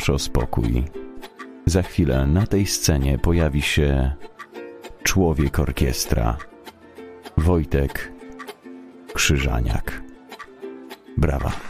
proszę o spokój. Za chwilę na tej scenie pojawi się człowiek orkiestra Wojtek Krzyżaniak. Brawa.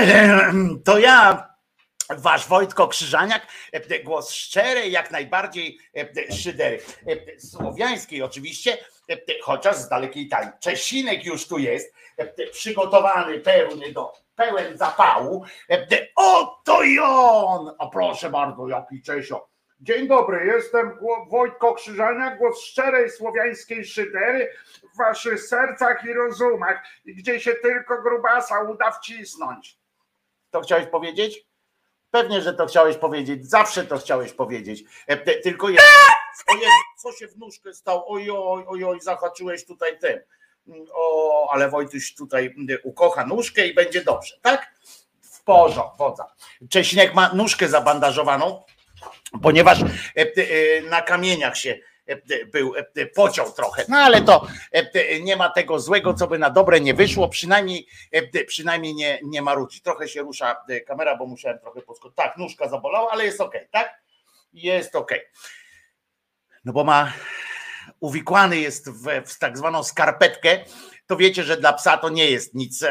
To ja, wasz Wojtko Krzyżaniak, głos szczery, jak najbardziej szydery. Słowiańskiej oczywiście, chociaż z dalekiej Italii. Czesinek już tu jest, przygotowany pełny do pełen zapału. Oto i on! O proszę bardzo, jaki Czesio. Dzień dobry, jestem Wojtko Krzyżania, głos szczerej słowiańskiej szydery w waszych sercach i rozumach, gdzie się tylko grubasa uda wcisnąć. To chciałeś powiedzieć? Pewnie, że to chciałeś powiedzieć, zawsze to chciałeś powiedzieć. E, tylko jest. co się w nóżkę stało? Ojoj, ojoj, zahaczyłeś tutaj ten. O, ale Wojtuś tutaj ukocha nóżkę i będzie dobrze, tak? W porządku, wodza. Cześniak ma nóżkę zabandażowaną ponieważ e, e, na kamieniach się był, pociął trochę. No ale to nie ma tego złego, co by na dobre nie wyszło, przynajmniej przynajmniej nie, nie marudzi. Trochę się rusza kamera, bo musiałem trochę podskoczyć. Tak, nóżka zabolała, ale jest ok, tak? Jest ok. No bo ma uwikłany jest w, w tak zwaną skarpetkę, to wiecie, że dla psa to nie jest nic,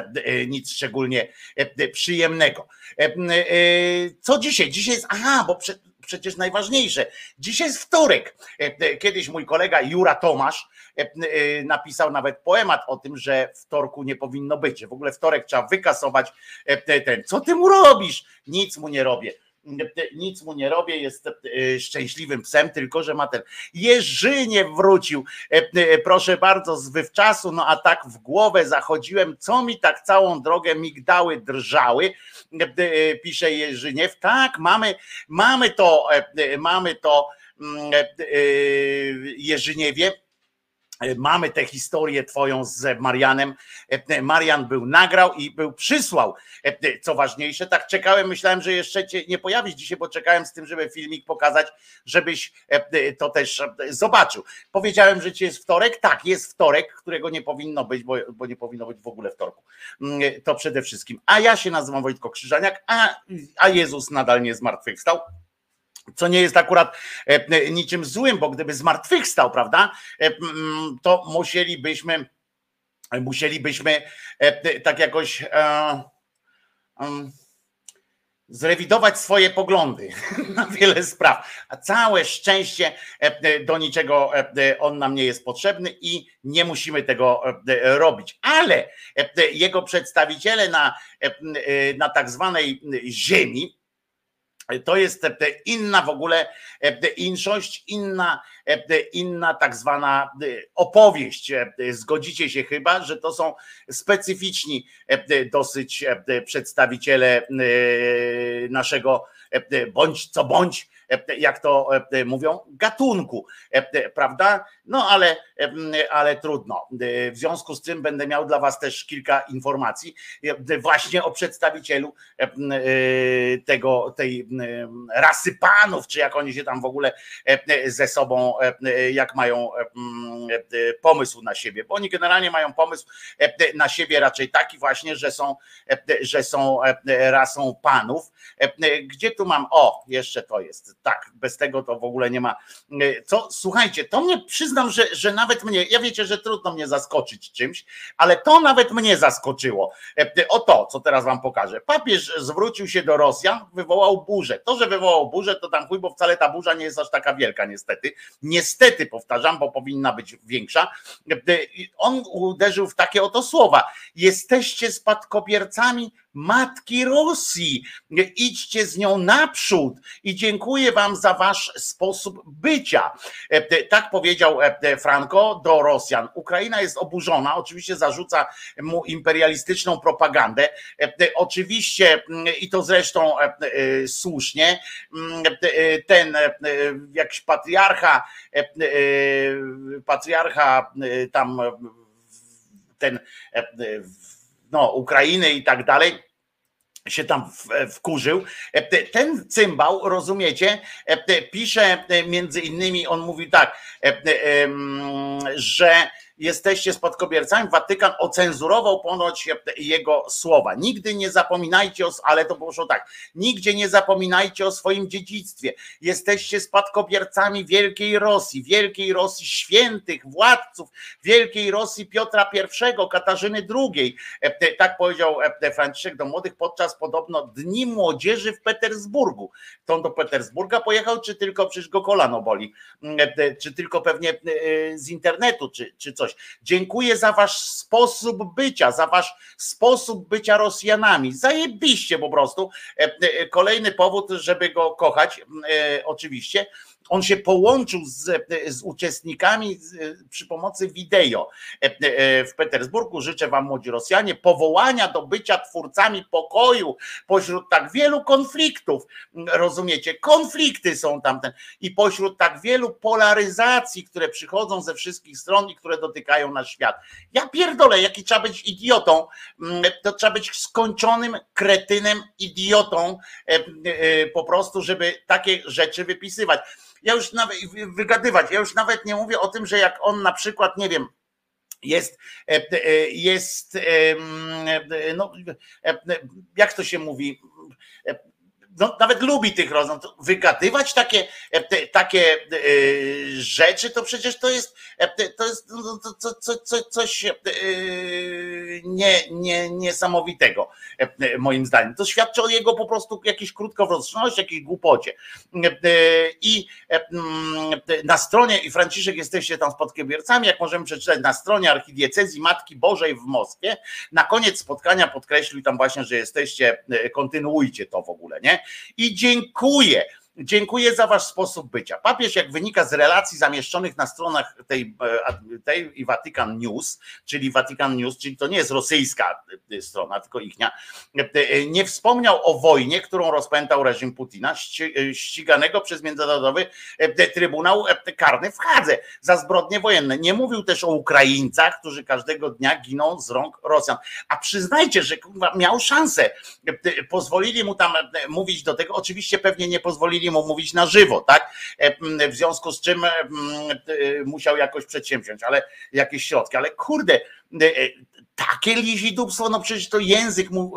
nic szczególnie przyjemnego. Co dzisiaj? Dzisiaj jest, aha, bo przed, przecież najważniejsze. Dzisiaj jest wtorek. E, e, kiedyś mój kolega Jura Tomasz e, napisał nawet poemat o tym, że wtorku nie powinno być. W ogóle wtorek trzeba wykasować ten. Co ty mu robisz? Nic mu nie robię nic mu nie robię, jest e, szczęśliwym psem, tylko że ma ten. Jerzynie wrócił, e, e, proszę bardzo, z wywczasu, no a tak w głowę zachodziłem, co mi tak całą drogę migdały drżały, pisze Jerzyniew. Tak, mamy, mamy to, mamy to mm, Jerzyniewie mamy tę historię twoją z Marianem. E, e, Marian był nagrał i był przysłał. Co ważniejsze, tak czekałem, myślałem, że jeszcze cię nie pojawić dzisiaj, bo czekałem z tym, żeby filmik pokazać, żebyś to też zobaczył. Powiedziałem, że ci jest wtorek. Tak, jest wtorek, którego nie powinno być, bo, bo nie powinno być w ogóle wtorku. Mm, to przede wszystkim. A ja się nazywam Wojtko Krzyżaniak, a, a Jezus nadal nie zmartwychwstał. Co nie jest akurat e, niczym złym, bo gdyby zmartwychwstał, prawda, e, to musielibyśmy, musielibyśmy e, tak jakoś zrewidować swoje poglądy na wiele spraw. A całe szczęście do niczego on nam nie jest potrzebny i nie musimy tego robić. Ale jego przedstawiciele na, na tak zwanej ziemi, to jest inna w ogóle inszość, inna, inna tak zwana opowieść. Zgodzicie się chyba, że to są specyficzni dosyć przedstawiciele naszego bądź co bądź jak to mówią, gatunku, prawda? No ale, ale trudno. W związku z tym będę miał dla Was też kilka informacji właśnie o przedstawicielu tego, tej rasy panów, czy jak oni się tam w ogóle ze sobą, jak mają pomysł na siebie, bo oni generalnie mają pomysł na siebie raczej taki właśnie, że są, że są rasą panów. Gdzie tu mam? O, jeszcze to jest tak, bez tego to w ogóle nie ma. E, co, słuchajcie, to mnie przyznam, że, że nawet mnie, ja wiecie, że trudno mnie zaskoczyć czymś, ale to nawet mnie zaskoczyło. E, e, o to, co teraz wam pokażę. Papież zwrócił się do Rosjan, wywołał burzę. To, że wywołał burzę, to tam chuj, bo wcale ta burza nie jest aż taka wielka, niestety. Niestety, powtarzam, bo powinna być większa. On uderzył w takie oto słowa. Jesteście spadkobiercami matki Rosji. Idźcie z nią naprzód i dziękuję Wam za Wasz sposób bycia. E, tak powiedział e, Franco do Rosjan. Ukraina jest oburzona, oczywiście zarzuca mu imperialistyczną propagandę. E, oczywiście, i to zresztą słusznie, ten jakiś patriarcha, patriarcha tam ten no, Ukrainy i tak dalej, się tam wkurzył. Ten cymbał, rozumiecie, pisze między innymi, on mówi tak, że jesteście spadkobiercami. Watykan ocenzurował ponoć jego słowa. Nigdy nie zapominajcie o, ale to poszło tak, nigdzie nie zapominajcie o swoim dziedzictwie. Jesteście spadkobiercami wielkiej Rosji, wielkiej Rosji świętych, władców, wielkiej Rosji Piotra I, Katarzyny II. Tak powiedział Franciszek do młodych podczas podobno Dni Młodzieży w Petersburgu. To on do Petersburga pojechał, czy tylko przecież go kolano boli, czy tylko pewnie z internetu, czy, czy coś. Dziękuję za wasz sposób bycia, za wasz sposób bycia Rosjanami. Zajebiście po prostu. Kolejny powód, żeby go kochać, oczywiście on się połączył z, z uczestnikami przy pomocy wideo e, e, w Petersburgu. Życzę Wam, młodzi Rosjanie, powołania do bycia twórcami pokoju pośród tak wielu konfliktów. Rozumiecie? Konflikty są tam i pośród tak wielu polaryzacji, które przychodzą ze wszystkich stron i które dotykają nasz świat. Ja pierdolę, jaki trzeba być idiotą, mm, to trzeba być skończonym kretynem, idiotą e, po prostu, żeby takie rzeczy wypisywać ja już nawet wygadywać, ja już nawet nie mówię o tym, że jak on na przykład, nie wiem, jest, e, e, jest, no, e, jak to się mówi, no, nawet lubi tych rozmów, wygadywać takie, takie rzeczy, to przecież to jest, to jest no, to, to, to, coś nie, nie, niesamowitego, moim zdaniem. To świadczy o jego po prostu jakiejś krótkowzroczności, jakiejś głupocie. I na stronie, i Franciszek jesteście tam spadkobiercami, jak możemy przeczytać na stronie archidiecezji Matki Bożej w Moskwie, na koniec spotkania podkreślił tam właśnie, że jesteście, kontynuujcie to w ogóle, nie? I dziękuję Dziękuję za wasz sposób bycia. Papież, jak wynika z relacji zamieszczonych na stronach tej, e, tej i Vatican News, czyli Vatican News, czyli to nie jest rosyjska e, strona, tylko ichnia, e, nie wspomniał o wojnie, którą rozpętał reżim Putina, ściganego przez Międzynarodowy Trybunał Karny w Hadze za zbrodnie wojenne. Nie mówił też o Ukraińcach, którzy każdego dnia giną z rąk Rosjan. A przyznajcie, że miał szansę. Pozwolili mu tam mówić do tego. Oczywiście pewnie nie pozwolili mu mówić na żywo, tak? E, w związku z czym e, musiał jakoś przedsięwziąć, ale jakieś środki, ale kurde, e, takie lizidubstwo, no przecież to język mu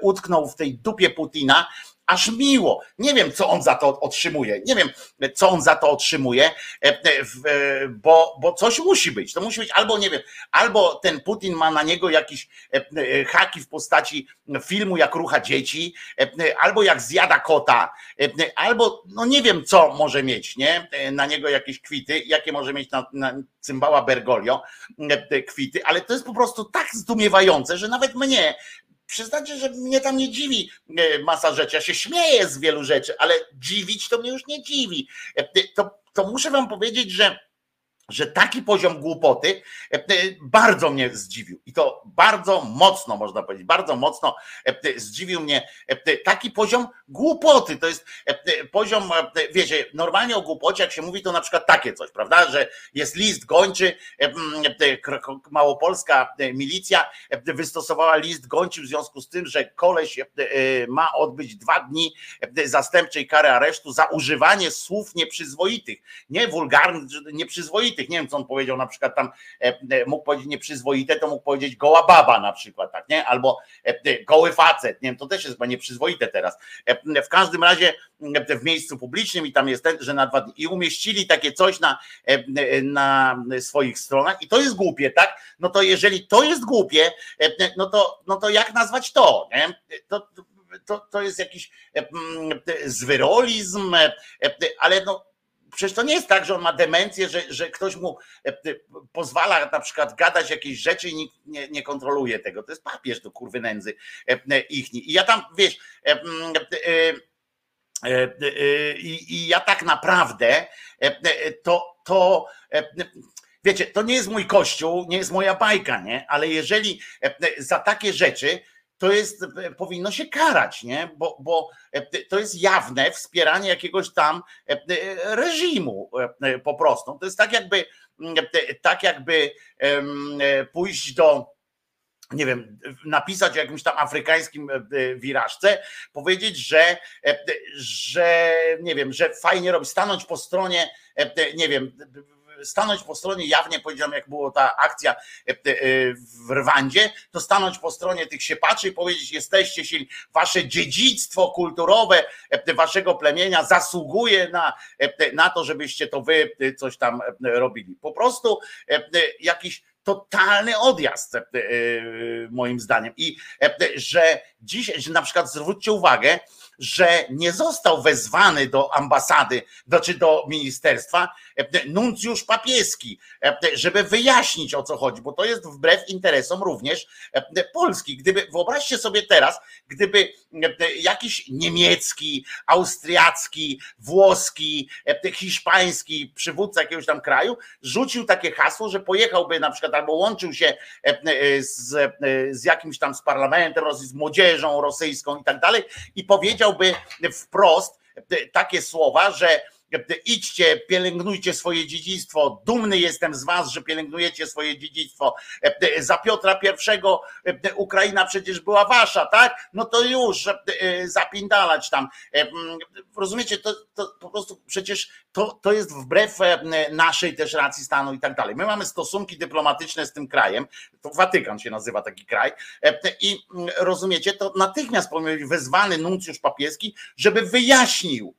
utknął w tej dupie Putina, aż miło. Nie wiem, co on za to otrzymuje. Nie wiem, co on za to otrzymuje, e, e, e, bo, bo coś musi być. To musi być albo, nie wiem, albo ten Putin ma na niego jakieś haki w postaci filmu, jak rucha dzieci, albo jak zjada kota, albo, no nie wiem, co może mieć, nie? Na niego jakieś kwity, jakie może mieć na, na cymbała Bergoglio kwity, ale to jest po prostu tak zdumiewające, że nawet mnie, przyznacie, że mnie tam nie dziwi e, masa rzeczy. Ja się śmieję z wielu rzeczy, ale dziwić to mnie już nie dziwi. E, to, to muszę wam powiedzieć, że że taki poziom głupoty e, bardzo mnie zdziwił i to bardzo mocno można powiedzieć, bardzo mocno zdziwił mnie taki poziom głupoty. To jest poziom, wiecie, normalnie o głupocie, jak się mówi, to na przykład takie coś, prawda, że jest list gończy, małopolska milicja wystosowała list gończy w związku z tym, że koleś ma odbyć dwa dni zastępczej kary aresztu za używanie słów nieprzyzwoitych, nie wulgarnych, nieprzyzwoitych. Nie wiem, co on powiedział, na przykład tam mógł powiedzieć nieprzyzwoite, to mógł powiedzieć goła baba na przykład, tak, nie? Albo goły facet, nie wiem, to też jest chyba nieprzyzwoite teraz w każdym razie w miejscu publicznym i tam jest ten, że na dwa dni i umieścili takie coś na, na swoich stronach i to jest głupie, tak? No to jeżeli to jest głupie, no to, no to jak nazwać to? Nie? To, to, to jest jakiś zwyrolizm, ale no przecież to nie jest tak, że on ma demencję, że, że ktoś mu pozwala na przykład gadać jakieś rzeczy i nikt nie, nie kontroluje tego. To jest papież do kurwy nędzy ichni. I ja tam, wiesz, i, i ja tak naprawdę to, to wiecie, to nie jest mój kościół, nie jest moja bajka, nie? Ale jeżeli za takie rzeczy to jest, e, powinno się karać, nie? Bo, bo e, to jest jawne wspieranie jakiegoś tam e, reżimu po prostu. To jest tak jakby, tak jakby pójść do nie wiem, napisać o jakimś tam afrykańskim wirażce, powiedzieć, że, że nie wiem, że fajnie robi, stanąć po stronie, nie wiem, stanąć po stronie, jawnie powiedziałem, jak była ta akcja w Rwandzie, to stanąć po stronie tych siepaczy i powiedzieć, jesteście silni, wasze dziedzictwo kulturowe waszego plemienia zasługuje na, na to, żebyście to wy coś tam robili. Po prostu jakiś totalny odjazd, e, e, moim zdaniem. I e, że dzisiaj, że na przykład zwróćcie uwagę, że nie został wezwany do ambasady, znaczy do ministerstwa nuncjusz papieski, żeby wyjaśnić o co chodzi, bo to jest wbrew interesom również Polski. Gdyby, wyobraźcie sobie teraz, gdyby jakiś niemiecki, austriacki, włoski, hiszpański przywódca jakiegoś tam kraju rzucił takie hasło, że pojechałby na przykład albo łączył się z, z jakimś tam z parlamentem, z młodzieżą rosyjską i tak dalej i powiedział, powiedziałby wprost takie słowa, że idźcie, pielęgnujcie swoje dziedzictwo. Dumny jestem z was, że pielęgnujecie swoje dziedzictwo. Za Piotra I Ukraina przecież była wasza, tak? No to już zapindalać tam. Rozumiecie, to, to po prostu przecież to, to jest wbrew naszej też racji stanu i tak dalej. My mamy stosunki dyplomatyczne z tym krajem, to Watykan się nazywa taki kraj i rozumiecie, to natychmiast powinien być wezwany nuncjusz papieski, żeby wyjaśnił,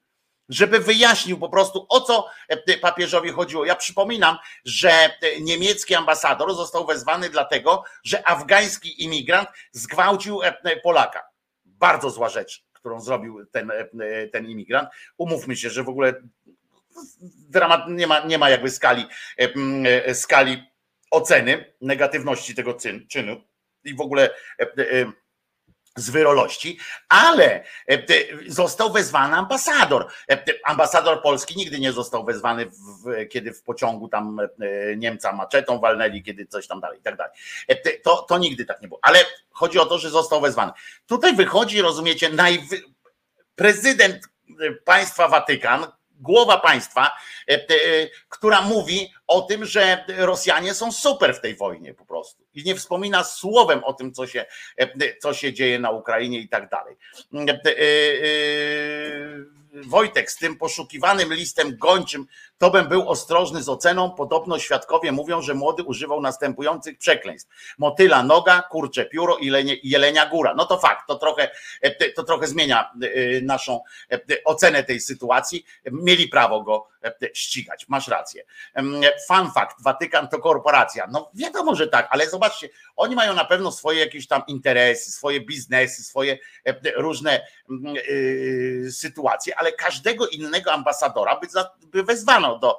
żeby wyjaśnił po prostu o co e, papieżowi chodziło. Ja przypominam, że e, niemiecki ambasador został wezwany dlatego, że afgański imigrant zgwałcił e, Polaka. Bardzo zła rzecz, którą zrobił ten, ten imigrant. Umówmy się, że w ogóle dramat, nie ma, nie ma jakby skali, skali oceny negatywności tego czynu i w ogóle z wyrolości, ale e, został wezwany ambasador. E, ambasador polski nigdy nie został wezwany, w, kiedy w pociągu tam e, Niemca maczetą walnęli, kiedy coś tam dalej i tak dalej. To, to nigdy tak nie było. Ale chodzi o to, że został wezwany. Tutaj wychodzi, rozumiecie, najwy... prezydent państwa Watykan, głowa państwa, która mówi o tym, że Rosjanie są super w tej wojnie po prostu. I nie wspomina słowem o tym, co się, co się dzieje na Ukrainie i tak dalej. Wojtek z tym poszukiwanym listem gończym, to bym był ostrożny z oceną. Podobno świadkowie mówią, że młody używał następujących przekleństw. Motyla noga, kurcze pióro i jelenia góra. No to fakt, to trochę, to trochę zmienia naszą ocenę tej sytuacji. Mieli prawo go ścigać, masz rację. Fun fact, Watykan to korporacja. No wiadomo, że tak, ale zobaczcie, oni mają na pewno swoje jakieś tam interesy, swoje biznesy, swoje różne sytuacje, ale każdego innego ambasadora by, by wezwano do,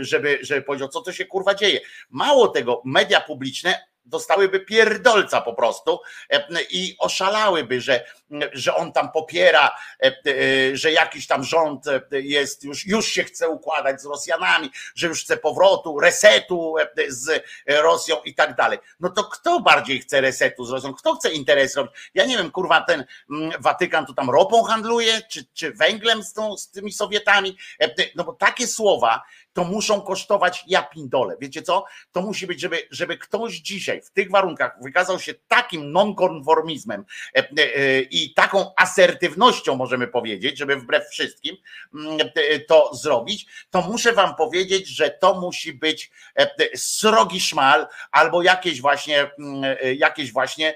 żeby, żeby powiedział, co to się kurwa dzieje. Mało tego, media publiczne dostałyby pierdolca po prostu e, i oszalałyby, że, że on tam popiera, e, e, że jakiś tam rząd jest, już, już się chce układać z Rosjanami, że już chce powrotu, resetu z Rosją i tak dalej. No to kto bardziej chce resetu z Rosją? Kto chce interes robić? Ja nie wiem, kurwa, ten mm, Watykan tu tam ropą handluje, czy, czy węglem z, tą, z tymi Sowietami? No bo takie słowa to muszą kosztować ja pindole. Wiecie co? To musi być, żeby, żeby ktoś dzisiaj w tych warunkach wykazał się takim nonkonformizmem e, e, i taką asertywnością, możemy powiedzieć, żeby wbrew wszystkim mm, e, to zrobić, to muszę wam powiedzieć, że to musi być srogi szmal albo jakieś właśnie, mm, jakieś właśnie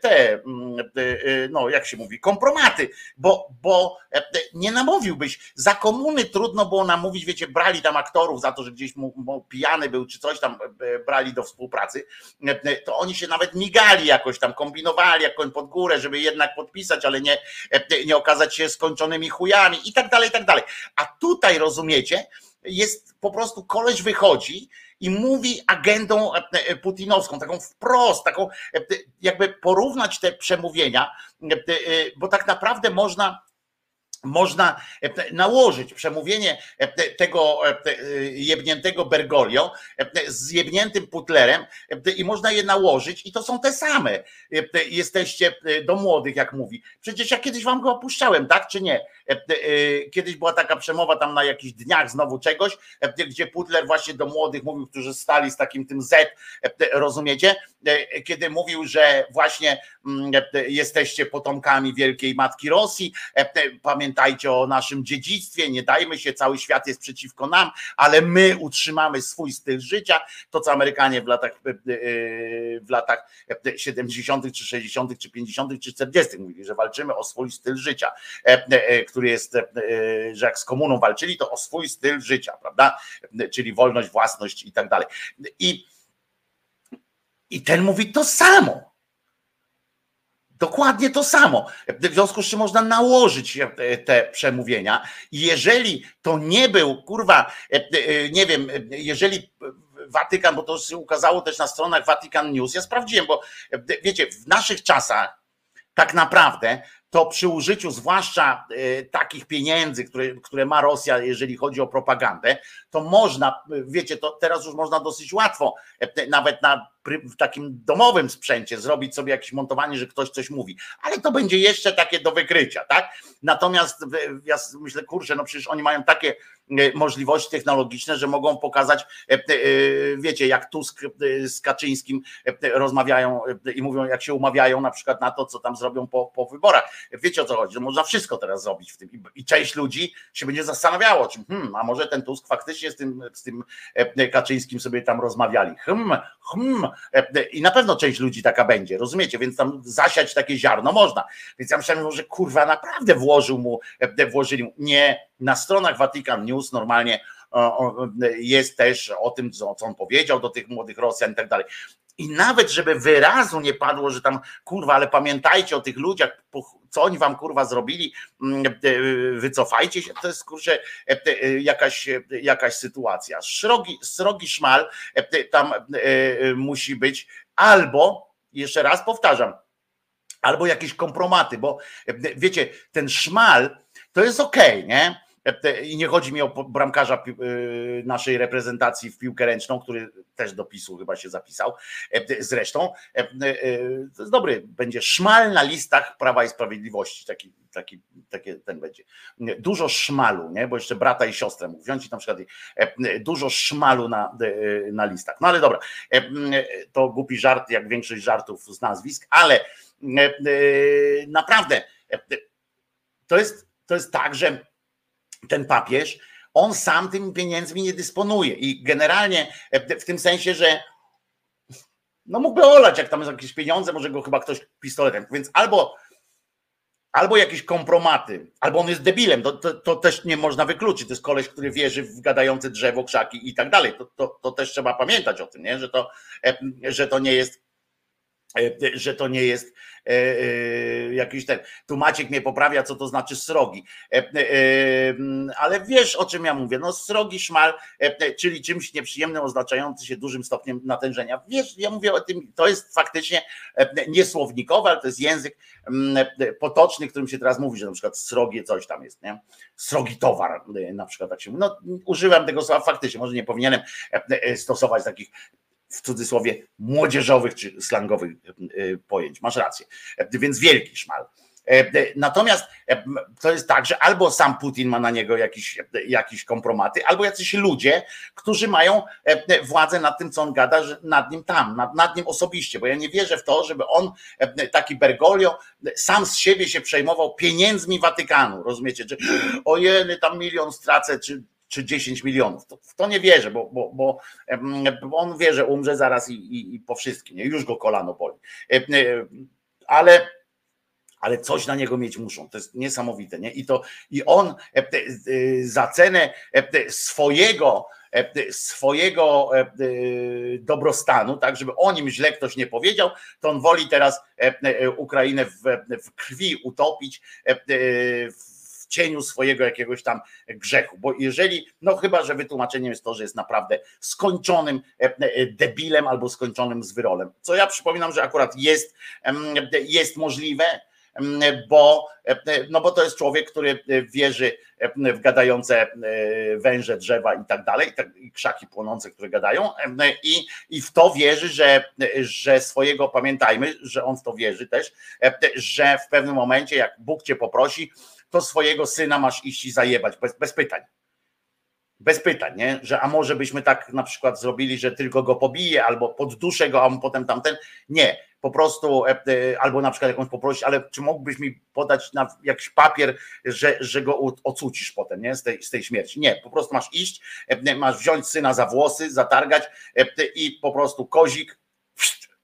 te, mm, no jak się mówi, kompromaty, bo, bo nie namówiłbyś. Za komuny trudno było namówić, wiecie, brali tam za to, że gdzieś mu, mu pijany był, czy coś tam e, brali do współpracy, e, to oni się nawet migali jakoś tam, kombinowali jakąś pod górę, żeby jednak podpisać, ale nie, e, nie okazać się skończonymi chujami i tak dalej, i tak dalej. A tutaj rozumiecie, jest po prostu koleś wychodzi i mówi agendą putinowską, taką wprost, taką jakby porównać te przemówienia, bo tak naprawdę można można e, nałożyć przemówienie e, tego e, jebniętego Bergoglio z jebniętym Putlerem i można je nałożyć i to są te same. Jesteście do młodych, jak mówi. Przecież ja kiedyś wam go opuszczałem, tak czy nie? Kiedyś była taka przemowa tam na jakichś dniach znowu czegoś, gdzie Putler właśnie do młodych mówił, którzy stali z takim tym Z, rozumiecie? Kiedy mówił, że właśnie mm, jesteście potomkami wielkiej matki Rosji, pamiętacie pamiętajcie o naszym dziedzictwie, nie dajmy się, cały świat jest przeciwko nam, ale my utrzymamy swój styl życia, to co Amerykanie w latach, w latach 70., czy 60., czy 50., czy 40. mówili, że walczymy o swój styl życia, który jest, że jak z komuną walczyli, to o swój styl życia, prawda? Czyli wolność, własność i tak dalej. I, i ten mówi to samo. Dokładnie to samo. W związku z czym można nałożyć te przemówienia. Jeżeli to nie był, kurwa, nie wiem, jeżeli Watykan, bo to się ukazało też na stronach Vatican News, ja sprawdziłem, bo wiecie, w naszych czasach tak naprawdę to przy użyciu zwłaszcza e, takich pieniędzy, które, które ma Rosja, jeżeli chodzi o propagandę, to można, wiecie, to teraz już można dosyć łatwo, e, nawet na w takim domowym sprzęcie zrobić sobie jakieś montowanie, że ktoś coś mówi, ale to będzie jeszcze takie do wykrycia, tak? Natomiast ja myślę, kurczę, no przecież oni mają takie e, możliwości technologiczne, że mogą pokazać, wiecie, jak Tusk z Kaczyńskim rozmawiają i mówią, jak się umawiają na przykład na to, co tam zrobią po, po wyborach Wiecie o co chodzi, że można wszystko teraz zrobić w tym. I część ludzi się będzie zastanawiało, czy hmm, a może ten Tusk faktycznie z tym, z tym e, Kaczyńskim sobie tam rozmawiali. Hmm, hmm. E, I na pewno część ludzi taka będzie, rozumiecie? Więc tam zasiać takie ziarno można. Więc ja myślałem, że kurwa naprawdę włożył mu, e, włożyli mu. Nie, na stronach Vatican News normalnie jest też o tym, co on powiedział do tych młodych Rosjan i tak dalej. I nawet, żeby wyrazu nie padło, że tam kurwa, ale pamiętajcie o tych ludziach, co oni wam kurwa zrobili, mm, e, wycofajcie się, to jest kurczę e, e, jakaś, jakaś sytuacja. Srogi, srogi szmal tam musi być, albo, jeszcze raz powtarzam, albo jakieś kompromaty, bo wiecie, ten szmal to jest okej, okay, nie? I nie chodzi mi o bramkarza y, naszej reprezentacji w piłkę ręczną, który też do PiSu chyba się zapisał. Zresztą y, to jest dobry, będzie szmal na listach Prawa i Sprawiedliwości, taki, taki, taki ten będzie. Dużo szmalu, nie? bo jeszcze brata i siostrę mógł wziąć i na przykład dużo szmalu na, na listach. No ale dobra, to głupi żart, jak większość żartów z nazwisk, ale naprawdę to jest, to jest tak, że ten papież, on sam tymi pieniędzmi nie dysponuje. I generalnie w tym sensie, że no mógłby olać, jak tam jest jakieś pieniądze, może go chyba ktoś pistoletem. Więc albo, albo jakieś kompromaty, albo on jest debilem, to, to, to, też nie można wykluczyć. To jest koleś, który wierzy w gadające drzewo, krzaki i tak dalej. To, to, to też trzeba pamiętać o tym, nie? Że, to, że to nie jest E, że to nie jest e, e, jakiś ten. Tu Maciek mnie poprawia, co to znaczy srogi. Ale wiesz, o czym ja mówię. No, srogi szmal, czyli czymś nieprzyjemnym, oznaczający się dużym stopniem natężenia. Wiesz, ja mówię o tym, to jest faktycznie niesłownikowe, ale to jest język potoczny, którym się teraz mówi, że na przykład srogie coś tam jest, nie? Srogi towar, na przykład tak się mówi. No, używam tego słowa faktycznie, może nie powinienem stosować takich w cudzysłowie młodzieżowych czy slangowych e, pojęć. Masz rację. E, więc wielki szmal. E, natomiast to jest tak, że albo sam Putin ma na niego jakiś, jakiś kompromaty, albo jacyś ludzie, którzy mają władzę nad tym, co on gada, nad nim tam, nad, nad nim osobiście, bo ja nie wierzę w to, żeby on, taki Bergoglio, sam z siebie się przejmował pieniędzmi Watykanu, rozumiecie, że ojeny, tam milion stracę, czy czy 10 milionów. W to nie wierzę, bo, bo, bo, on wie, że umrze zaraz i, i, i po wszystkim. Nie? Już go kolano boli. Ale ale coś na niego mieć muszą. To jest niesamowite. Nie? I, to, I on za cenę swojego, swojego dobrostanu, tak, żeby o nim źle ktoś nie powiedział, to on woli teraz Ukrainę w krwi utopić, w cieniu swojego jakiegoś tam grzechu. Bo jeżeli, no chyba, że wytłumaczeniem jest to, że jest naprawdę skończonym e, e, debilem albo skończonym zwyrolem. Co ja przypominam, że akurat jest, jest możliwe, bo, e, no bo to jest człowiek, który wierzy w gadające węże, drzewa i tak dalej, i krzaki płonące, które gadają, i, i w to wierzy, że, że swojego, pamiętajmy, że on w to wierzy też, że w pewnym momencie, jak Bóg cię poprosi, to swojego syna masz iść i zajebać, bez, bez pytań. Bez pytań, nie? Że a może byśmy tak na przykład zrobili, że tylko go pobije albo podduszę go, a potem tamten. Nie. po prostu, albo na przykład jakąś poprosić, ale czy mógłbyś mi podać na jakiś papier, że, że go ocucisz potem, nie? Z tej, z tej śmierci. Nie, po prostu masz iść, masz wziąć syna za włosy, zatargać i po prostu kozik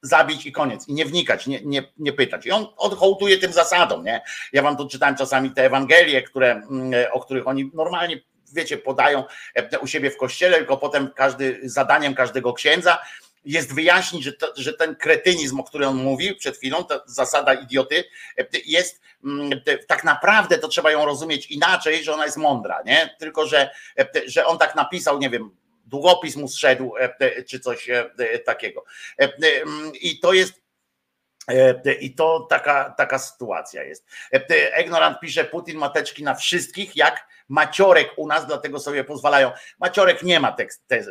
zabić i koniec. I nie wnikać, nie, nie, nie pytać. I on odhołtuje tym zasadom, nie? Ja wam tu czytałem czasami te Ewangelie, które, mm, o których oni normalnie wiecie, podają e, u siebie w kościele, tylko potem każdy, zadaniem każdego księdza jest wyjaśnić, że, to, że ten kretynizm, o którym on mówił przed chwilą, ta zasada idioty, e, jest mm, tak naprawdę to trzeba ją rozumieć inaczej, że ona jest mądra, nie? Tylko, że, e, że on tak napisał, nie wiem, długopis mu zszedł, czy coś takiego. I to jest i to taka, taka sytuacja jest. Ignorant pisze, Putin ma teczki na wszystkich, jak Maciorek u nas, dlatego sobie pozwalają. Maciorek nie ma te, te,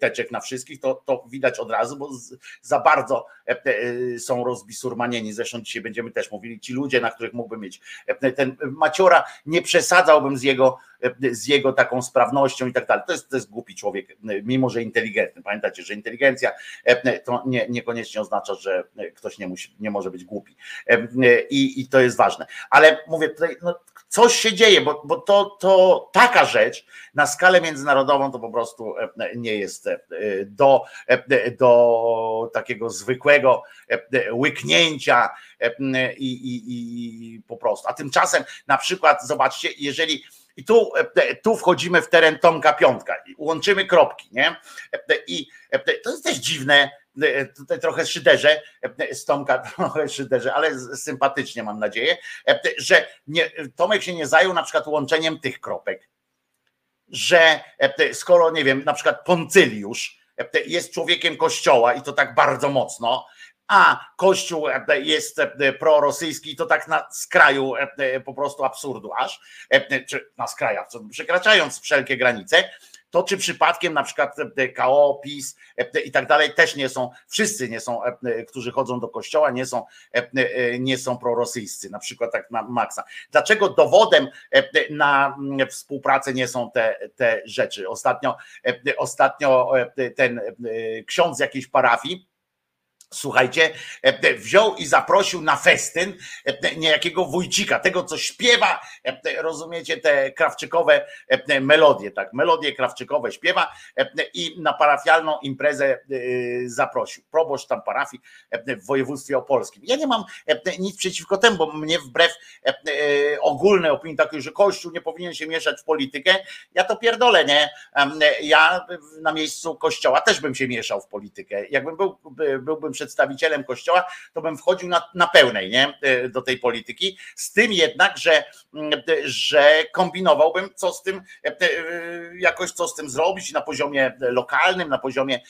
teczek na wszystkich, to, to widać od razu, bo z, za bardzo e, e, są rozbisurmanieni. Zresztą dzisiaj będziemy też mówili, ci ludzie, na których mógłby mieć e, ten Maciora, nie przesadzałbym z jego, z jego taką sprawnością i tak dalej. To jest, to jest głupi człowiek, mimo że inteligentny. Pamiętacie, że inteligencja to nie, niekoniecznie oznacza, że ktoś nie, musi, nie może być głupi. I, I to jest ważne. Ale mówię tutaj, no, coś się dzieje, bo, bo to, to taka rzecz na skalę międzynarodową to po prostu e, nie jest e, do, e, do takiego zwykłego łyknięcia i, i, i po prostu. A tymczasem na przykład zobaczcie, jeżeli i tu, tu wchodzimy w teren Tomka Piątka i łączymy kropki, nie? I to jest też dziwne, tutaj trochę szyderze z Tomka, trochę szyderze, ale sympatycznie mam nadzieję, że nie, Tomek się nie zajął na przykład łączeniem tych kropek, że skoro, nie wiem, na przykład Poncyliusz jest człowiekiem kościoła i to tak bardzo mocno, a Kościół jest prorosyjski, to tak na skraju po prostu absurdu aż, czy na skrajach, przekraczając wszelkie granice, to czy przypadkiem na przykład e, KO, PiS e, i tak dalej też nie są, wszyscy nie są, e, którzy chodzą do kościoła, nie są, nie są prorosyjscy, na przykład tak na maksa. Dlaczego dowodem na mm, współpracę nie są te, te rzeczy? Ostatnio, ostatnio ten ksiądz jakiejś parafii, Słuchajcie, e, wziął i zaprosił na festyn e, niejakiego wójcika, tego co śpiewa, e, rozumiecie, te krawczykowe melodie, tak, melodie krawczykowe śpiewa i na parafialną imprezę zaprosił. Proboszcz tam parafii w województwie opolskim. Ja nie mam nic przeciwko temu, bo mnie wbrew ogólnej opinii takiej, że Kościół nie powinien się mieszać w politykę, ja to pierdolę, nie? Ja na miejscu Kościoła też bym się mieszał w politykę. Jakbym był, byłbym przedstawicielem Kościoła, to bym wchodził na, na pełnej nie? E, do tej polityki. Z tym jednak, że, mm, że kombinowałbym, co z tym, e, e, jakoś co z tym zrobić na poziomie lokalnym, na poziomie.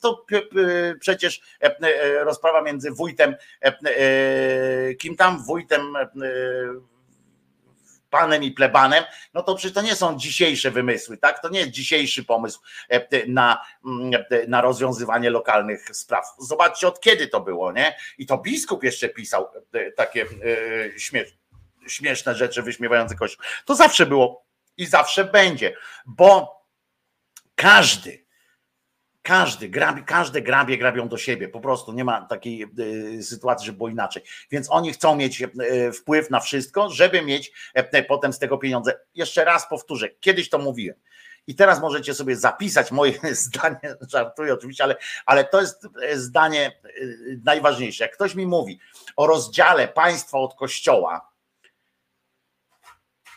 To przecież rozprawa między wójtem, kim tam, wójtem panem i plebanem, no to przecież to nie są dzisiejsze wymysły, tak? To nie jest dzisiejszy pomysł e, na, mm, e, na rozwiązywanie lokalnych spraw. Zobaczcie, od kiedy to było, nie? I to biskup jeszcze pisał e, takie śmieszne rzeczy wyśmiewające Kościół. To zawsze było i zawsze będzie, bo każdy, każdy grabi, każde grabie grabią do siebie. Po prostu nie ma takiej y, sytuacji, żeby było inaczej. Więc oni chcą mieć y, wpływ na wszystko, żeby mieć y, potem z tego pieniądze. Jeszcze raz powtórzę, kiedyś to mówiłem. I teraz możecie sobie zapisać moje zdanie, żartuję oczywiście, ale, ale to jest zdanie najważniejsze. Jak ktoś mi mówi o rozdziale państwa od kościoła,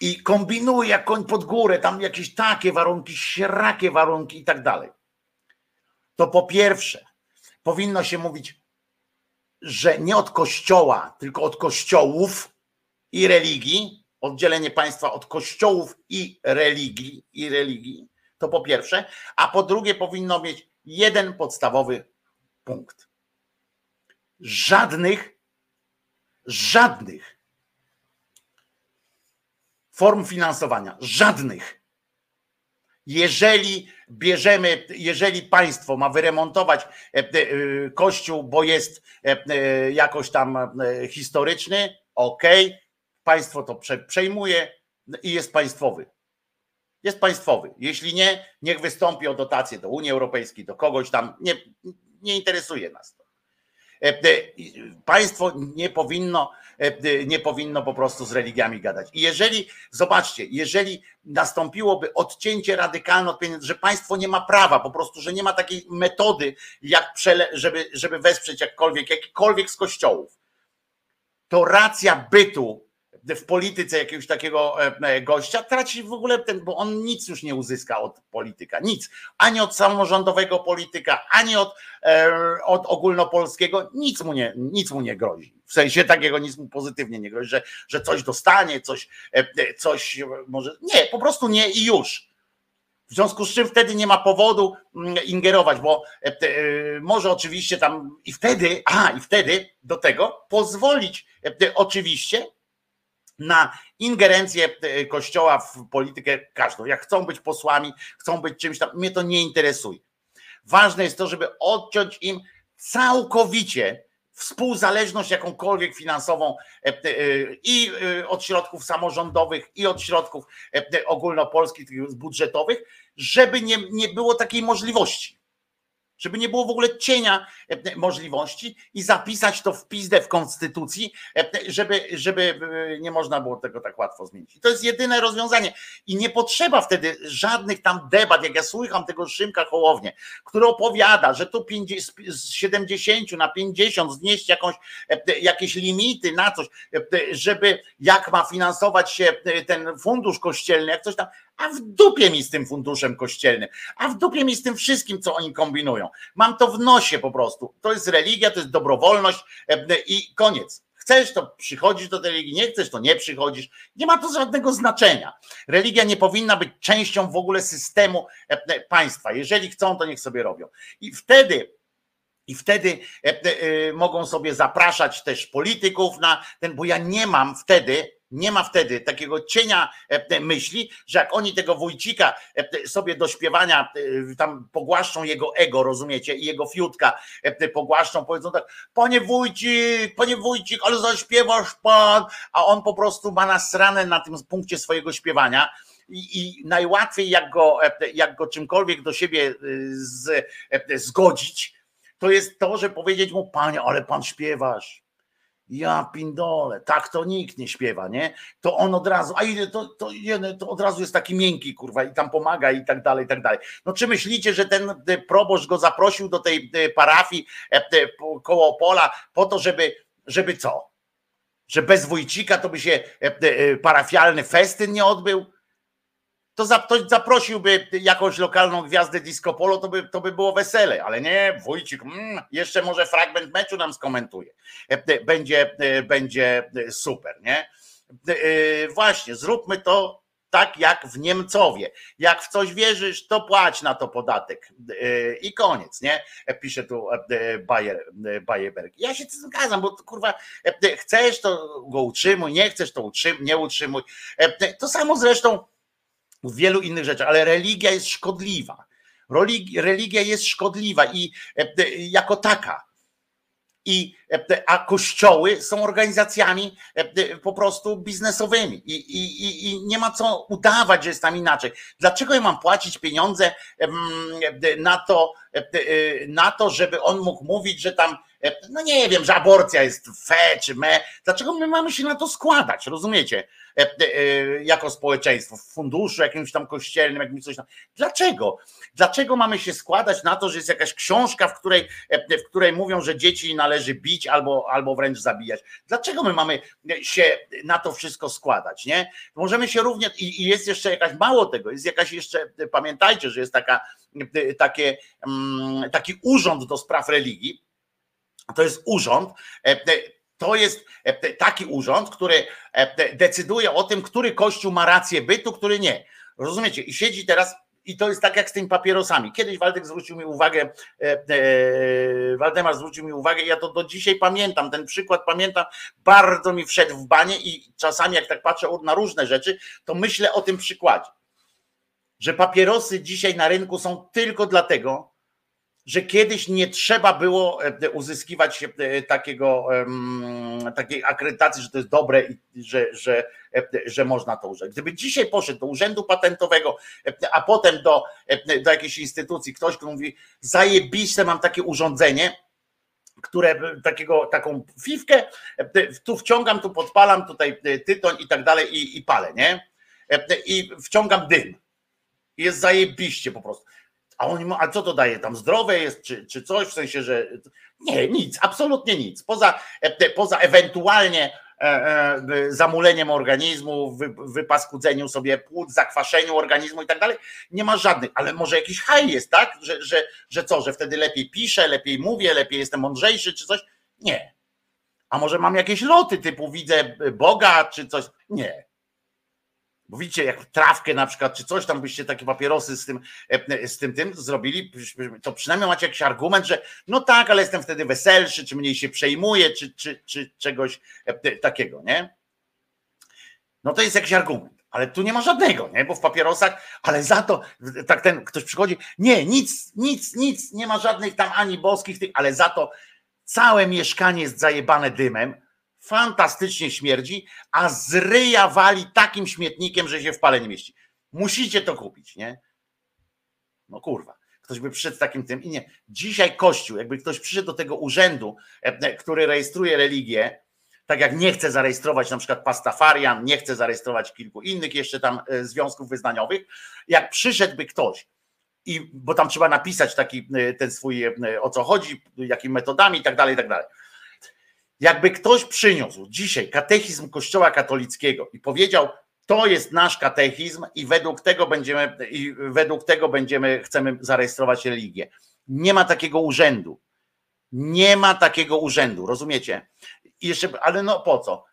i kombinuje jak koń pod górę, tam jakieś takie warunki, śrakie warunki i tak dalej to po pierwsze powinno się mówić, że nie od kościoła, tylko od kościołów i religii, oddzielenie państwa od kościołów i religii, i religii, to po pierwsze, a po drugie powinno mieć jeden podstawowy punkt. Żadnych, żadnych form finansowania, żadnych jeżeli bierzemy, jeżeli państwo ma wyremontować e, e, kościół, bo jest e, jakoś tam historyczny, ok, państwo to przejmuje i jest państwowy. Jest państwowy. Jeśli nie, niech wystąpi o dotację do Unii Europejskiej, do kogoś tam. Nie, nie interesuje nas. Państwo nie powinno, nie powinno po prostu z religiami gadać. I jeżeli, zobaczcie, jeżeli nastąpiłoby odcięcie radykalne od pieniędzy, że państwo nie ma prawa, po prostu, że nie ma takiej metody, jak przele, żeby, żeby wesprzeć jakkolwiek, jakikolwiek z kościołów, to racja bytu w polityce jakiegoś takiego e, e, gościa, traci w ogóle ten, bo on nic już nie uzyska od polityka, nic. Ani od samorządowego polityka, ani od, e, od ogólnopolskiego, nic mu, nie, nic mu nie grozi. W sensie takiego nic mu pozytywnie nie grozi, że, że coś dostanie, coś, coś może. Nie, po prostu nie i już. W związku z czym wtedy nie ma powodu mm, ingerować, bo może oczywiście tam i wtedy, a i wtedy do tego pozwolić oczywiście na ingerencję e, Kościoła w politykę każdą. Jak chcą być posłami, chcą być czymś tam, mnie to nie interesuje. Ważne jest to, żeby odciąć im całkowicie współzależność jakąkolwiek finansową e, e, i od środków samorządowych, i od środków ogólnopolskich, budżetowych, żeby nie, nie było takiej możliwości żeby nie było w ogóle cienia e, możliwości i zapisać to w pizdę w konstytucji, e, żeby, żeby e, nie można było tego tak łatwo zmienić. I to jest jedyne rozwiązanie. I nie potrzeba wtedy żadnych tam debat, jak ja słucham tego Szymka Hołownie, który opowiada, że tu z 70 na 50 znieść jakąś, jakieś limity na coś, żeby jak ma finansować się ten fundusz kościelny, jak coś tam, a w dupie mi z tym funduszem kościelnym, a w dupie mi z tym wszystkim, co oni kombinują. Mam to w nosie po prostu. To jest religia, to jest dobrowolność e, i koniec. Chcesz, to przychodzisz do tej religii, nie chcesz, to nie przychodzisz. Nie ma to żadnego znaczenia. Religia nie powinna być częścią w ogóle systemu e, państwa. Jeżeli chcą, to niech sobie robią. I wtedy i wtedy e, mogą sobie zapraszać też polityków na ten, bo ja nie mam wtedy nie ma wtedy takiego cienia e, myśli, że jak oni tego wójcika e, sobie do śpiewania e, tam pogłaszczą jego ego, rozumiecie, i jego fiutka pogłaszczą, powiedzą tak, panie wójcik, panie wójcik, ale zaśpiewasz pan, a on po prostu ma nasrane na tym punkcie swojego śpiewania. I, i najłatwiej jak go, jak go czymkolwiek do siebie z, zgodzić, to jest to, że powiedzieć mu, panie, ale pan śpiewasz ja pindole, tak to nikt nie śpiewa, nie? To on od razu, a ile to, to, to od razu jest taki miękki, kurwa, i tam pomaga i tak dalej, i tak dalej. No czy myślicie, że ten e, proboszcz go zaprosił do tej e, parafii e, koło pola po to, żeby, żeby co? Że bez Wójcika to by się parafialny festyn nie odbył? To, to zaprosiłby jakąś lokalną gwiazdę disco polo, to by, to by było wesele, ale nie, Wójcik, mm, jeszcze może fragment meczu nam skomentuje. E, e, będzie, e, będzie super, nie? Właśnie, zróbmy to tak jak w Niemcowie. Jak w coś wierzysz, to płać na to podatek. I koniec, nie? Pisze tu Bayer, Bayerberg. Ja się zgadzam, bo kurwa, chcesz to go utrzymuj, nie chcesz to utrzymuj, nie utrzymuj. To samo zresztą w wielu innych rzeczach, ale religia jest szkodliwa. Religia jest szkodliwa i e, e, jako taka. I, e, a kościoły są organizacjami po prostu biznesowymi I, i, i nie ma co udawać, że jest tam inaczej. Dlaczego ja mam płacić pieniądze na to, na to, żeby on mógł mówić, że tam no nie wiem, że aborcja jest fe czy me. Dlaczego my mamy się na to składać, rozumiecie? E, e, jako społeczeństwo, w funduszu jakimś tam kościelnym, jakimś coś tam. Dlaczego? Dlaczego mamy się składać na to, że jest jakaś książka, w której, e, w której mówią, że dzieci należy bić albo, albo wręcz zabijać? Dlaczego my mamy się na to wszystko składać? Nie? Możemy się równie, i jest jeszcze jakaś, mało tego, jest jakaś jeszcze, pamiętajcie, że jest taka, takie, mm, taki urząd do spraw religii, to jest urząd, to jest e, taki urząd, który e, decyduje o tym, który kościół ma rację bytu, który nie. Rozumiecie? I siedzi teraz i to jest tak jak z tymi papierosami. Kiedyś Waldek zwrócił mi uwagę, e, Waldemar zwrócił mi uwagę, ja to do dzisiaj pamiętam, ten przykład pamiętam, bardzo mi wszedł w banie i czasami jak tak patrzę na różne rzeczy, to myślę o tym przykładzie, że papierosy dzisiaj na rynku są tylko dlatego, że kiedyś nie trzeba było e, uzyskiwać e, takiego, takiej akredytacji, że to jest dobre i że, że, e, że można to użyć. Gdyby dzisiaj poszedł do urzędu patentowego, a potem do, do jakiejś instytucji, ktoś, kto mówi, zajebiste mam takie urządzenie, które takiego, taką fiwkę, tu wciągam, tu podpalam, tutaj tytoń i tak dalej i, i palę, nie? I wciągam dym. Jest zajebiście po prostu. A oni a co to daje? Tam zdrowe jest, czy, czy coś, w sensie, że nie, nic, absolutnie nic. Poza, poza ewentualnie e, e, zamuleniem organizmu, wypaskudzeniu sobie płuc, zakwaszeniu organizmu i tak dalej, nie ma żadnych, ale może jakiś haj jest, tak? Że, że, że co, że wtedy lepiej piszę, lepiej mówię, lepiej jestem mądrzejszy, czy coś? Nie. A może mam jakieś loty typu widzę Boga, czy coś? Nie. Bo widzicie, jak trawkę na przykład, czy coś tam byście takie papierosy z tym, e, z tym, tym zrobili, to przynajmniej macie jakiś argument, że no tak, ale jestem wtedy weselszy, czy mniej się przejmuję, czy, czy, czy czegoś e, takiego, nie? No to jest jakiś argument. Ale tu nie ma żadnego, nie? Bo w papierosach, ale za to tak ten ktoś przychodzi, nie, nic, nic, nic, nie ma żadnych tam ani boskich tych, ale za to całe mieszkanie jest zajebane dymem, fantastycznie śmierdzi, a z ryja wali takim śmietnikiem, że się w pale nie mieści. Musicie to kupić, nie? No kurwa. Ktoś by przyszedł z takim tym i nie. Dzisiaj Kościół, jakby ktoś przyszedł do tego urzędu, e, e, który rejestruje religię, tak jak nie chce zarejestrować na przykład pastafarian, nie chce zarejestrować kilku innych jeszcze tam e, związków wyznaniowych, jak przyszedłby ktoś, i, bo tam trzeba napisać taki ten swój, o co chodzi, jakimi metodami i tak dalej, i tak dalej jakby ktoś przyniósł dzisiaj katechizm Kościoła katolickiego i powiedział, to jest nasz katechizm i według tego będziemy, i według tego będziemy, chcemy zarejestrować religię. Nie ma takiego urzędu. Nie ma takiego urzędu, rozumiecie? I jeszcze, ale no po co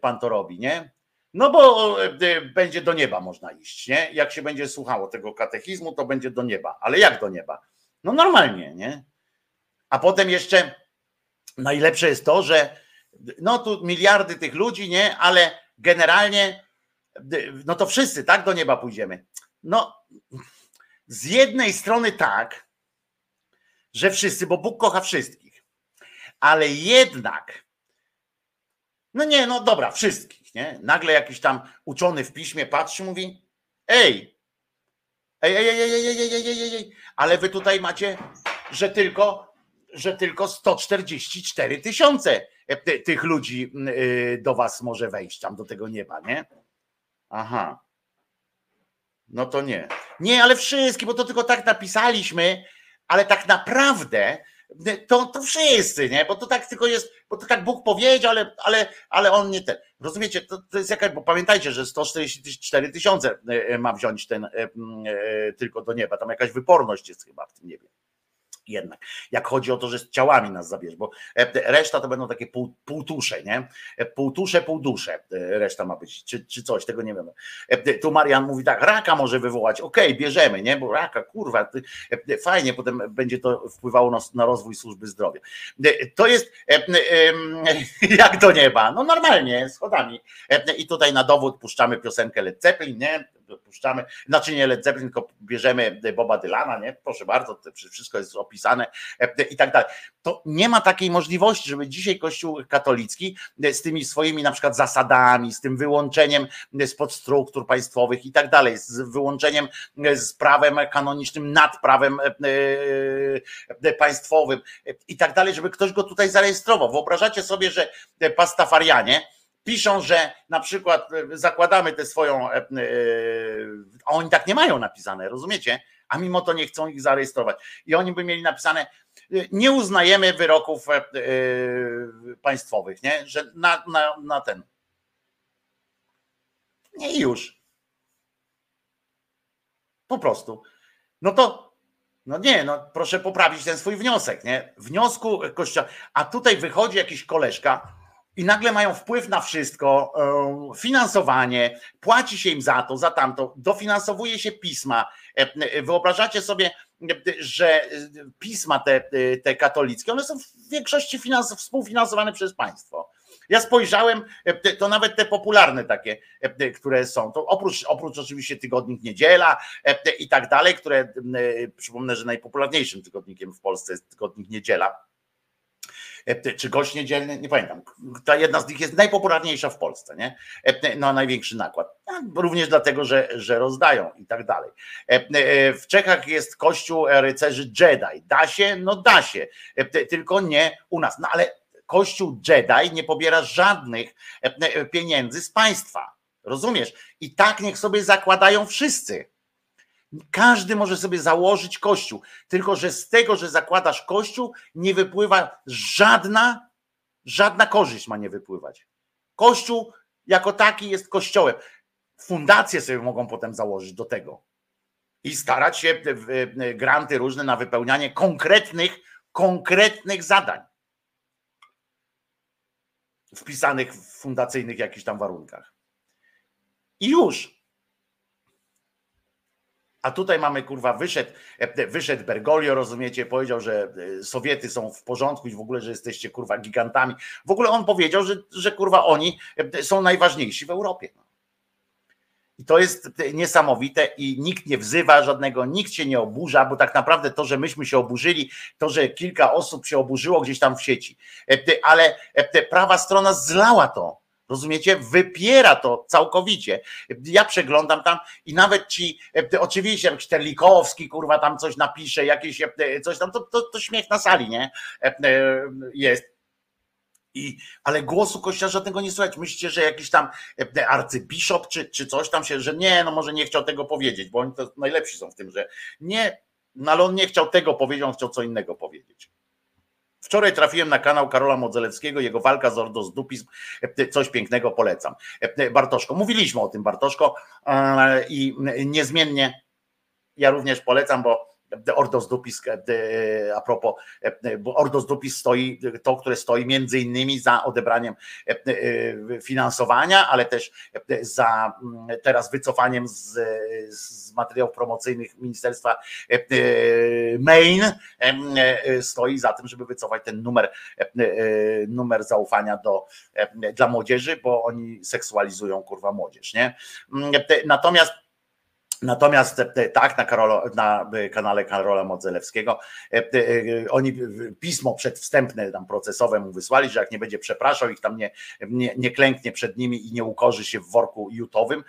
pan to robi, nie? No bo e, będzie do nieba można iść, nie? Jak się będzie słuchało tego katechizmu, to będzie do nieba. Ale jak do nieba? No normalnie, nie? A potem jeszcze najlepsze jest to, że no tu miliardy tych ludzi, nie, ale generalnie no to wszyscy tak do nieba pójdziemy. No z jednej strony tak, że wszyscy, bo Bóg kocha wszystkich, ale jednak no nie, no dobra, wszystkich, nie? Nagle jakiś tam uczony w piśmie patrzy, mówi: Ej, ej, ej, ej, ej, ej, ej, ej, ej, ale wy tutaj macie, że tylko że tylko 144 tysiące e, tych ludzi e, do was może wejść tam do tego nieba, nie? Aha. No to nie. Nie, ale wszystkie, bo to tylko tak napisaliśmy, ale tak naprawdę e, to, to wszyscy, nie? Bo to tak tylko jest, bo to tak Bóg powiedział, ale, ale, ale on nie ten. Rozumiecie? To, to jest jakaś, bo pamiętajcie, że 144 tysiące ma wziąć ten tylko do nieba. Tam jakaś wyporność jest chyba w tym niebie jednak. Jak chodzi o to, że z ciałami nas zabierz, bo e, reszta to będą takie pół, półtusze, nie? E, półtusze, półdusze e, reszta ma być, czy, czy coś, tego nie wiem. Tu Marian mówi tak, raka może wywołać, okej, okay, bierzemy, nie? Bo raka, kurwa, fajnie, potem będzie to wpływało na, na rozwój służby zdrowia. To jest jak do nieba, no normalnie, schodami. I tutaj na dowód puszczamy piosenkę Led Zeppelin, nie? Puszczamy, znaczy nie Led Zeppelin, tylko bierzemy Boba Dylana, nie? Proszę bardzo, wszystko jest opisane e, i tak dalej. To nie ma takiej możliwości, żeby dzisiaj Kościół katolicki e, z tymi swoimi na przykład zasadami, z tym wyłączeniem spod struktur państwowych i tak dalej, z wyłączeniem e, z prawem kanonicznym nad prawem państwowym i tak dalej, żeby ktoś go tutaj zarejestrował. Wyobrażacie sobie, że pastafarianie, piszą, że na przykład e, zakładamy tę swoją, e, e, a oni tak nie mają napisane, rozumiecie? A mimo to nie chcą ich zarejestrować. I oni by mieli napisane, nie uznajemy wyroków państwowych, nie? Że na, na, na ten. Nie już. Po prostu. No to, no nie, no proszę poprawić ten swój wniosek, nie? Wniosku kościoła. A tutaj wychodzi jakiś koleżka, i nagle mają wpływ na wszystko, e, finansowanie, płaci się im za to, za tamto, dofinansowuje się pisma. E, e, wyobrażacie sobie, że pisma te, te katolickie, one są w większości finans, współfinansowane przez państwo. Ja spojrzałem, to nawet te popularne takie, które są, to oprócz, oprócz oczywiście tygodnik Niedziela i tak dalej, które przypomnę, że najpopularniejszym tygodnikiem w Polsce jest tygodnik Niedziela czy gość niedzielny, nie pamiętam. Ta jedna z nich jest najpopularniejsza w Polsce, nie? E, no największy nakład. również dlatego, że, że rozdają i tak dalej. W Czechach jest kościół rycerzy Jedi. Da się? No da się, tylko nie u nas. No ale kościół Jedi nie pobiera żadnych pieniędzy z państwa. Rozumiesz? I tak niech sobie zakładają wszyscy. Każdy może sobie założyć kościół, tylko że z tego, że zakładasz kościół, nie wypływa żadna, żadna korzyść ma nie wypływać. Kościół jako taki jest kościołem. Fundacje sobie mogą potem założyć do tego i starać się granty różne na wypełnianie konkretnych, konkretnych zadań wpisanych w fundacyjnych jakichś tam warunkach. I już. A tutaj mamy, kurwa, wyszedł, e, wyszedł Bergoglio, rozumiecie, powiedział, że e, Sowiety są w porządku i w ogóle, że jesteście, kurwa, gigantami. W ogóle on powiedział, że, że kurwa, oni e, są najważniejsi w Europie. I to jest niesamowite i nikt nie wzywa żadnego, nikt się nie oburza, bo tak naprawdę to, że myśmy się oburzyli, to, że kilka osób się oburzyło gdzieś tam w sieci, ale prawa strona zlała to. Rozumiecie? Wypiera to całkowicie. Ja przeglądam tam i nawet ci, oczywiście jak Terlikowski, kurwa, tam coś napisze, jakieś coś tam, to, to, to śmiech na sali, nie? Jest. I, ale głosu kościoła żadnego nie słychać. Myślicie, że jakiś tam arcybiszop czy, czy coś tam się, że nie, no może nie chciał tego powiedzieć, bo oni to najlepsi są w tym, że nie, no ale on nie chciał tego powiedzieć, on chciał co innego powiedzieć. Wczoraj trafiłem na kanał Karola Modzelewskiego, jego walka z ordosdupizm, coś pięknego polecam. Bartoszko, mówiliśmy o tym Bartoszko e, i niezmiennie ja również polecam, bo Ordos Dupis, e, a propos, e, bo Ordos Dupis stoi, to, które stoi między innymi za odebraniem e, finansowania, ale też za teraz wycofaniem z, z materiałów promocyjnych Ministerstwa Maine, stoi za tym, żeby wycofać ten numer, numer zaufania do, dla młodzieży, bo oni seksualizują kurwa młodzież, nie? Natomiast Natomiast e, tak, na, Karolo, na e, kanale Karola Modzelewskiego e, oni pismo przedwstępne tam procesowe mu wysłali, że jak nie będzie przepraszał, ich tam nie, nie, nie klęknie przed nimi i nie ukorzy się w worku jutowym,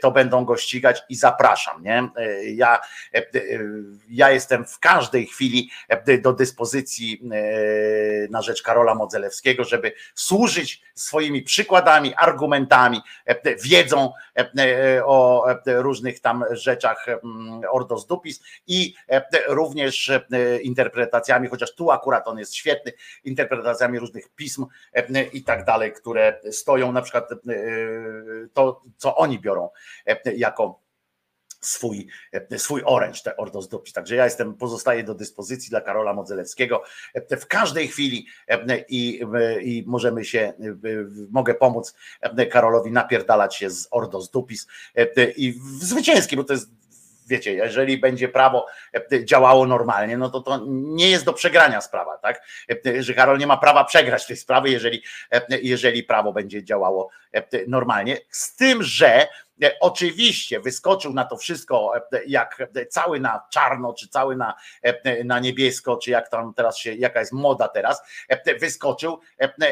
to będą go ścigać i zapraszam. Nie? Ja, ja jestem w każdej chwili do dyspozycji na rzecz Karola Modzelewskiego, żeby służyć swoimi przykładami, argumentami, wiedzą o różnych tam tam rzeczach mm, Ordos Dupis i e, również e, interpretacjami, chociaż tu akurat on jest świetny, interpretacjami różnych pism e, i tak dalej, które stoją na przykład to, co oni biorą jako swój, swój oręcz, te Ordos Dupis. Także ja jestem, pozostaję do dyspozycji dla Karola Modzelewskiego w każdej chwili i, i możemy się, mogę pomóc Karolowi napierdalać się z Ordos Dupis i w zwycięski, bo to jest wiecie, jeżeli będzie prawo działało normalnie, no to to nie jest do przegrania sprawa, tak? Że Karol nie ma prawa przegrać tej sprawy, jeżeli, jeżeli prawo będzie działało normalnie. Z tym, że E, oczywiście wyskoczył na to wszystko, e, jak cały na czarno, czy cały na, e, na niebiesko, czy jak tam teraz się, jaka jest moda teraz, wyskoczył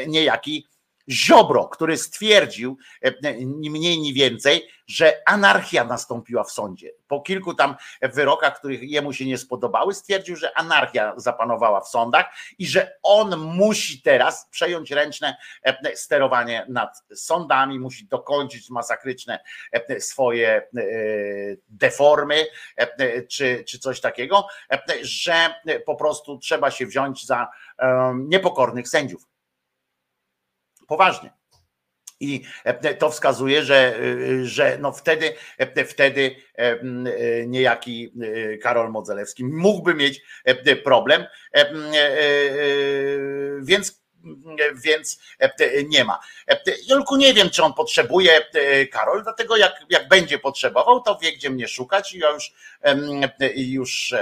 niejaki Ziobro, który stwierdził, ni mniej, ni więcej, że anarchia nastąpiła w sądzie. Po kilku tam wyrokach, których jemu się nie spodobały, stwierdził, że anarchia zapanowała w sądach i że on musi teraz przejąć ręczne sterowanie nad sądami, musi dokończyć masakryczne swoje e, deformy czy, czy coś takiego, że po prostu trzeba się wziąć za niepokornych sędziów. Poważnie. I e, to wskazuje, że, e, że no wtedy, e, wtedy niejaki Karol Modzelewski mógłby mieć problem. Więc więc e, nie ma. E, Jolku, nie wiem, czy on potrzebuje, e, Karol, dlatego jak, jak będzie potrzebował, to wie, gdzie mnie szukać i ja już, już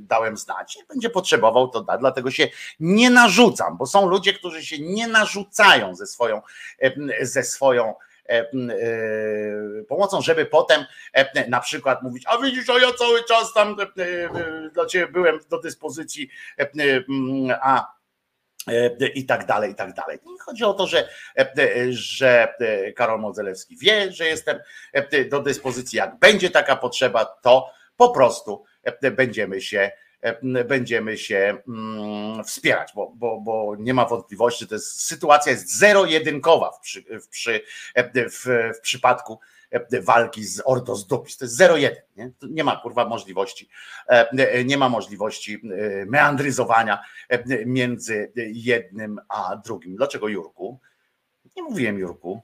dałem znać. Jak będzie potrzebował, to da, dlatego się nie narzucam, bo są ludzie, którzy się nie narzucają ze swoją, ze swoją pomocą, żeby potem na przykład mówić, a widzisz, a ja cały czas tam dla ciebie byłem do dyspozycji, a i tak dalej, i tak dalej. Chodzi o to, że, że Karol Modzelewski wie, że jestem do dyspozycji. Jak będzie taka potrzeba, to po prostu będziemy się będziemy się mm, wspierać, bo, bo, bo nie ma wątpliwości, to jest sytuacja jest zero-jedynkowa w, w, w, w przypadku walki z Ordos Dupis. To jest 0-1. Nie? nie ma kurwa możliwości, nie ma możliwości meandryzowania między jednym a drugim. Dlaczego Jurku? Nie mówiłem Jurku.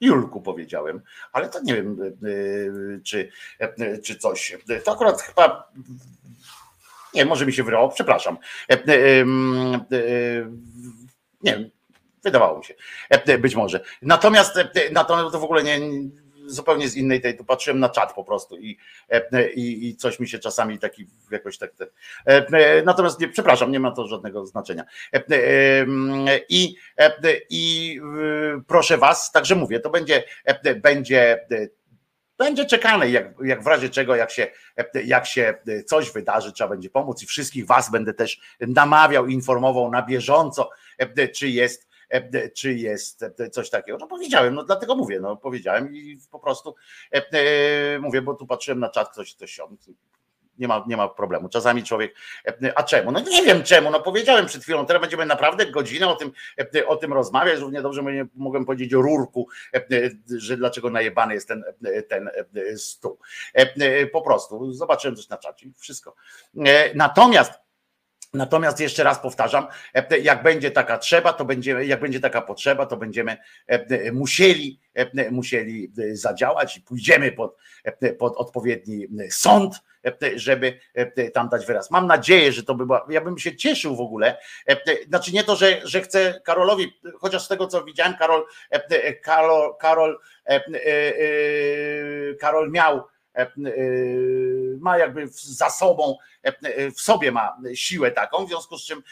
Julku powiedziałem, ale to nie wiem, czy, czy coś. To akurat chyba nie, może mi się wydawało, przepraszam. E, e, e, nie wiem, wydawało mi się. Być może. Natomiast, natomiast to w ogóle nie, zupełnie z innej tej, tu patrzyłem na czat po prostu i, i, i coś mi się czasami taki jakoś tak. Natomiast nie, przepraszam, nie ma to żadnego znaczenia. I, i proszę was, także mówię, to będzie, będzie będzie czekane, jak, jak w razie czego, jak się, jak się coś wydarzy, trzeba będzie pomóc i wszystkich Was będę też namawiał, informował na bieżąco, czy jest, czy jest coś takiego. No powiedziałem, no dlatego mówię, no powiedziałem i po prostu mówię, bo tu patrzyłem na czat, ktoś, ktoś nie ma, nie ma problemu. Czasami człowiek, a czemu? No nie wiem czemu, no powiedziałem przed chwilą, teraz będziemy naprawdę godzinę o tym, o tym rozmawiać, równie dobrze mogłem powiedzieć o rurku, że dlaczego najebany jest ten, ten stół. Po prostu, zobaczyłem coś na czacie, wszystko. Natomiast Natomiast jeszcze raz powtarzam, jak będzie taka trzeba, to będziemy, jak będzie taka potrzeba, to będziemy musieli, musieli zadziałać i pójdziemy pod, pod odpowiedni sąd, żeby tam dać wyraz. Mam nadzieję, że to by była, ja bym się cieszył w ogóle, znaczy nie to, że, że chcę Karolowi, chociaż z tego co widziałem, Karol, Karol, Karol, Karol miał E, e, ma jakby za sobą, e, w sobie ma siłę taką, w związku z czym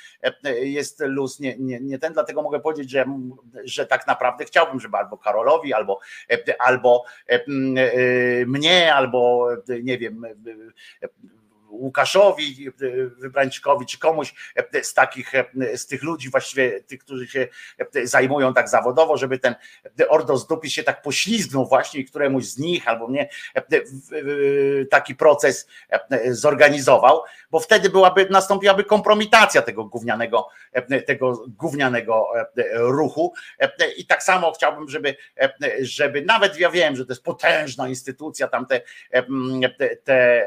jest luz nie, nie, nie ten, dlatego mogę powiedzieć, że, że tak naprawdę chciałbym, żeby albo Karolowi, albo, albo mnie, albo nie wiem, Łukaszowi Wybrańczykowi, czy komuś z takich, z tych ludzi właściwie, tych, którzy się zajmują tak zawodowo, żeby ten Ordos Dupis się tak poślizgnął właśnie i któremuś z nich albo mnie taki proces zorganizował, bo wtedy byłaby, nastąpiłaby kompromitacja tego gównianego, tego gównianego ruchu. I tak samo chciałbym, żeby, żeby nawet ja wiem, że to jest potężna instytucja, tam te, te,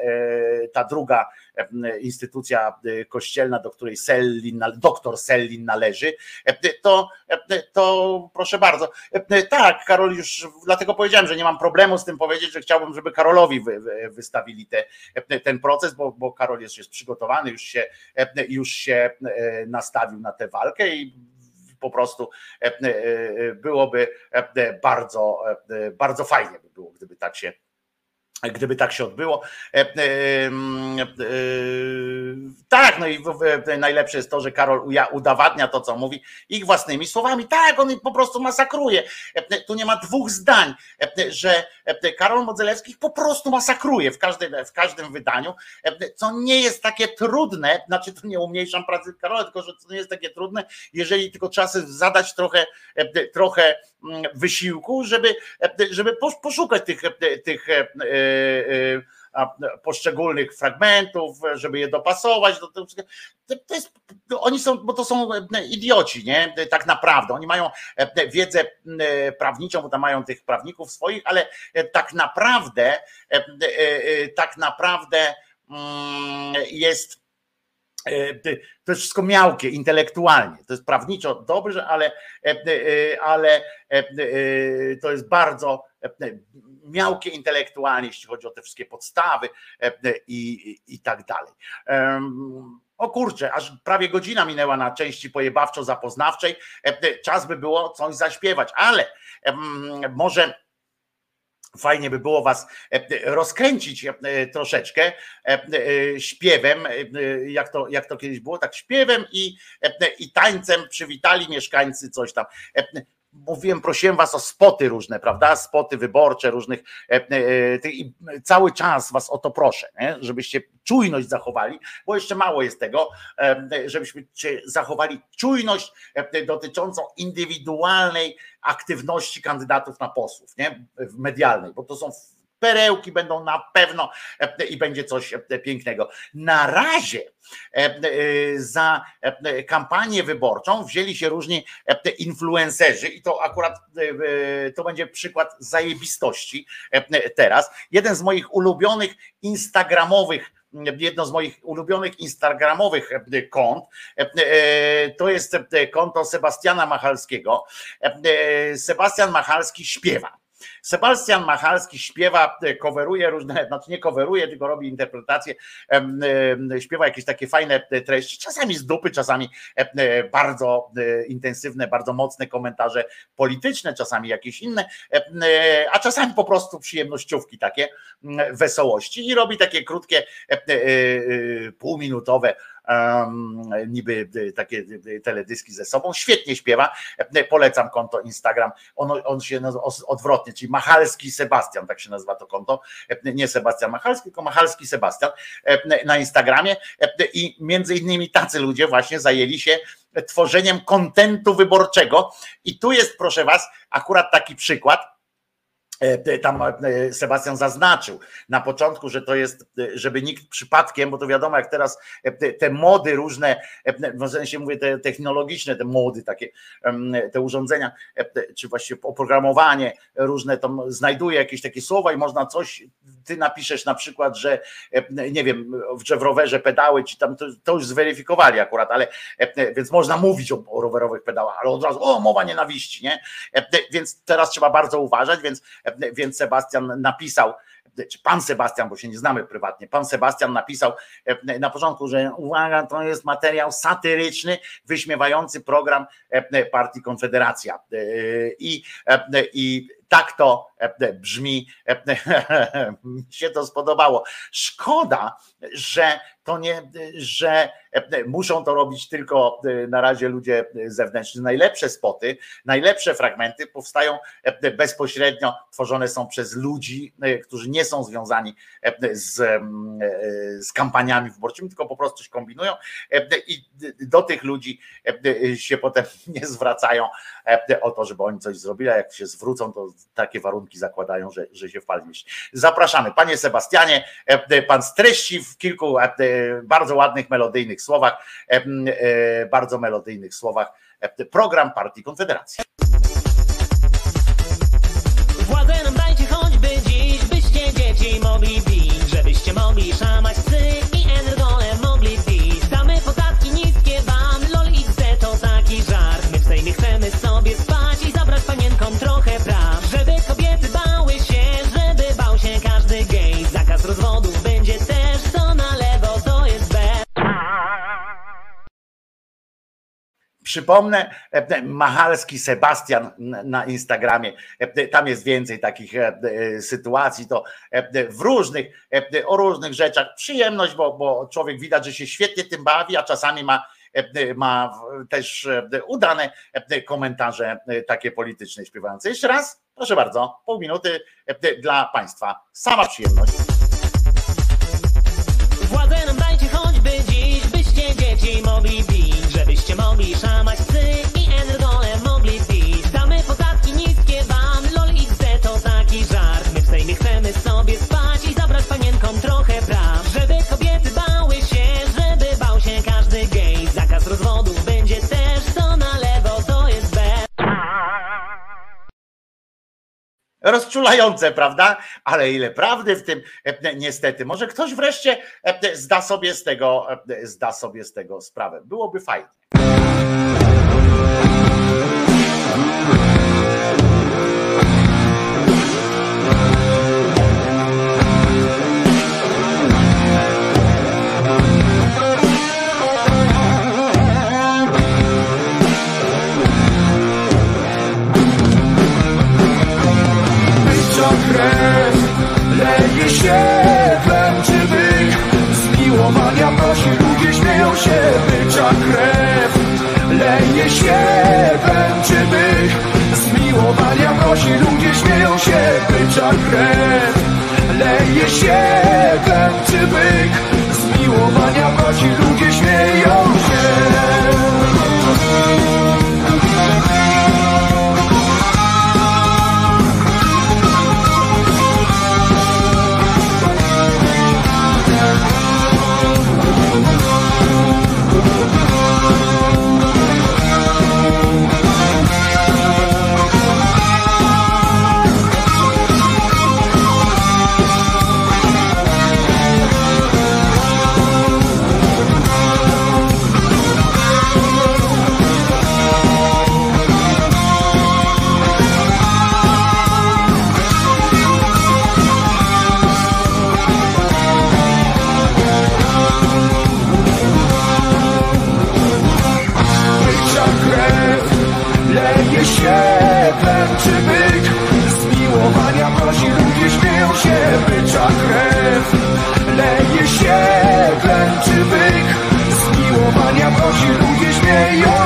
ta druga E, instytucja e, kościelna, do której Sellin, doktor Sellin należy, e, to, to proszę bardzo. Tak, Karol już, dlatego powiedziałem, że nie mam problemu z tym powiedzieć, że chciałbym, żeby Karolowi wy, wystawili te, ten proces, bo, bo Karol jest, jest przygotowany, już się, już się nastawił na tę walkę i po prostu byłoby bardzo, bardzo fajnie by było, gdyby tak się Gdyby tak się odbyło. E, e, e, tak, no i najlepsze jest to, że Karol udowadnia to, co mówi, ich własnymi słowami. Tak, on po prostu masakruje. Tu nie ma dwóch zdań, że Karol Modzelewski po prostu masakruje w każdym, w każdym wydaniu, co nie jest takie trudne, znaczy to nie umniejszam pracy Karola, tylko że to nie jest takie trudne, jeżeli tylko sobie zadać trochę, trochę mm, wysiłku, żeby, żeby poszukać tych, tych poszczególnych fragmentów, żeby je dopasować. Do, to jest, oni są, bo to są idioci, nie? Tak naprawdę. Oni mają wiedzę prawniczą, bo tam mają tych prawników swoich, ale tak naprawdę, tak naprawdę jest to jest wszystko miałkie intelektualnie. To jest prawniczo dobrze, ale, ale to jest bardzo miałkie intelektualnie, jeśli chodzi o te wszystkie podstawy e, i, i tak dalej. O kurczę, aż prawie godzina minęła na części pojebawczo-zapoznawczej. E, czas by było coś zaśpiewać, ale może fajnie by było was e, rozkręcić troszeczkę śpiewem, jak to, jak to kiedyś było, tak śpiewem i, i tańcem przywitali mieszkańcy coś tam mówiłem, prosiłem was o spoty różne, prawda? Spoty wyborcze różnych. I cały czas was o to proszę, nie? żebyście czujność zachowali, bo jeszcze mało jest tego, żebyśmy zachowali czujność dotyczącą indywidualnej aktywności kandydatów na posłów, nie? medialnej, bo to są perełki będą na pewno e, i będzie coś e, pięknego. Na razie e, za kampanię wyborczą wzięli się różni influencerzy i to akurat to będzie przykład zajebistości teraz. Jeden z moich ulubionych instagramowych jedno z moich ulubionych instagramowych kont. To jest konto Sebastiana Machalskiego. Sebastian Machalski śpiewa. Sebastian Machalski śpiewa, coveruje różne, znaczy nie coveruje, tylko robi interpretacje, śpiewa jakieś takie fajne treści, czasami z dupy, czasami bardzo intensywne, bardzo mocne komentarze polityczne, czasami jakieś inne, a czasami po prostu przyjemnościówki takie, wesołości i robi takie krótkie, półminutowe niby y, takie y, y, teledyski ze sobą. Świetnie śpiewa. Polecam konto Instagram. On, on się nazywa odwrotnie, czyli Machalski Sebastian, tak się nazywa to konto. Nie Sebastian Machalski, tylko Machalski Sebastian na Instagramie. I między innymi tacy ludzie właśnie zajęli się tworzeniem kontentu wyborczego. I tu jest, proszę Was, akurat taki przykład E, tam e, Sebastian zaznaczył na początku, że to jest, e, żeby nikt przypadkiem, bo to wiadomo, jak teraz te mody różne, w sensie mówię te technologiczne, te mody takie, te urządzenia, czy właściwie oprogramowanie różne, tam znajduje jakieś takie słowa i można coś, ty napiszesz na przykład, że nie wiem, że w rowerze pedały, czy tam to, to już zweryfikowali akurat, ale więc można mówić o, o rowerowych pedałach, ale od razu, o, mowa nienawiści, nie? Więc teraz trzeba bardzo uważać, więc więc Sebastian napisał, czy pan Sebastian, bo się nie znamy prywatnie, pan Sebastian napisał e, na początku, że uwaga, to jest materiał satyryczny, wyśmiewający program e, partii Konfederacja. E, I, i tak to brzmi, mi się to spodobało. Szkoda, że to nie, że muszą to robić tylko na razie ludzie zewnętrzni. Najlepsze spoty, najlepsze fragmenty powstają bezpośrednio, tworzone są przez ludzi, którzy nie są związani z, z kampaniami wyborczymi, tylko po prostu się kombinują i do tych ludzi się potem nie zwracają o to, żeby oni coś zrobili, a jak się zwrócą, to takie warunki zakładają, że, że się w Zapraszamy. Panie Sebastianie, pan streści w kilku bardzo ładnych, melodyjnych słowach, bardzo melodyjnych słowach program Partii Konfederacji. Władzę dajcie choćby dziś, byście dzieci mogli pić, żebyście mogli szamać psy i energole mogli pić. Damy podatki niskie wam, lol XD to taki żart. My w Sejmie chcemy sobie spać i zabrać panienkom trochę praw, Przypomnę, e, Machalski Sebastian na Instagramie. E, tam jest więcej takich e, sytuacji, to w różnych, o różnych rzeczach. Przyjemność, bo, bo człowiek widać, że się świetnie tym bawi, a czasami ma ma też udane komentarze takie polityczne śpiewające. Jeszcze raz, proszę bardzo, pół minuty dla Państwa. Sama przyjemność. Mogli szamać psy i energole mogli pić. Damy podatki niskie wam, lol XD to taki żart. My w Sejmie chcemy sobie spać i zabrać panienkom trochę praw, żeby kobiety bały się, żeby bał się każdy gej. Zakaz rozwodów będzie też, co na lewo to jest B. Rozczulające, prawda? Ale ile prawdy w tym e, niestety. Może ktoś wreszcie e, zda sobie z tego, e, zda sobie z tego sprawę. Byłoby fajnie. nosi, ludzie śmieją się, bycza krew. Leje się, tęczy byk, zmiłowania zdobycza krew Leje się klęczy byk. Z miłowania w ludzie śmieją.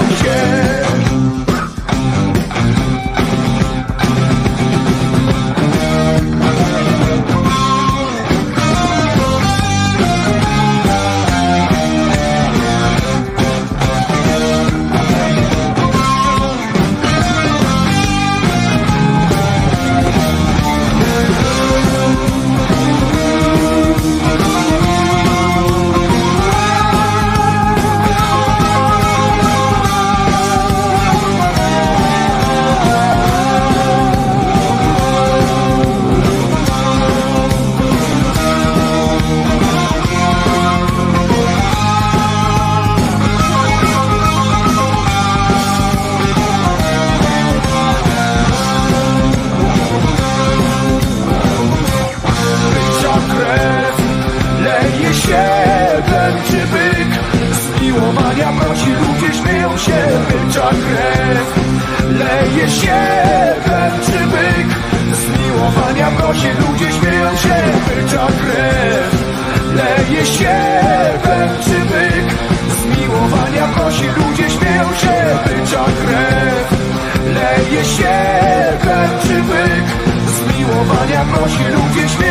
miłość i lubię śmierć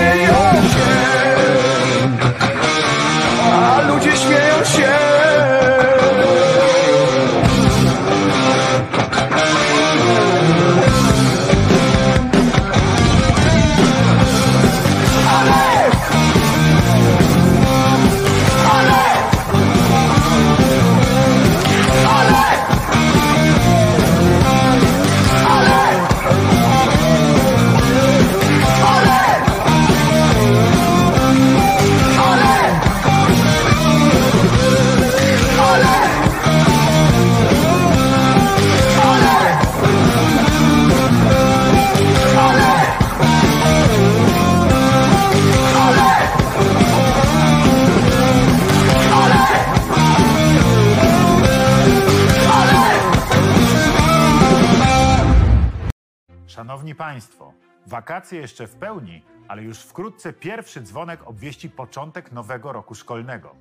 Wakacje jeszcze w pełni, ale już wkrótce pierwszy dzwonek obwieści początek nowego roku szkolnego.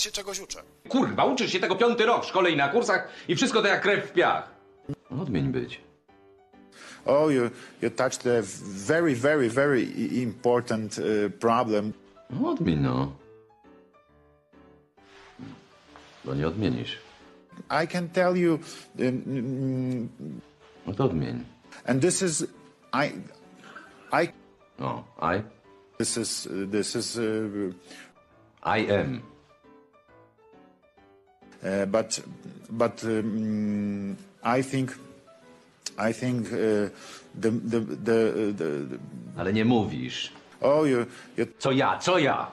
Czas się czegoś uczę. Kurwa, uczysz się tego piąty rok w szkole i na kursach i wszystko to jak krew w piach. Odmień być. Oh, you, you touched a very, very, very important uh, problem. Odmień no. Bo nie odmienisz. I can tell you, um, No to odmień. and this is, I, I, O, I, this is, this is, uh, I am. Uh, but, but um, I think, I think uh, the, the, the, the, Ale nie mówisz. oh, you, you, Co ja, co ja?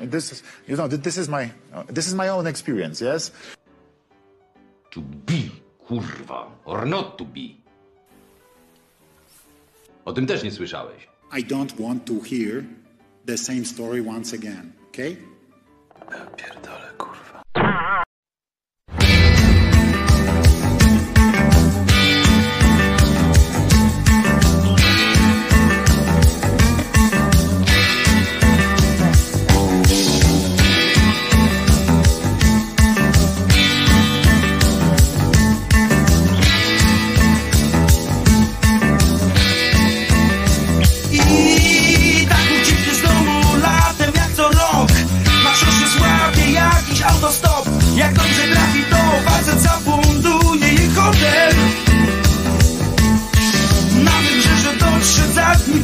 this is, you know, this is my, this is my own experience. Yes. To be, kurwa. Or not to be. O tym też nie słyszałeś. I don't want to hear the same story once again, okay? I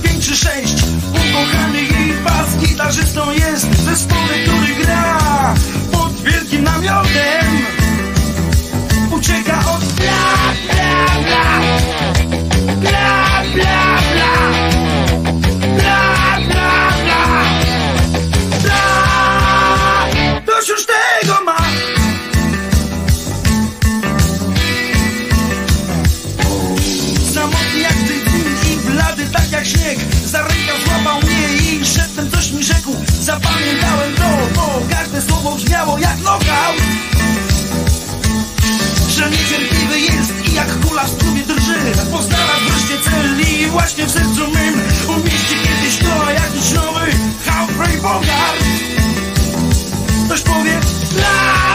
pięć czy sześć. Ukochany jej pas gitarzystą jest. Zespole, który gra. Pod wielkim namiotem Ucieka od bla Bla. Bla Zapamiętałem to, bo każde słowo brzmiało jak knockout że niecierpliwy jest i jak kula w struwie drży Poznała wreszcie cel i właśnie w sercu mym Umieści kiedyś to jakiś nowy Humphrey Bogart Ktoś powie bla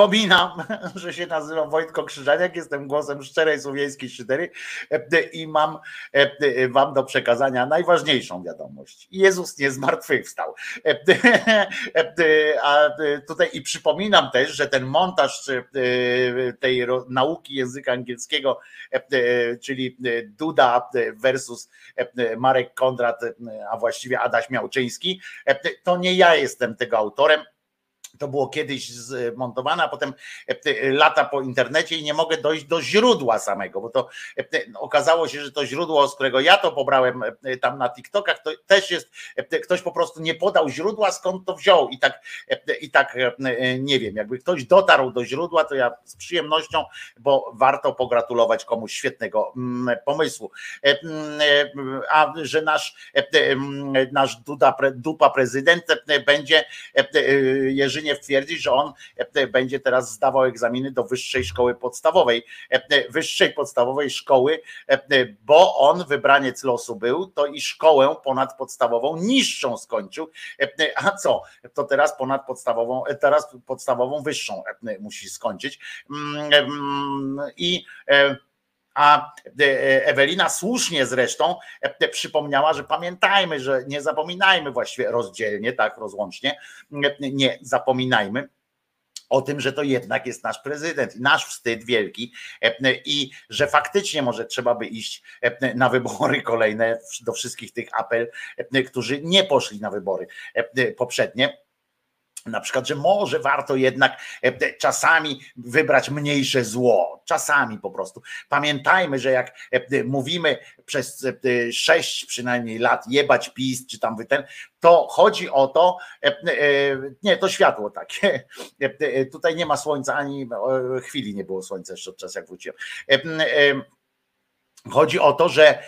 Przypominam, że się nazywam Wojtko Krzyżaniak, jestem głosem szczerej słowiańskiej szydery e, i mam e, wam do przekazania najważniejszą wiadomość. Jezus nie zmartwychwstał. E, A tutaj i przypominam też, że ten montaż e, tej nauki języka angielskiego, e, czyli Duda versus Marek Kondrat, a właściwie Adaś Miałczyński, to nie ja jestem tego autorem To było kiedyś zmontowane, a potem e, e, lata po internecie i nie mogę dojść do źródła samego, bo to e, okazało się, że to źródło, z którego ja to pobrałem tam na TikTokach, to też jest, ktoś po prostu nie podał źródła, skąd to wziął i tak, i tak nie wiem, jakby ktoś dotarł do źródła, to ja z przyjemnością, bo warto pogratulować komuś świetnego mm, pomysłu. Mm, A że nasz, mm, nasz Duda, dupa prezydent będzie e, e, Jerzyniew twierdzi, że on e, będzie teraz zdawał egzaminy do wyższej szkoły podstawowej, e, wyższej podstawowej szkoły, e, bo on wybraniec losu był, to i szkołę ponadpodstawową niższą skończył. A co? To teraz ponadpodstawową, teraz podstawową wyższą musi skończyć. Mm, mm, I a e, Ewelina słusznie zresztą e, przypomniała, że pamiętajmy, że nie zapominajmy właściwie rozdzielnie, tak, rozłącznie, e, nie zapominajmy o tym, że to jednak jest nasz prezydent nasz wstyd wielki e, i że faktycznie może trzeba by iść e, na wybory kolejne do wszystkich tych apel, e, którzy nie poszli na wybory e, poprzednie na przykład, że może warto jednak e, czasami wybrać mniejsze zło, czasami po prostu. Pamiętajmy, że jak e, mówimy przez e, sześć przynajmniej lat jebać PiS, czy tam ten, to chodzi o to, nie, to światło takie, tutaj nie ma słońca, ani chwili nie było słońca jeszcze od czasu jak wróciłem. Chodzi o to, że,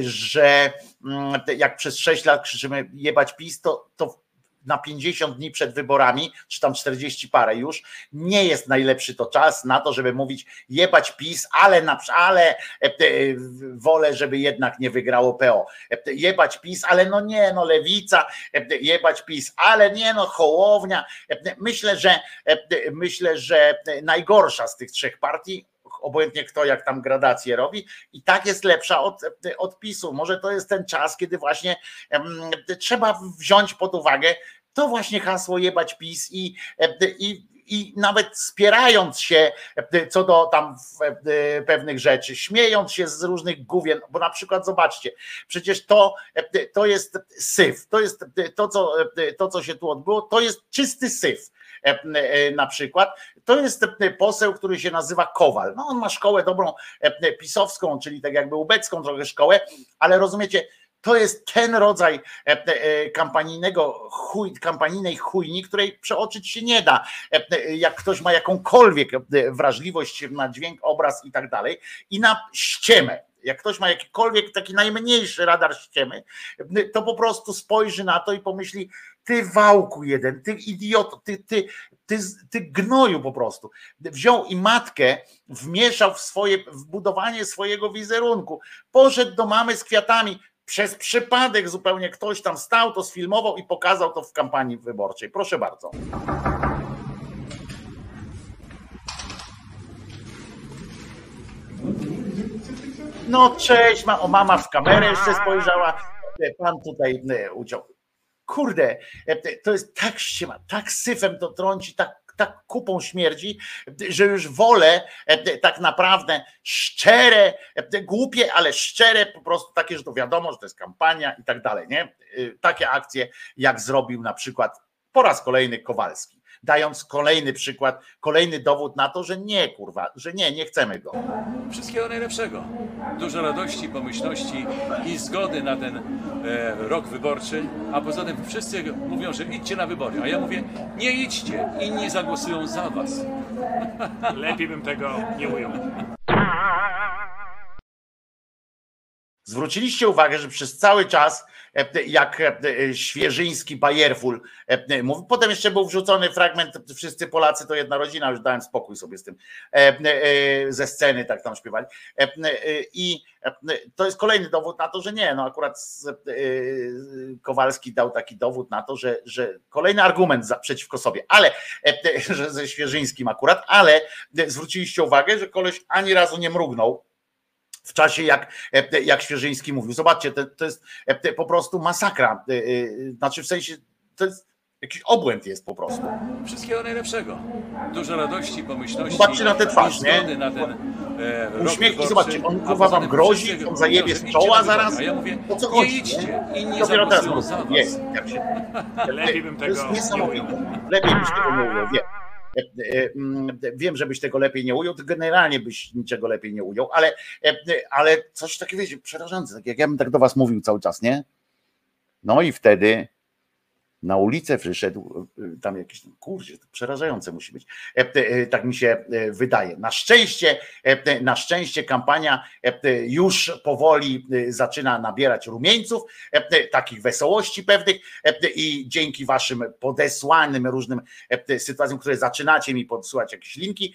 że mm, jak przez sześć lat krzyczymy jebać PiS, to, to na 50 dni przed wyborami, czy tam 40 parę już, nie jest najlepszy to czas na to, żeby mówić jebać PiS, ale, na, ale e, e, wolę, żeby jednak nie wygrało PO. E, Jebać PiS, ale no nie, no lewica, jebać PiS, ale nie, no hołownia. Myślę, że myślę, że najgorsza z tych trzech partii obojętnie kto jak tam gradację robi, i tak jest lepsza od, od PiSu. Może to jest ten czas, kiedy właśnie trzeba wziąć pod uwagę to właśnie hasło jebać PiS i, i, i nawet spierając się co do tam pewnych rzeczy, śmiejąc się z różnych główien, bo na przykład zobaczcie, przecież to, to jest syf, to jest to co, to, co się tu odbyło, to jest czysty syf na przykład. To jest poseł, który się nazywa Kowal. No on ma szkołę dobrą pisowską, czyli tak jakby ubecką trochę szkołę, ale rozumiecie, to jest ten rodzaj e, e, kampanijnego chuj, kampanijnej chujni, której przeoczyć się nie da. E, Jak ktoś ma jakąkolwiek wrażliwość na dźwięk, obraz i tak dalej, i na ściemę. Jak ktoś ma jakikolwiek taki najmniejszy radar ściemy, to po prostu spojrzy na to i pomyśli, ty wałku jeden, ty idioto, ty, ty, ty, ty gnoju po prostu. Wziął i matkę wmieszał w swoje, w budowanie swojego wizerunku. Poszedł do mamy z kwiatami, przez przypadek zupełnie ktoś tam stał, to sfilmował i pokazał to w kampanii wyborczej. Proszę bardzo. No cześć, ma, o mama w kamerę jeszcze spojrzała, pan tutaj e, uciął. Kurde, e, to jest tak ściema, tak syfem to trąci, tak tak kupą śmierdzi, że już wolę e, tak naprawdę szczere, e, głupie, ale szczere, po prostu takie, że to wiadomo, że to jest kampania i tak dalej, nie? Takie akcje, jak zrobił na przykład po raz kolejny Kowalski, dając kolejny przykład, kolejny dowód na to, że nie, kurwa, że nie, nie chcemy go. Wszystkiego najlepszego. Dużo radości, pomyślności i zgody na ten e, rok wyborczy. A poza tym wszyscy mówią, że idźcie na wybory. A ja mówię, nie idźcie. Inni zagłosują za was. Lepiej bym tego nie ujął. Zwróciliście uwagę, że przez cały czas, jak e, Świeżyński Bajerful e, mówił, potem jeszcze był wrzucony fragment Wszyscy Polacy to jedna rodzina, już dałem spokój sobie z tym, ze sceny tak tam śpiewali. I to jest kolejny dowód na to, że nie, no akurat Kowalski dał taki dowód na to, że, że kolejny argument przeciwko sobie, ale że ze Świeżyńskim akurat, ale zwróciliście uwagę, że koleś ani razu nie mrugnął w czasie, jak, jak Świeżyński mówił. Zobaczcie, to, to jest po prostu masakra. Znaczy, w sensie, to jest Jakiś obłęd jest po prostu. Wszystkiego najlepszego. Dużo radości, pomyślności. Zobaczcie na tę twarz, i nie? na ten e, zobaczcie, on kurwa wam grozi, on zajebie z czoła zaraz. A ja mówię, O co nie chodzi, idźcie, nie? inni Dopiero teraz was. jest, jak się, Lepiej bym to jest tego niesamowite. Lepiej byś tego nie wiem. E, mm, Wiem, żebyś tego lepiej nie ujął, generalnie byś niczego lepiej nie ujął, ale, e, ale coś takiego, wiecie, przerażające, tak jak ja bym tak do was mówił cały czas, nie? No i wtedy na ulicę wyszedł e, tam jakiś, kurczę, to przerażające musi być. E, e, Tak mi się wydaje. Na szczęście, na szczęście kampania już powoli zaczyna nabierać rumieńców, takich wesołości pewnych i dzięki waszym podesłanym różnym sytuacjom, które zaczynacie mi podsyłać jakieś linki,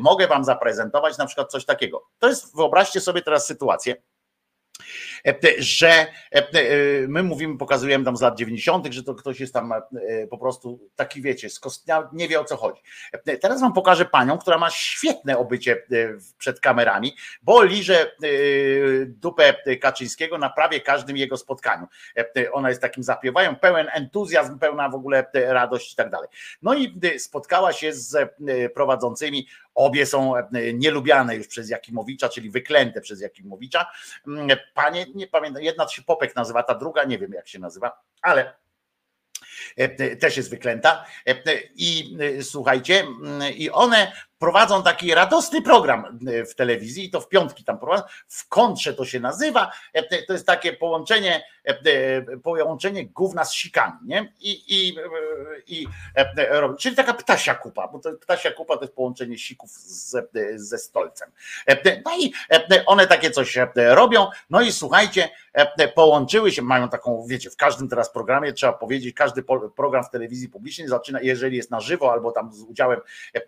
mogę wam zaprezentować na przykład coś takiego. To jest, wyobraźcie sobie teraz sytuację, że e, e, my mówimy, pokazujemy tam z lat 90., że to ktoś jest tam e, po prostu taki, wiecie, skostniały, nie wie o co chodzi. E, Teraz wam pokażę panią, która ma świetne obycie e, przed kamerami, bo liże e, dupę Kaczyńskiego na prawie każdym jego spotkaniu. E, Ona jest takim zapiewają, pełen entuzjazm, pełna w ogóle e, radość i tak dalej. No i e, spotkała się z e, prowadzącymi, obie są e, nielubiane już przez Jakimowicza, czyli wyklęte przez Jakimowicza. Mm, Panie, nie pamiętam, jedna się Popek nazywa, ta druga nie wiem jak się nazywa, ale e, też jest wyklęta. E, I e, słuchajcie, mm, i one prowadzą taki radosny program e, w telewizji, i to w piątki tam prowadzą. W kontrze to się nazywa. E, To jest takie połączenie, e, połączenie gówna z sikami, nie? I, i, i czyli taka ptasia kupa, bo to ptasia kupa to jest połączenie sików z, ze stolcem. No i one takie coś robią. No i słuchajcie, połączyły się, mają taką, wiecie, w każdym teraz programie trzeba powiedzieć, każdy program w telewizji publicznej zaczyna, jeżeli jest na żywo albo tam z udziałem,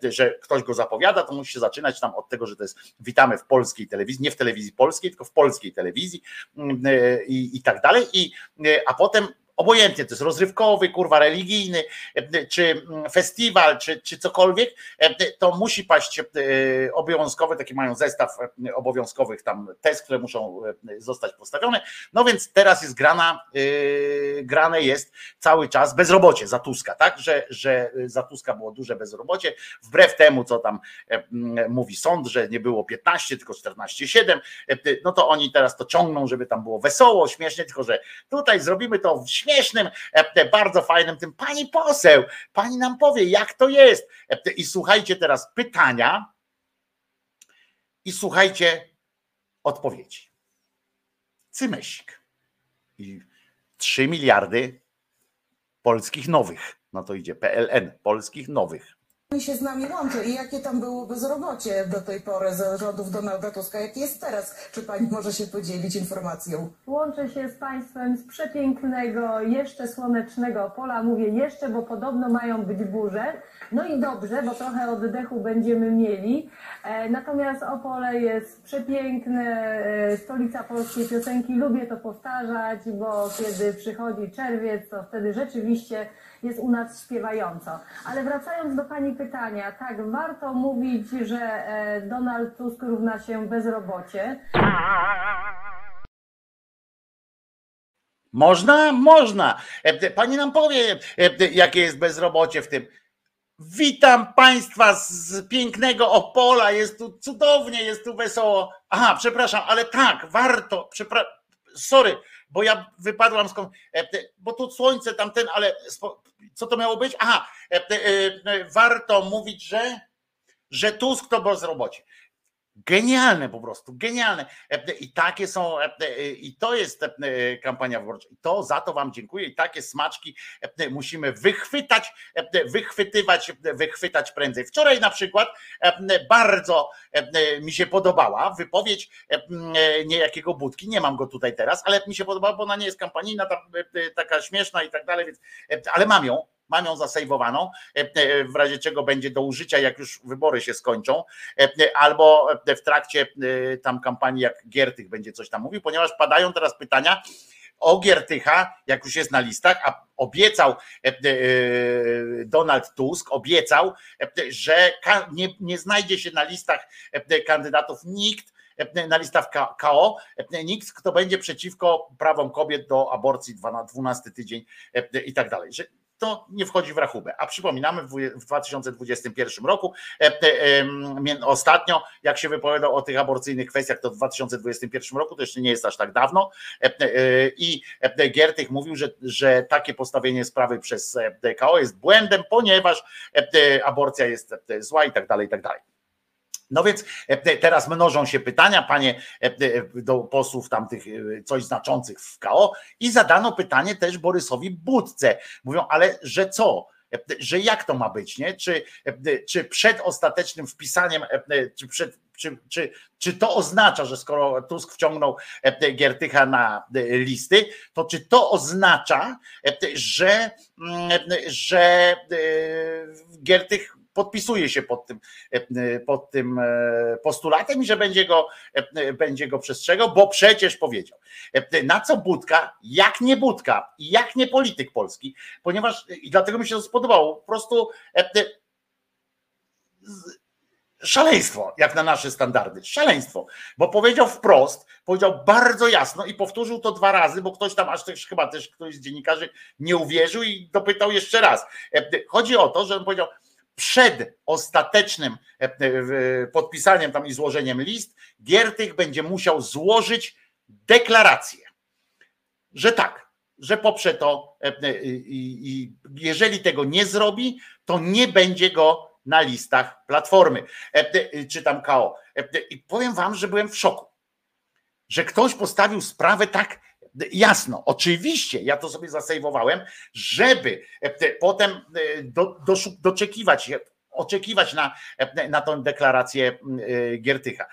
że ktoś go zapowiada, to musi się zaczynać tam od tego, że to jest witamy w polskiej telewizji, nie w telewizji polskiej, tylko w polskiej telewizji mm, e, i, i tak dalej. I, e, a potem obojętnie, to jest rozrywkowy, kurwa, religijny, e, czy mm, festiwal, czy, czy cokolwiek, e, to musi paść e, obowiązkowy, taki mają zestaw obowiązkowych tam test, które muszą zostać postawione. No więc teraz jest grana, grane jest cały czas bezrobocie za Tuska, tak? Że, że za Tuska było duże bezrobocie, wbrew temu, co tam e, m, mówi sąd, że nie było 15, tylko 14,7, e, no to oni teraz to ciągną, żeby tam było wesoło, śmiesznie, tylko że tutaj zrobimy to w śmiesznym, e, bardzo fajnym tym. Pani poseł, pani nam powie, jak to jest. E, I słuchajcie teraz pytania i słuchajcie odpowiedzi. Cymesik. I 3 miliardy polskich nowych. No to idzie PLN, polskich nowych. Się z nami łączy i jakie tam było bezrobocie do tej pory za rządów Donalda Tuska, jakie jest teraz? Czy pani może się podzielić informacją? Łączę się z Państwem z przepięknego, jeszcze słonecznego pola. Mówię jeszcze, bo podobno mają być burze. No i dobrze, bo trochę oddechu będziemy mieli. E, Natomiast Opole jest przepiękne, e, stolica polskiej piosenki. Lubię to powtarzać, bo kiedy przychodzi czerwiec, to wtedy rzeczywiście jest u nas śpiewająco. Ale wracając do Pani pytania, tak, warto mówić, że e, Donald Tusk równa się bezrobocie. Można? Można. Pani nam powie, jakie jest bezrobocie w tym. Witam Państwa z pięknego Opola. Jest tu cudownie, jest tu wesoło. Aha, przepraszam, ale tak, warto. Przepra... Sorry, bo ja wypadłam skąd. e, Bo tu słońce tamten, ale co to miało być? Aha, e, e, warto mówić, że, że Tusk to bezrobocie. Genialne po prostu, genialne. I takie są, i to jest kampania wyborcza. I to za to Wam dziękuję. I takie smaczki musimy wychwytać, wychwytywać, wychwytać prędzej. Wczoraj na przykład bardzo mi się podobała wypowiedź niejakiego Budki. Nie mam go tutaj teraz, ale mi się podobała, bo ona nie jest kampanijna, ta- taka śmieszna i tak dalej, więc, ale mam ją. Mam ją zasejwowaną, e, e, w razie czego będzie do użycia, jak już wybory się skończą, e, albo w trakcie tam kampanii, jak Giertych będzie coś tam mówił, ponieważ padają teraz pytania o Giertycha, jak już jest na listach, a obiecał Donald Tusk, obiecał, że nie, nie znajdzie się na listach kandydatów nikt, na listach KO, nikt, kto będzie przeciwko prawom kobiet do aborcji 12 tydzień i tak dalej. To nie wchodzi w rachubę. A przypominamy, w dwu- w 2021 roku, e, ostatnio, jak się wypowiadał o tych aborcyjnych kwestiach, to w 2021 roku, to jeszcze nie jest aż tak dawno, e, e, i Giertych mówił, że, że takie postawienie sprawy przez e, KO jest błędem, ponieważ aborcja jest zła i tak dalej, i tak dalej. No więc e, teraz mnożą się pytania, panie, e, do posłów tamtych e, coś znaczących w KO i zadano pytanie też Borysowi Budce. Mówią, ale że co? E, Że jak to ma być, nie? Czy, e, czy przed ostatecznym wpisaniem, e, czy, przed, czy, czy, czy to oznacza, że skoro Tusk wciągnął e, Giertycha na e, listy, to czy to oznacza, e, że, mm, że e, Giertych podpisuje się pod tym, e, pod tym e, postulatem i że będzie go, e, będzie go przestrzegał, bo przecież powiedział. E, Na co Budka, jak nie Budka jak nie polityk polski, ponieważ i dlatego mi się to spodobało, po prostu e, szaleństwo, jak na nasze standardy, szaleństwo, bo powiedział wprost, powiedział bardzo jasno i powtórzył to dwa razy, bo ktoś tam aż też chyba też ktoś z dziennikarzy nie uwierzył i dopytał jeszcze raz. E, Chodzi o to, że on powiedział, przed ostatecznym e, e, podpisaniem tam i złożeniem list, Giertych będzie musiał złożyć deklarację, że tak, że poprze to e, i, jeżeli tego nie zrobi, to nie będzie go na listach Platformy, e, e, czy tam KO. I powiem wam, że byłem w szoku, że ktoś postawił sprawę tak jasno. Oczywiście, ja to sobie zasejwowałem, żeby e, potem e, do, doczekiwać się, oczekiwać na, e, na tą deklarację e, Giertycha.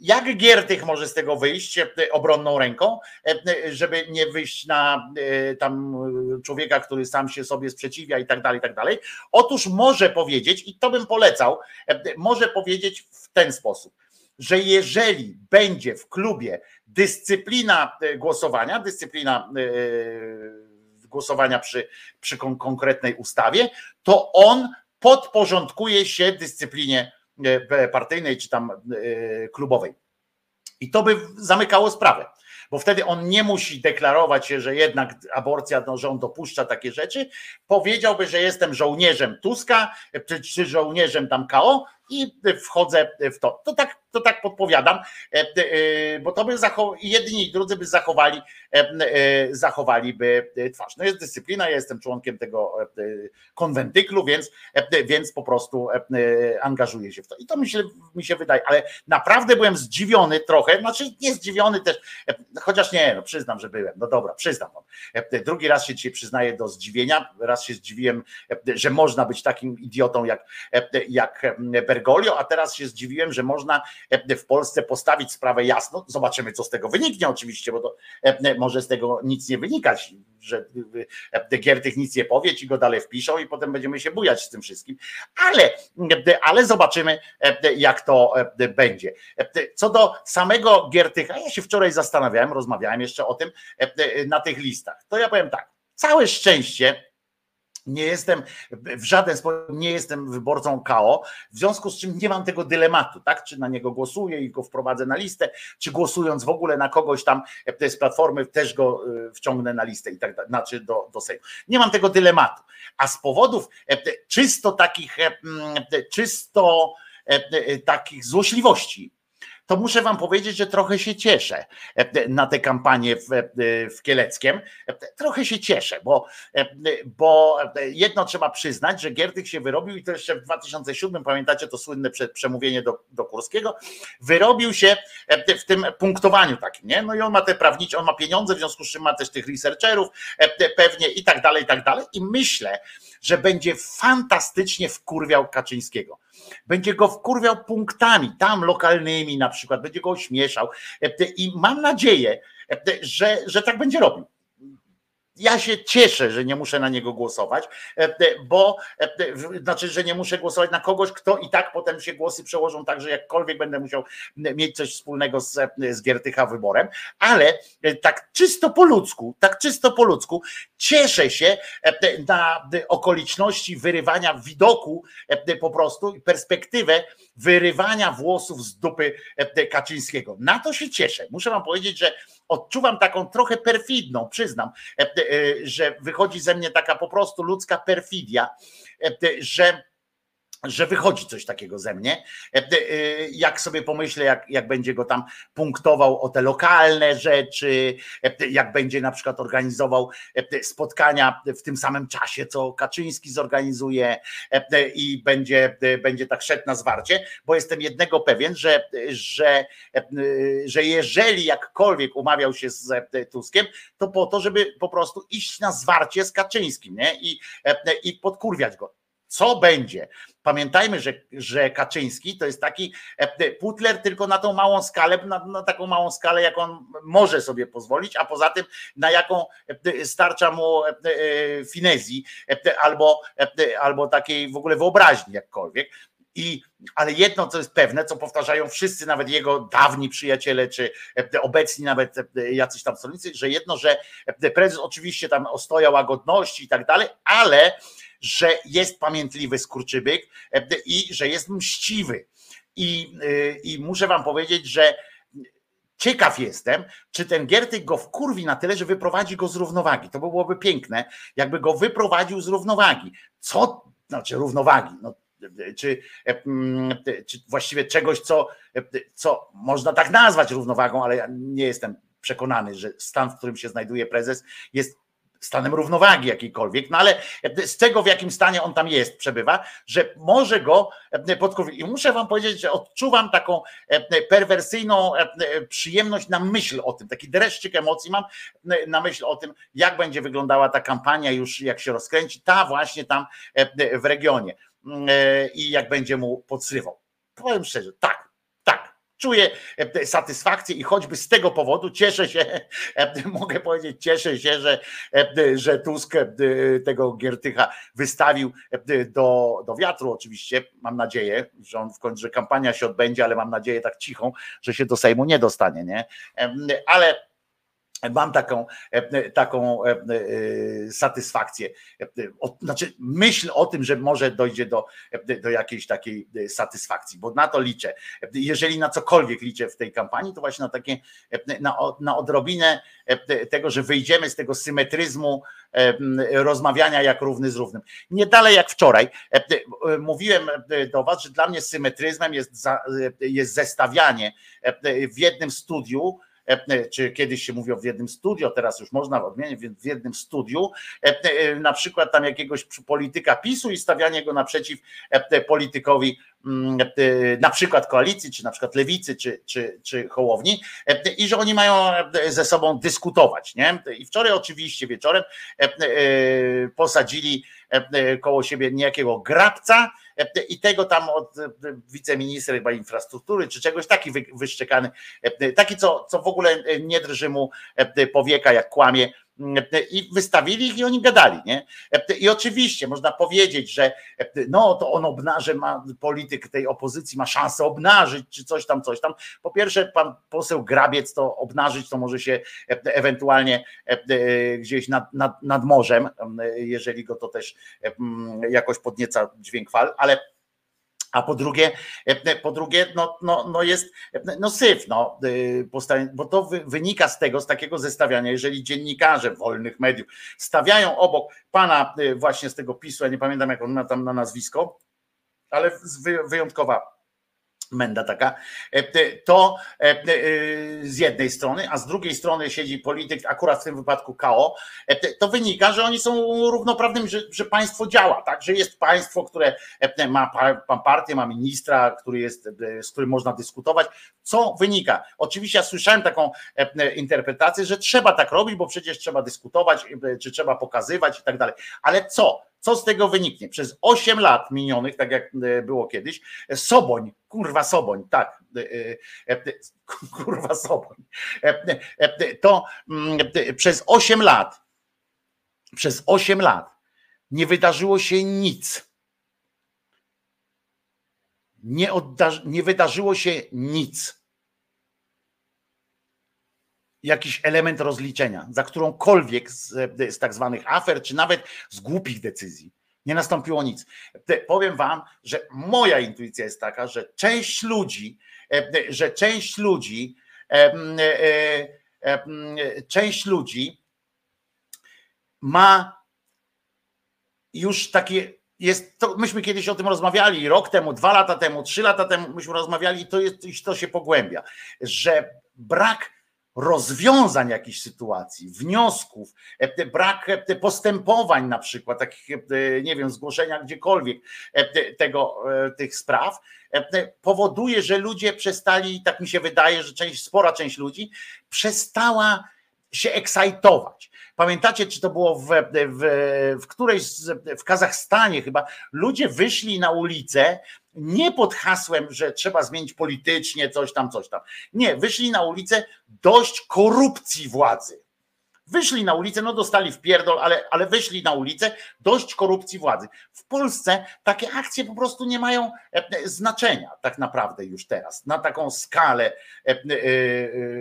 Jak Giertych może z tego wyjść e, obronną ręką, e, żeby nie wyjść na e, tam e, człowieka, który sam się sobie sprzeciwia i tak dalej, i tak dalej? Otóż może powiedzieć, i to bym polecał, e, może powiedzieć w ten sposób, że jeżeli będzie w klubie dyscyplina e, głosowania, dyscyplina e, głosowania przy, przy kon- konkretnej ustawie, to on podporządkuje się dyscyplinie e, partyjnej czy tam klubowej. I to by zamykało sprawę, bo wtedy on nie musi deklarować się, że jednak aborcja, no, że on dopuszcza takie rzeczy. Powiedziałby, że jestem żołnierzem Tuska czy, czy żołnierzem tam KO i wchodzę w to. To tak, to tak podpowiadam, e, e, bo to by zachow- jedni i drudzy by zachowali, e, zachowaliby twarz. No jest dyscyplina, ja jestem członkiem tego konwentyklu, więc, więc po prostu angażuję się w to. I to mi się, mi się wydaje, ale naprawdę byłem zdziwiony trochę, znaczy nie zdziwiony też, chociaż nie, no przyznam, że byłem, no dobra, przyznam. Drugi raz się dzisiaj przyznaję do zdziwienia, raz się zdziwiłem, że można być takim idiotą jak, jak Bergoglio, a teraz się zdziwiłem, że można e, w Polsce postawić sprawę jasno, zobaczymy co z tego wyniknie oczywiście, bo to e, może z tego nic nie wynikać, że e, Giertych nic nie powie, ci go dalej wpiszą i potem będziemy się bujać z tym wszystkim, ale, ale zobaczymy e, jak to e, będzie. E, Co do samego Giertycha, ja się wczoraj zastanawiałem, rozmawiałem jeszcze o tym e, na tych listach, to ja powiem tak, całe szczęście nie jestem w żaden sposób nie jestem wyborcą KO, w związku z czym nie mam tego dylematu, tak? Czy na niego głosuję i go wprowadzę na listę, czy głosując w ogóle na kogoś tam e, z platformy też go e, wciągnę na listę i tak dalej, znaczy do, do Sejmu. Nie mam tego dylematu. A z powodów e, czysto takich, e, czysto e, e, takich złośliwości, to muszę wam powiedzieć, że trochę się cieszę e, na tę kampanię w, e, w Kieleckiem. E, Trochę się cieszę, bo, bo jedno trzeba przyznać, że Giertych się wyrobił i to jeszcze w 2007, pamiętacie to słynne prze- przemówienie do, do Kurskiego, wyrobił się w tym punktowaniu takim, nie? No i on ma te prawnicze, on ma pieniądze, w związku z czym ma też tych researcherów pewnie i tak dalej, i tak dalej i myślę, że będzie fantastycznie wkurwiał Kaczyńskiego. Będzie go wkurwiał punktami, tam lokalnymi na przykład, będzie go ośmieszał. E, I mam nadzieję, e, że, że tak będzie robił. Ja się cieszę, że nie muszę na niego głosować, e, bo e, znaczy, że nie muszę głosować na kogoś, kto i tak potem się głosy przełożą tak, że jakkolwiek będę musiał mieć coś wspólnego z, z Giertycha wyborem, ale e, tak czysto po ludzku, tak czysto po ludzku, cieszę się e, na okoliczności wyrywania widoku e, po prostu i perspektywę wyrywania włosów z dupy e, Kaczyńskiego. Na to się cieszę. Muszę wam powiedzieć, że odczuwam taką trochę perfidną, przyznam, e, e, że wychodzi ze mnie taka po prostu ludzka perfidia, e, że że wychodzi coś takiego ze mnie. E, e, Jak sobie pomyślę, jak, jak będzie go tam punktował o te lokalne rzeczy, e, jak będzie na przykład organizował spotkania w tym samym czasie, co Kaczyński zorganizuje i będzie, będzie tak szedł na zwarcie, bo jestem jednego pewien, że, że, że jeżeli jakkolwiek umawiał się z Tuskiem, to po to, żeby po prostu iść na zwarcie z Kaczyńskim nie? I, i podkurwiać go. Co będzie? Pamiętajmy, że, że Kaczyński to jest taki e, putler tylko na tą małą skalę, na, na taką małą skalę, jak on może sobie pozwolić, a poza tym na jaką e, starcza mu e, finezji albo, albo takiej w ogóle wyobraźni jakkolwiek. I, ale jedno, co jest pewne, co powtarzają wszyscy, nawet jego dawni przyjaciele, czy obecni nawet jacyś tam stronnicy, że jedno, że prezes oczywiście tam ostoja łagodności i tak dalej, ale że jest pamiętliwy skurczybyk i że jest mściwy. I, I muszę wam powiedzieć, że ciekaw jestem, czy ten Giertyk go wkurwi na tyle, że wyprowadzi go z równowagi. To byłoby piękne, jakby go wyprowadził z równowagi. Co, znaczy równowagi, no, czy, czy właściwie czegoś, co, co można tak nazwać równowagą, ale ja nie jestem przekonany, że stan, w którym się znajduje prezes, jest stanem równowagi jakiejkolwiek, no ale z tego w jakim stanie on tam jest, przebywa, że może go podkurwić. I muszę wam powiedzieć, że odczuwam taką perwersyjną przyjemność na myśl o tym, taki dreszczyk emocji mam na myśl o tym, jak będzie wyglądała ta kampania już jak się rozkręci, ta właśnie tam w regionie i jak będzie mu podsywał. Powiem szczerze, tak, czuję e, satysfakcję i choćby z tego powodu cieszę się, e, mogę powiedzieć, cieszę się, że, e, że Tusk tego Giertycha wystawił do, do wiatru oczywiście, mam nadzieję, że on w końcu, że kampania się odbędzie, ale mam nadzieję tak cichą, że się do Sejmu nie dostanie, nie? Ale Mam taką, taką satysfakcję. Znaczy, myśl o tym, że może dojdzie do, do jakiejś takiej satysfakcji, bo na to liczę. Jeżeli na cokolwiek liczę w tej kampanii, to właśnie na takie, na, na odrobinę tego, że wyjdziemy z tego symetryzmu rozmawiania jak równy z równym. Nie dalej jak wczoraj. Mówiłem do Was, że dla mnie symetryzmem jest, jest zestawianie w jednym studiu E, czy kiedyś się mówiło w jednym studiu, teraz już można odmienić w jednym studiu, e, na przykład tam jakiegoś polityka PiSu i stawianie go naprzeciw politykowi mm, na przykład koalicji, czy na przykład lewicy, czy, czy, czy hołowni, i że oni mają ze sobą dyskutować. Nie? I wczoraj oczywiście wieczorem posadzili koło siebie niejakiego grabca, i tego tam od wiceministra chyba infrastruktury, czy czegoś taki wyszczekany, taki co, co w ogóle nie drży mu powieka, jak kłamie, i wystawili ich i oni gadali, nie? I oczywiście można powiedzieć, że no to on obnaży, ma polityk tej opozycji ma szansę obnażyć, czy coś tam, coś tam. Po pierwsze, pan poseł Grabiec to obnażyć, to może się ewentualnie gdzieś nad, nad, nad morzem, jeżeli go to też jakoś podnieca dźwięk fal, ale a po drugie, po drugie no, no, no jest no syf, no, bo to wynika z tego, z takiego zestawiania, jeżeli dziennikarze wolnych mediów stawiają obok pana właśnie z tego PiSu, ja nie pamiętam jak on ma tam na nazwisko, ale wyjątkowa menda taka, to z jednej strony, a z drugiej strony siedzi polityk, akurat w tym wypadku KO, to wynika, że oni są równoprawnymi, że, że państwo działa, tak, że jest państwo, które ma partię, ma ministra, który jest, z którym można dyskutować. Co wynika? Oczywiście ja słyszałem taką interpretację, że trzeba tak robić, bo przecież trzeba dyskutować, czy trzeba pokazywać i tak dalej. Ale co? Co z tego wyniknie? Przez 8 lat minionych, tak jak było kiedyś, Soboń, kurwa Soboń, tak, kurwa Soboń, to przez 8 lat, przez 8 lat nie wydarzyło się nic. Nie, odda- nie wydarzyło się nic. Jakiś element rozliczenia za którąkolwiek z, z tak zwanych afer, czy nawet z głupich decyzji. Nie nastąpiło nic. Powiem wam, że moja intuicja jest taka, że część ludzi, e, że część ludzi, e, e, część ludzi ma już takie jest, to myśmy kiedyś o tym rozmawiali, rok temu, dwa lata temu, trzy lata temu myśmy rozmawiali i to, jest, to się pogłębia, że brak rozwiązań jakichś sytuacji, wniosków, e, brak e, postępowań na przykład, takich, e, nie wiem, zgłoszenia gdziekolwiek te- tego, tych spraw, powoduje, że ludzie przestali, tak mi się wydaje, że część, spora część ludzi przestała się ekscytować. Pamiętacie, czy to było w, w, w którejś, w Kazachstanie chyba, ludzie wyszli na ulicę nie pod hasłem, że trzeba zmienić politycznie coś tam, coś tam. Nie, wyszli na ulicę dość korupcji władzy. Wyszli na ulicę, no dostali w pierdol, ale, ale wyszli na ulicę dość korupcji władzy. W Polsce takie akcje po prostu nie mają e, znaczenia tak naprawdę już teraz, na taką skalę e, e, e,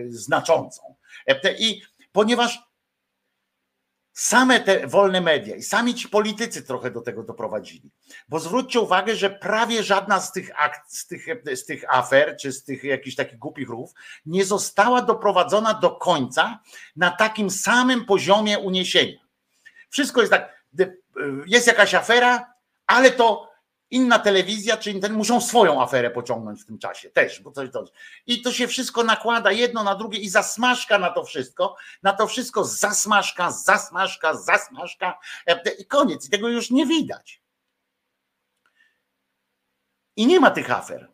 znaczącą. E, I ponieważ same te wolne media i sami ci politycy trochę do tego doprowadzili. Bo zwróćcie uwagę, że prawie żadna z tych, akt, z tych, z tych afer, czy z tych jakichś takich głupich rów, nie została doprowadzona do końca na takim samym poziomie uniesienia. Wszystko jest tak, jest jakaś afera, ale to inna telewizja, czy ten muszą swoją aferę pociągnąć w tym czasie też, bo coś, coś. I to się wszystko nakłada jedno na drugie i zasmażka na to wszystko, na to wszystko zasmażka, zasmażka, zasmażka e, i koniec. I tego już nie widać. I nie ma tych afer.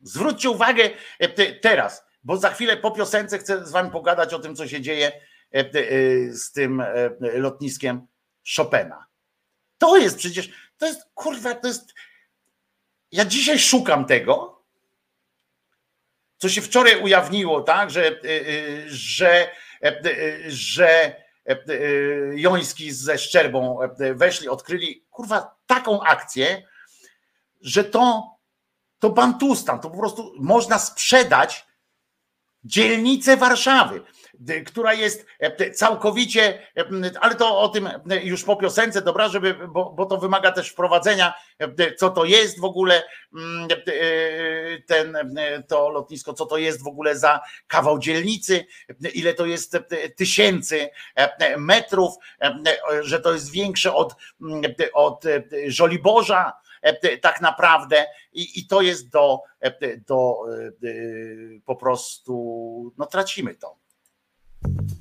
Zwróćcie uwagę e, te- teraz, bo za chwilę po piosence chcę z wami pogadać o tym, co się dzieje e, z tym lotniskiem Chopina. To jest przecież, to jest, kurwa, to jest. Ja dzisiaj szukam tego, co się wczoraj ujawniło, tak, że, że, e, y, że e, y, Joński ze Szczerbą e, weszli, odkryli, kurwa, taką akcję, że to, to bantustan, to po prostu można sprzedać dzielnicę Warszawy, która jest e, całkowicie, e, ale to o tym e, już po piosence, dobra, żeby, bo, bo to wymaga też wprowadzenia, e, co to jest w ogóle mm, e, ten, e, to lotnisko, co to jest w ogóle za kawał dzielnicy, e, ile to jest e, tysięcy e, metrów, e, że to jest większe od, mm, od e, Żoliborza, e, tak naprawdę i, i to jest do, e, do e, e, po prostu, no tracimy to. you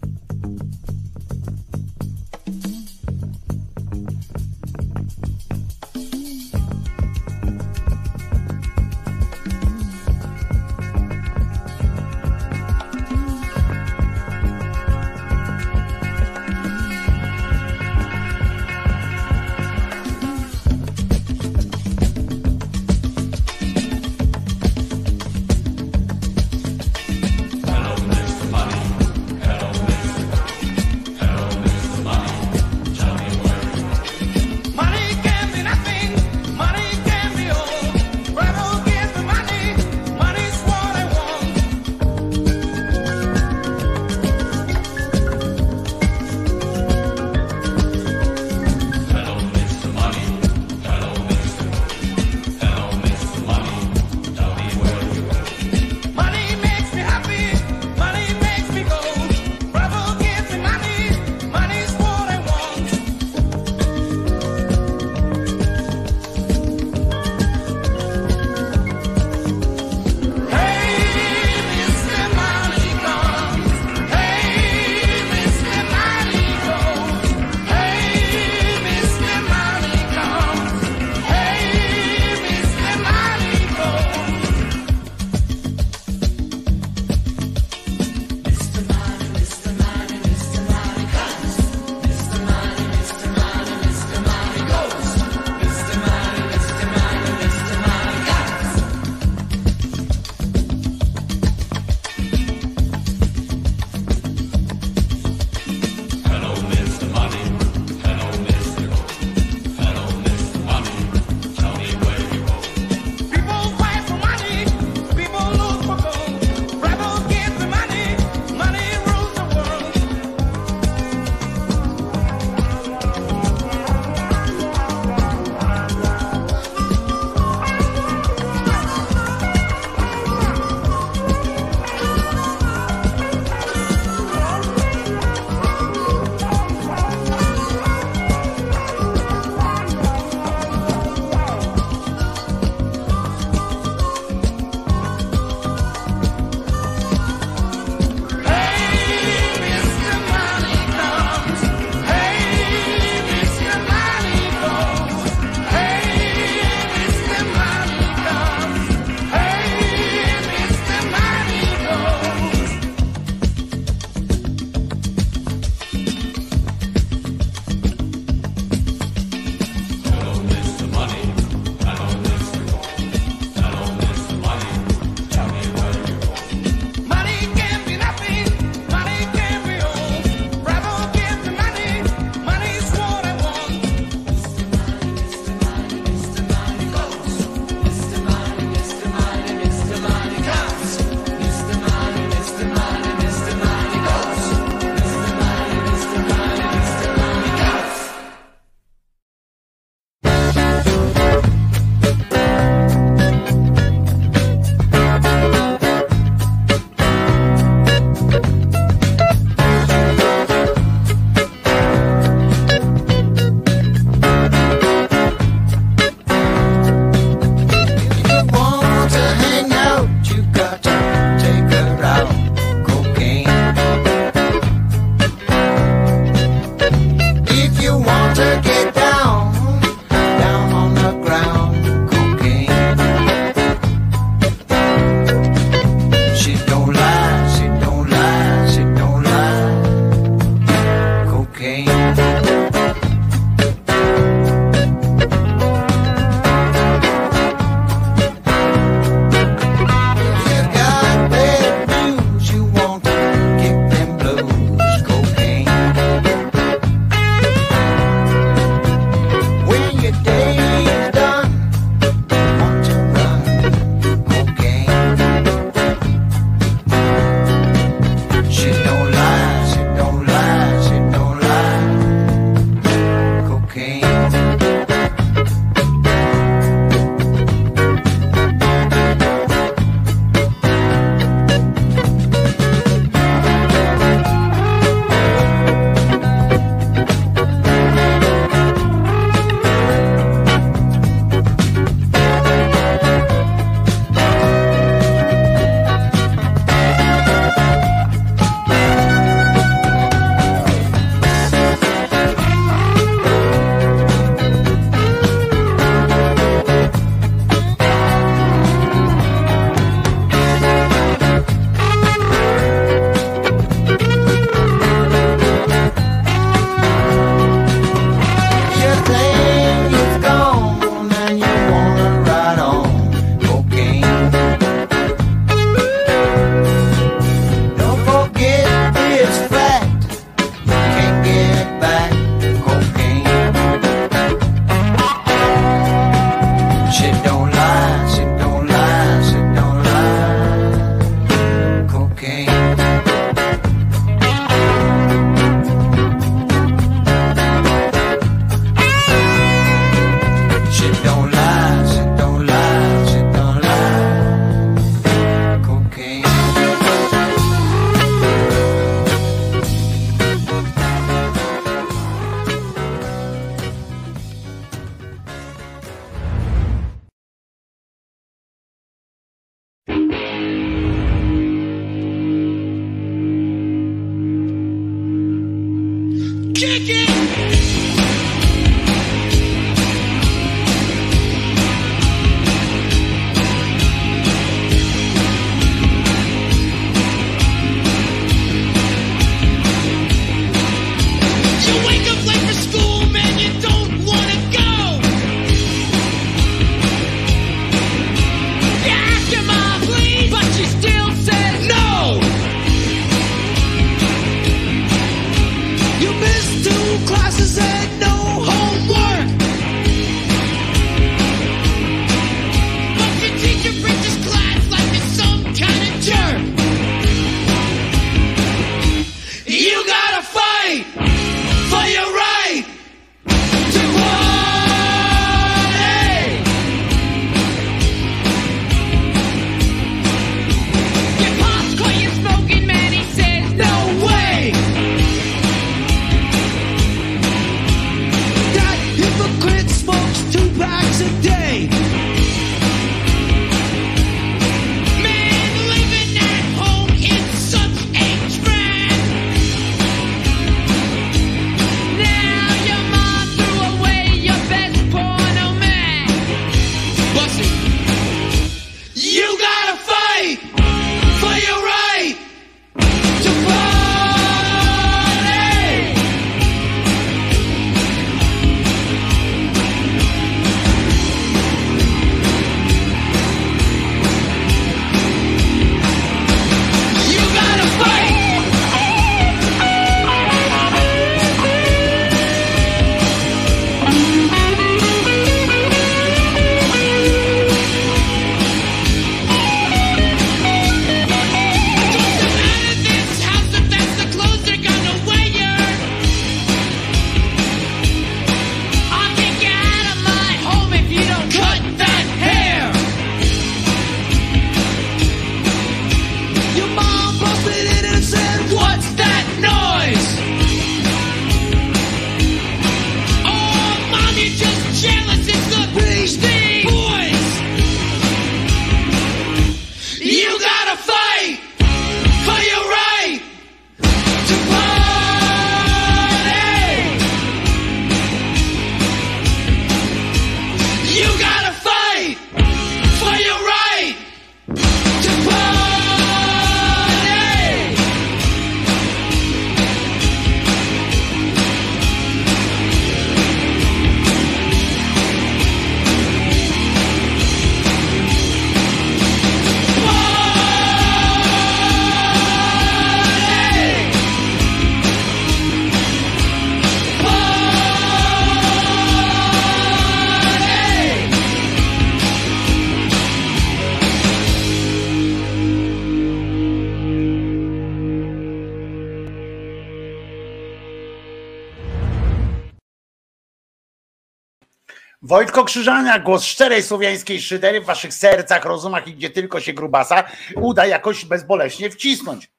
Wojtko Krzyżania, głos szczerej słowiańskiej szydery w waszych sercach, rozumach i gdzie tylko się grubasa uda jakoś bezboleśnie wcisnąć.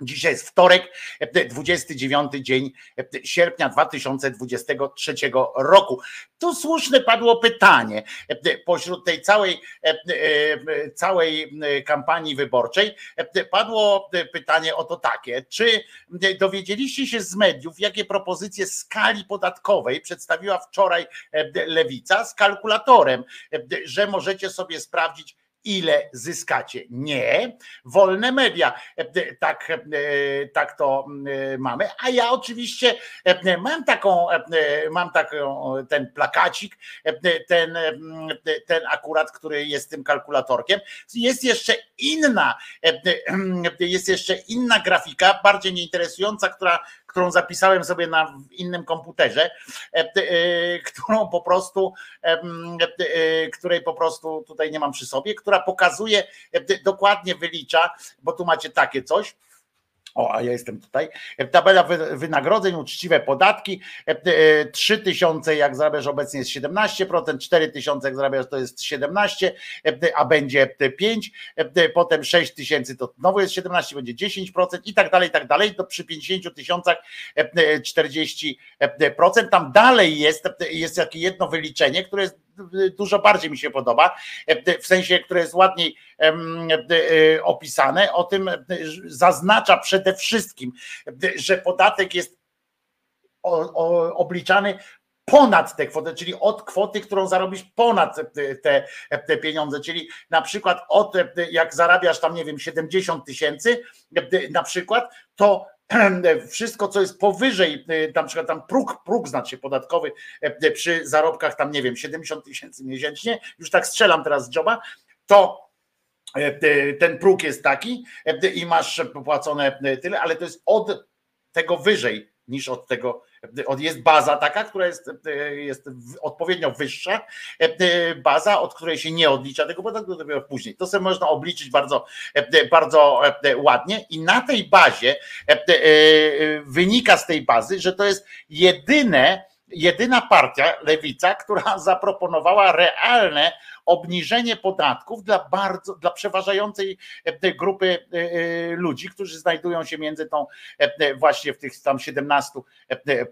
Dzisiaj jest wtorek, 29 dzień sierpnia 2023 roku. Tu słuszne padło pytanie pośród tej całej, całej kampanii wyborczej. Padło pytanie o to takie, czy dowiedzieliście się z mediów, jakie propozycje skali podatkowej przedstawiła wczoraj Lewica z kalkulatorem, że możecie sobie sprawdzić, ile zyskacie. Nie, wolne media, tak, tak to mamy. A ja oczywiście mam taką, mam taką ten plakacik, ten, ten akurat, który jest tym kalkulatorkiem. Jest jeszcze inna, jest jeszcze inna grafika, bardziej nieinteresująca, która, którą zapisałem sobie na innym komputerze, którą po prostu, której po prostu tutaj nie mam przy sobie, która pokazuje, dokładnie wylicza, bo tu macie takie coś, O, a ja jestem tutaj. Tabela wy- wynagrodzeń, uczciwe podatki. 3 tysiące jak zarabiasz obecnie jest 17%, 4 tysiące jak zarabiasz to jest 17, a będzie 5, potem 6 tysięcy to znowu jest 17, będzie 10% i tak dalej, i tak dalej. To przy 50 tysiącach 40%. Tam dalej jest, jest takie jedno wyliczenie, które jest dużo bardziej mi się podoba, w sensie, które jest ładniej e, opisane, o tym e, zaznacza przede wszystkim, że podatek jest obliczany ponad tę kwotę, czyli od kwoty, którą zarobisz ponad te, te pieniądze, czyli na przykład od, jak zarabiasz tam, nie wiem, 70 tysięcy na przykład, to wszystko, co jest powyżej, na przykład tam próg, próg znaczy podatkowy przy zarobkach tam, nie wiem, 70 tysięcy miesięcznie, już tak strzelam teraz z joba, to ten próg jest taki i masz popłacone tyle, ale to jest od tego wyżej niż od tego, jest baza taka, która jest, jest odpowiednio wyższa, baza, od której się nie odlicza tego podatku dopiero później. To sobie można obliczyć bardzo, bardzo ładnie i na tej bazie wynika z tej bazy, że to jest jedyne, jedyna partia, lewica, która zaproponowała realne obniżenie podatków dla bardzo, dla przeważającej e, grupy e, e, ludzi, którzy znajdują się między tą właśnie w tych tam 17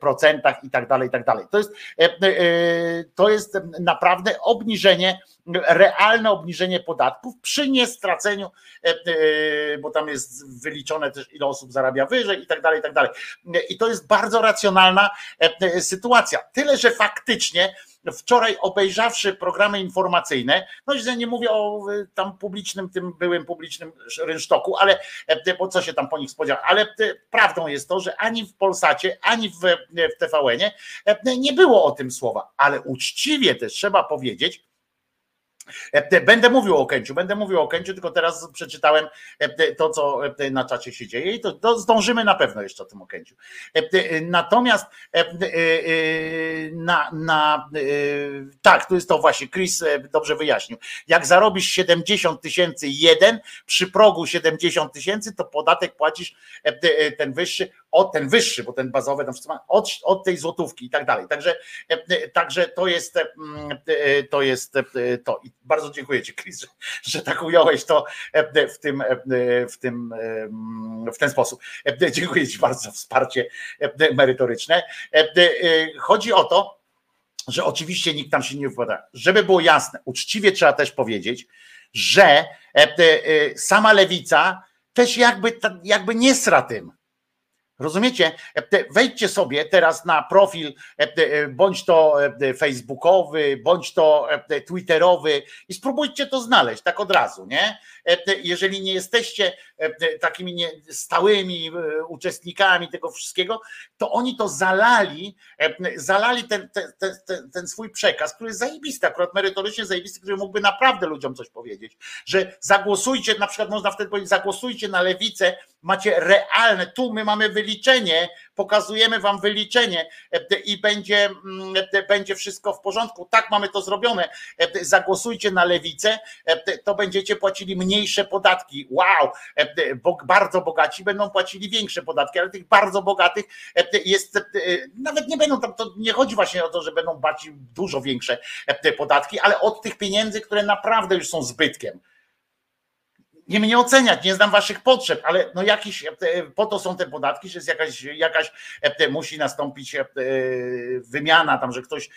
procentach i tak dalej, i tak dalej. To jest, to jest naprawdę obniżenie, realne obniżenie podatków przy niestraceniu, bo tam jest wyliczone też ile osób zarabia wyżej i tak dalej, i tak dalej. I to jest bardzo racjonalna sytuacja. Tyle, że faktycznie wczoraj obejrzawszy programy informacyjne, no że nie mówię o y, tam publicznym, tym byłym publicznym rynsztoku, ale e, bo co się tam po nich spodziewa, ale prawdą jest to, że ani w Polsacie, ani w, w TVN-ie e, nie było o tym słowa, ale uczciwie też trzeba powiedzieć, Będę mówił o Okęciu, będę mówił o Okęciu, tylko teraz przeczytałem e, to, co na czacie się dzieje i to, to zdążymy na pewno jeszcze o tym Okęciu. E, Natomiast na, na tak, to jest to właśnie, Chris dobrze wyjaśnił. Jak zarobisz 70 tysięcy jeden, przy progu 70 tysięcy, to podatek płacisz ten wyższy, od ten wyższy, bo ten bazowy tam ma, od, od tej złotówki i tak dalej. Także, także to jest to jest to. I bardzo dziękuję Ci, Chris, że, że tak ująłeś to w tym, w tym w ten sposób. Dziękuję Ci bardzo za wsparcie merytoryczne. Chodzi o to, że oczywiście nikt tam się nie wypowiada. Żeby było jasne, uczciwie trzeba też powiedzieć, że sama lewica też jakby, jakby nie sra tym. Rozumiecie? Wejdźcie sobie teraz na profil, bądź to facebookowy, bądź to twitterowy i spróbujcie to znaleźć tak od razu, nie? Jeżeli nie jesteście takimi nie, stałymi uczestnikami tego wszystkiego, to oni to zalali, zalali ten, ten, ten, ten swój przekaz, który jest zajebisty, akurat merytorycznie zajebisty, który mógłby naprawdę ludziom coś powiedzieć, że zagłosujcie, na przykład można wtedy powiedzieć, zagłosujcie na lewicę, macie realne, tu my mamy wyliczenie, pokazujemy wam wyliczenie i będzie, będzie wszystko w porządku. Tak mamy to zrobione. Zagłosujcie na lewicę, to będziecie płacili mniejsze podatki. Wow, bardzo bogaci będą płacili większe podatki, ale tych bardzo bogatych jest, nawet nie będą tam, to nie chodzi właśnie o to, że będą płacić dużo większe podatki, ale od tych pieniędzy, które naprawdę już są zbytkiem nie mnie oceniać, nie znam waszych potrzeb, ale no jakiś, po to są te podatki, że jest jakaś, jakaś musi nastąpić wymiana tam, że ktoś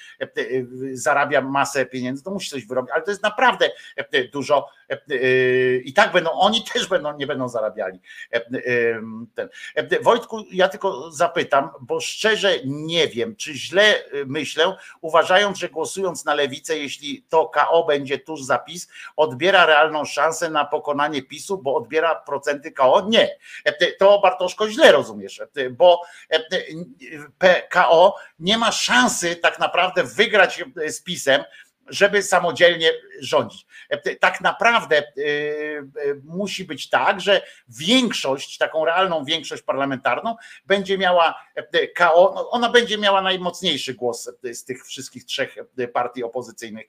zarabia masę pieniędzy, to musi coś wyrobić, ale to jest naprawdę dużo i tak będą, oni też będą, nie będą zarabiali. Ten. Wojtku, ja tylko zapytam, bo szczerze nie wiem, czy źle myślę, uważając, że głosując na lewicę, jeśli to KO będzie tuż za PiS, odbiera realną szansę na pokonanie PiSu, bo odbiera procenty KO? Nie. To Bartoszko źle rozumiesz, bo KO nie ma szansy tak naprawdę wygrać z PiSem, żeby samodzielnie rządzić. Tak naprawdę musi być tak, że większość, taką realną większość parlamentarną będzie miała KO, no ona będzie miała najmocniejszy głos z tych wszystkich trzech partii opozycyjnych.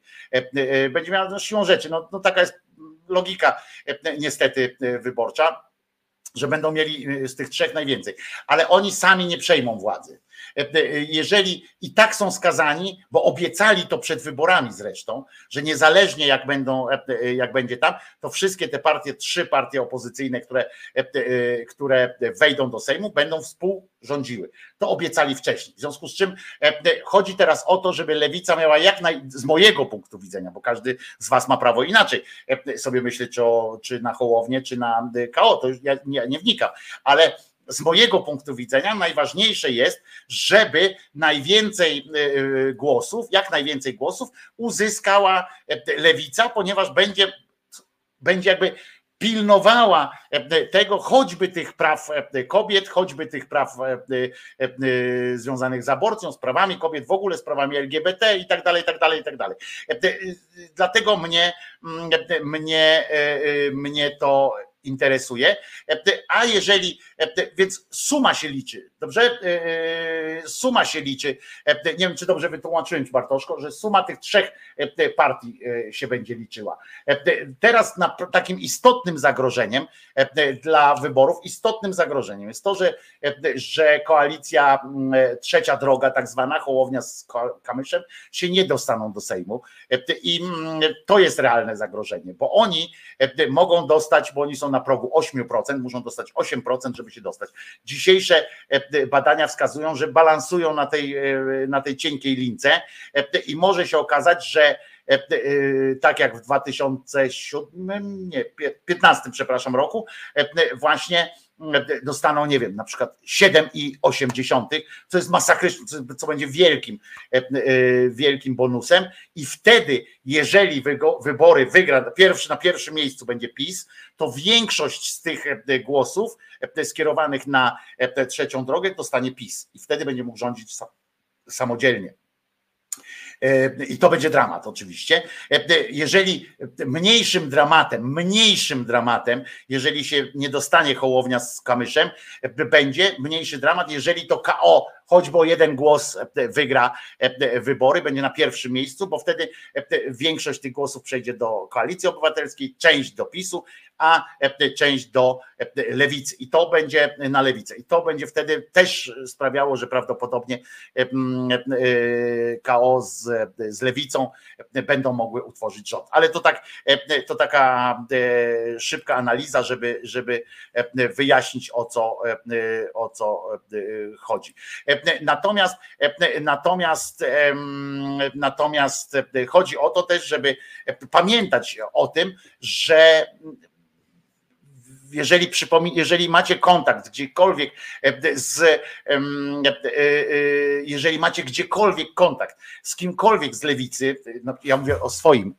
Będzie miała no, siłą rzeczy, no, no taka jest logika niestety wyborcza. że będą mieli z tych trzech najwięcej, ale oni sami nie przejmą władzy. E, e, Jeżeli i tak są skazani, bo obiecali to przed wyborami zresztą, że niezależnie jak będą, e, jak będzie tam, to wszystkie te partie, trzy partie opozycyjne, które, które wejdą do Sejmu, będą współrządziły. To obiecali wcześniej. W związku z czym chodzi teraz o to, żeby lewica miała jak naj, z mojego punktu widzenia, bo każdy z was ma prawo inaczej sobie myśleć, czy, o, czy na Hołownię, czy na KO, to już ja nie, nie wnikam, ale z mojego punktu widzenia najważniejsze jest, żeby najwięcej e, głosów, jak najwięcej głosów uzyskała e, lewica, ponieważ będzie, będzie jakby pilnowała e, tego, choćby tych praw e, kobiet, choćby tych praw e, e, e, związanych z aborcją, z prawami kobiet, w ogóle z prawami LGBT i tak dalej, i tak dalej, i tak dalej. E, e, Dlatego mnie, mm, e, mnie, e, e, mnie to interesuje. E, A jeżeli, e, więc suma się liczy, dobrze? E, Suma się liczy. E, Nie wiem, czy dobrze wytłumaczyłem Ci, Bartoszko, że suma tych trzech e, partii e, się będzie liczyła. E, Teraz na takim istotnym zagrożeniem e, dla wyborów, istotnym zagrożeniem jest to, że, e, że koalicja e, trzecia droga, tak zwana, Hołownia z Kamyszem, się nie dostaną do Sejmu. E, I to jest realne zagrożenie, bo oni e, mogą dostać, bo oni są na progu 8%, muszą dostać 8%, żeby się dostać. Dzisiejsze e, badania wskazują, że balansują na tej, e, na tej cienkiej lince e, i może się okazać, że tak jak w 2007, nie, 15, przepraszam, roku, właśnie dostaną, nie wiem, na przykład 7,8, co jest masakryczne, co- będzie wielkim, e, e, wielkim bonusem i wtedy, jeżeli wybory wygra, pierwszy, na pierwszym miejscu będzie PiS, to większość z tych e, głosów e, skierowanych na e, trzecią drogę dostanie PiS i wtedy będzie mógł rządzić sa- samodzielnie. E, I to będzie dramat, oczywiście. E, Jeżeli mniejszym dramatem, mniejszym dramatem, jeżeli się nie dostanie Hołownia z Kamyszem, e, będzie mniejszy dramat, jeżeli to KO choćby o jeden głos e, wygra e, wybory, będzie na pierwszym miejscu, bo wtedy e, większość tych głosów przejdzie do Koalicji Obywatelskiej, część do PiSu, a e, część do e, Lewicy. I to będzie na Lewicę. I to będzie wtedy też sprawiało, że prawdopodobnie e, e, KO z, z Lewicą będą mogły utworzyć rząd. Ale to tak, e, to taka e, szybka analiza, żeby, żeby e, wyjaśnić o co, e, o co e, chodzi. E, Natomiast e, natomiast natomiast e, chodzi o to też, żeby e, pamiętać o tym, że jeżeli, przypomin- jeżeli macie kontakt gdziekolwiek e, z, e, e, jeżeli macie gdziekolwiek kontakt z kimkolwiek z lewicy, no ja mówię o swoim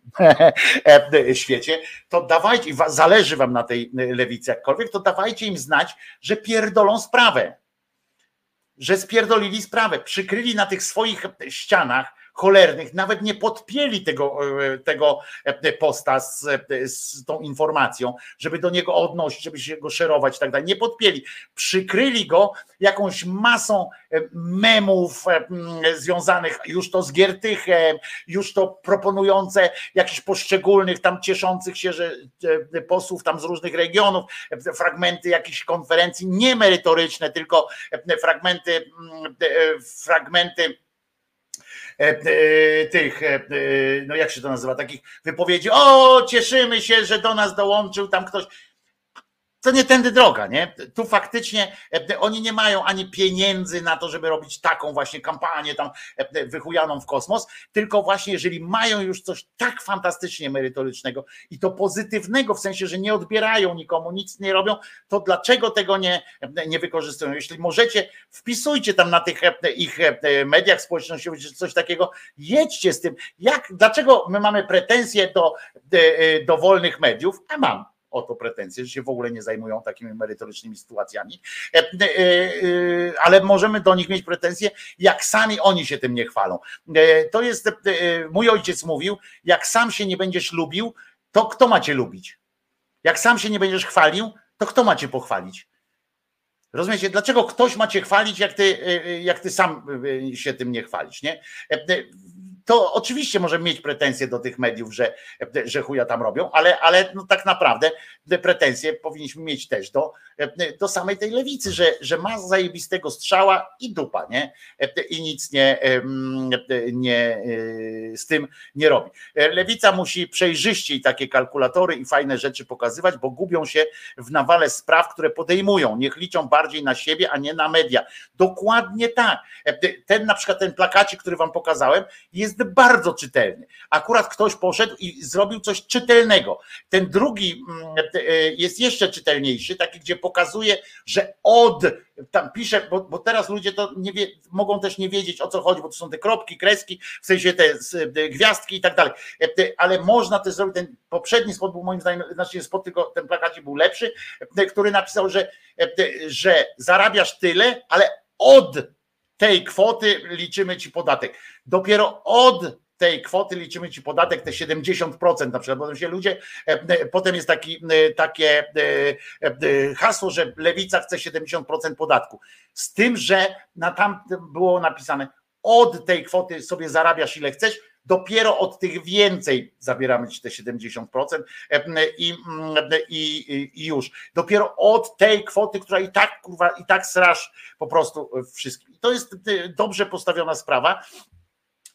świecie, to dawajcie, wa- zależy wam na tej lewicy jakkolwiek, to dawajcie im znać, że pierdolą sprawę. Że spierdolili sprawę, przykryli na tych swoich ścianach cholernych, nawet nie podpięli tego, e, tego e, posta z, e, z tą informacją, żeby do niego odnosić, żeby się go szerować i tak dalej. Nie podpięli. Przykryli go jakąś masą memów związanych już to z Giertychem, już to proponujące jakichś poszczególnych tam cieszących się, że posłów tam z różnych regionów, fragmenty jakichś konferencji, nie merytoryczne, tylko fragmenty, fragmenty tych, e, e, no jak się to nazywa, takich wypowiedzi, o cieszymy się, że do nas dołączył tam ktoś. To nie tędy droga, nie? Tu faktycznie e, oni nie mają ani pieniędzy na to, żeby robić taką właśnie kampanię tam e, wychujaną w kosmos, tylko właśnie jeżeli mają już coś tak fantastycznie merytorycznego i to pozytywnego, w sensie, że nie odbierają nikomu, nic nie robią, to dlaczego tego nie, nie wykorzystują? Jeśli możecie, wpisujcie tam na tych e, ich e, mediach społecznościowych coś takiego, jedźcie z tym. Jak, dlaczego my mamy pretensje do, e, do wolnych mediów? A mam o to pretensje, że się w ogóle nie zajmują takimi merytorycznymi sytuacjami, E, e, e, ale możemy do nich mieć pretensje, jak sami oni się tym nie chwalą. To jest, mój ojciec mówił, jak sam się nie będziesz lubił, to kto macie lubić? Jak sam się nie będziesz chwalił, to kto macie pochwalić? Rozumiecie, dlaczego ktoś ma cię chwalić, jak ty, jak ty sam się tym nie chwalisz, nie? To oczywiście możemy mieć pretensje do tych mediów, że, że chuja tam robią, ale, ale no tak naprawdę te pretensje powinniśmy mieć też do, do samej tej lewicy, że, że ma zajebistego strzała i dupa, nie? I nic nie, nie y, z tym nie robi. Lewica musi przejrzyściej takie kalkulatory i fajne rzeczy pokazywać, bo gubią się w nawale spraw, które podejmują. Niech liczą bardziej na siebie, a nie na media. Dokładnie tak. Ten na przykład ten plakacik, który wam pokazałem, jest bardzo czytelny. Akurat ktoś poszedł i zrobił coś czytelnego. Ten drugi mm, e, jest jeszcze czytelniejszy, taki, gdzie pokazuje, że od, tam pisze, bo, bo teraz ludzie to nie wie, mogą też nie wiedzieć o co chodzi, bo to są te kropki, kreski, w sensie te gwiazdki i tak dalej. E, Ale można też zrobić, ten poprzedni spot był moim zdaniem, znaczy spot tylko ten plakacie był lepszy, e, który napisał, że, że zarabiasz tyle, ale od tej kwoty liczymy ci podatek. Dopiero od tej kwoty liczymy ci podatek, te 70% na przykład, potem się ludzie, e, e, potem jest taki, e, takie hasło, że lewica chce 70% podatku. Z tym, że na tam było napisane, od tej kwoty sobie zarabiasz ile chcesz, dopiero od tych więcej zabieramy ci te 70% e, i, i, i- już. Dopiero od tej kwoty, która i tak kurwa, i tak srasz po prostu wszystkim. To jest e, dobrze postawiona sprawa.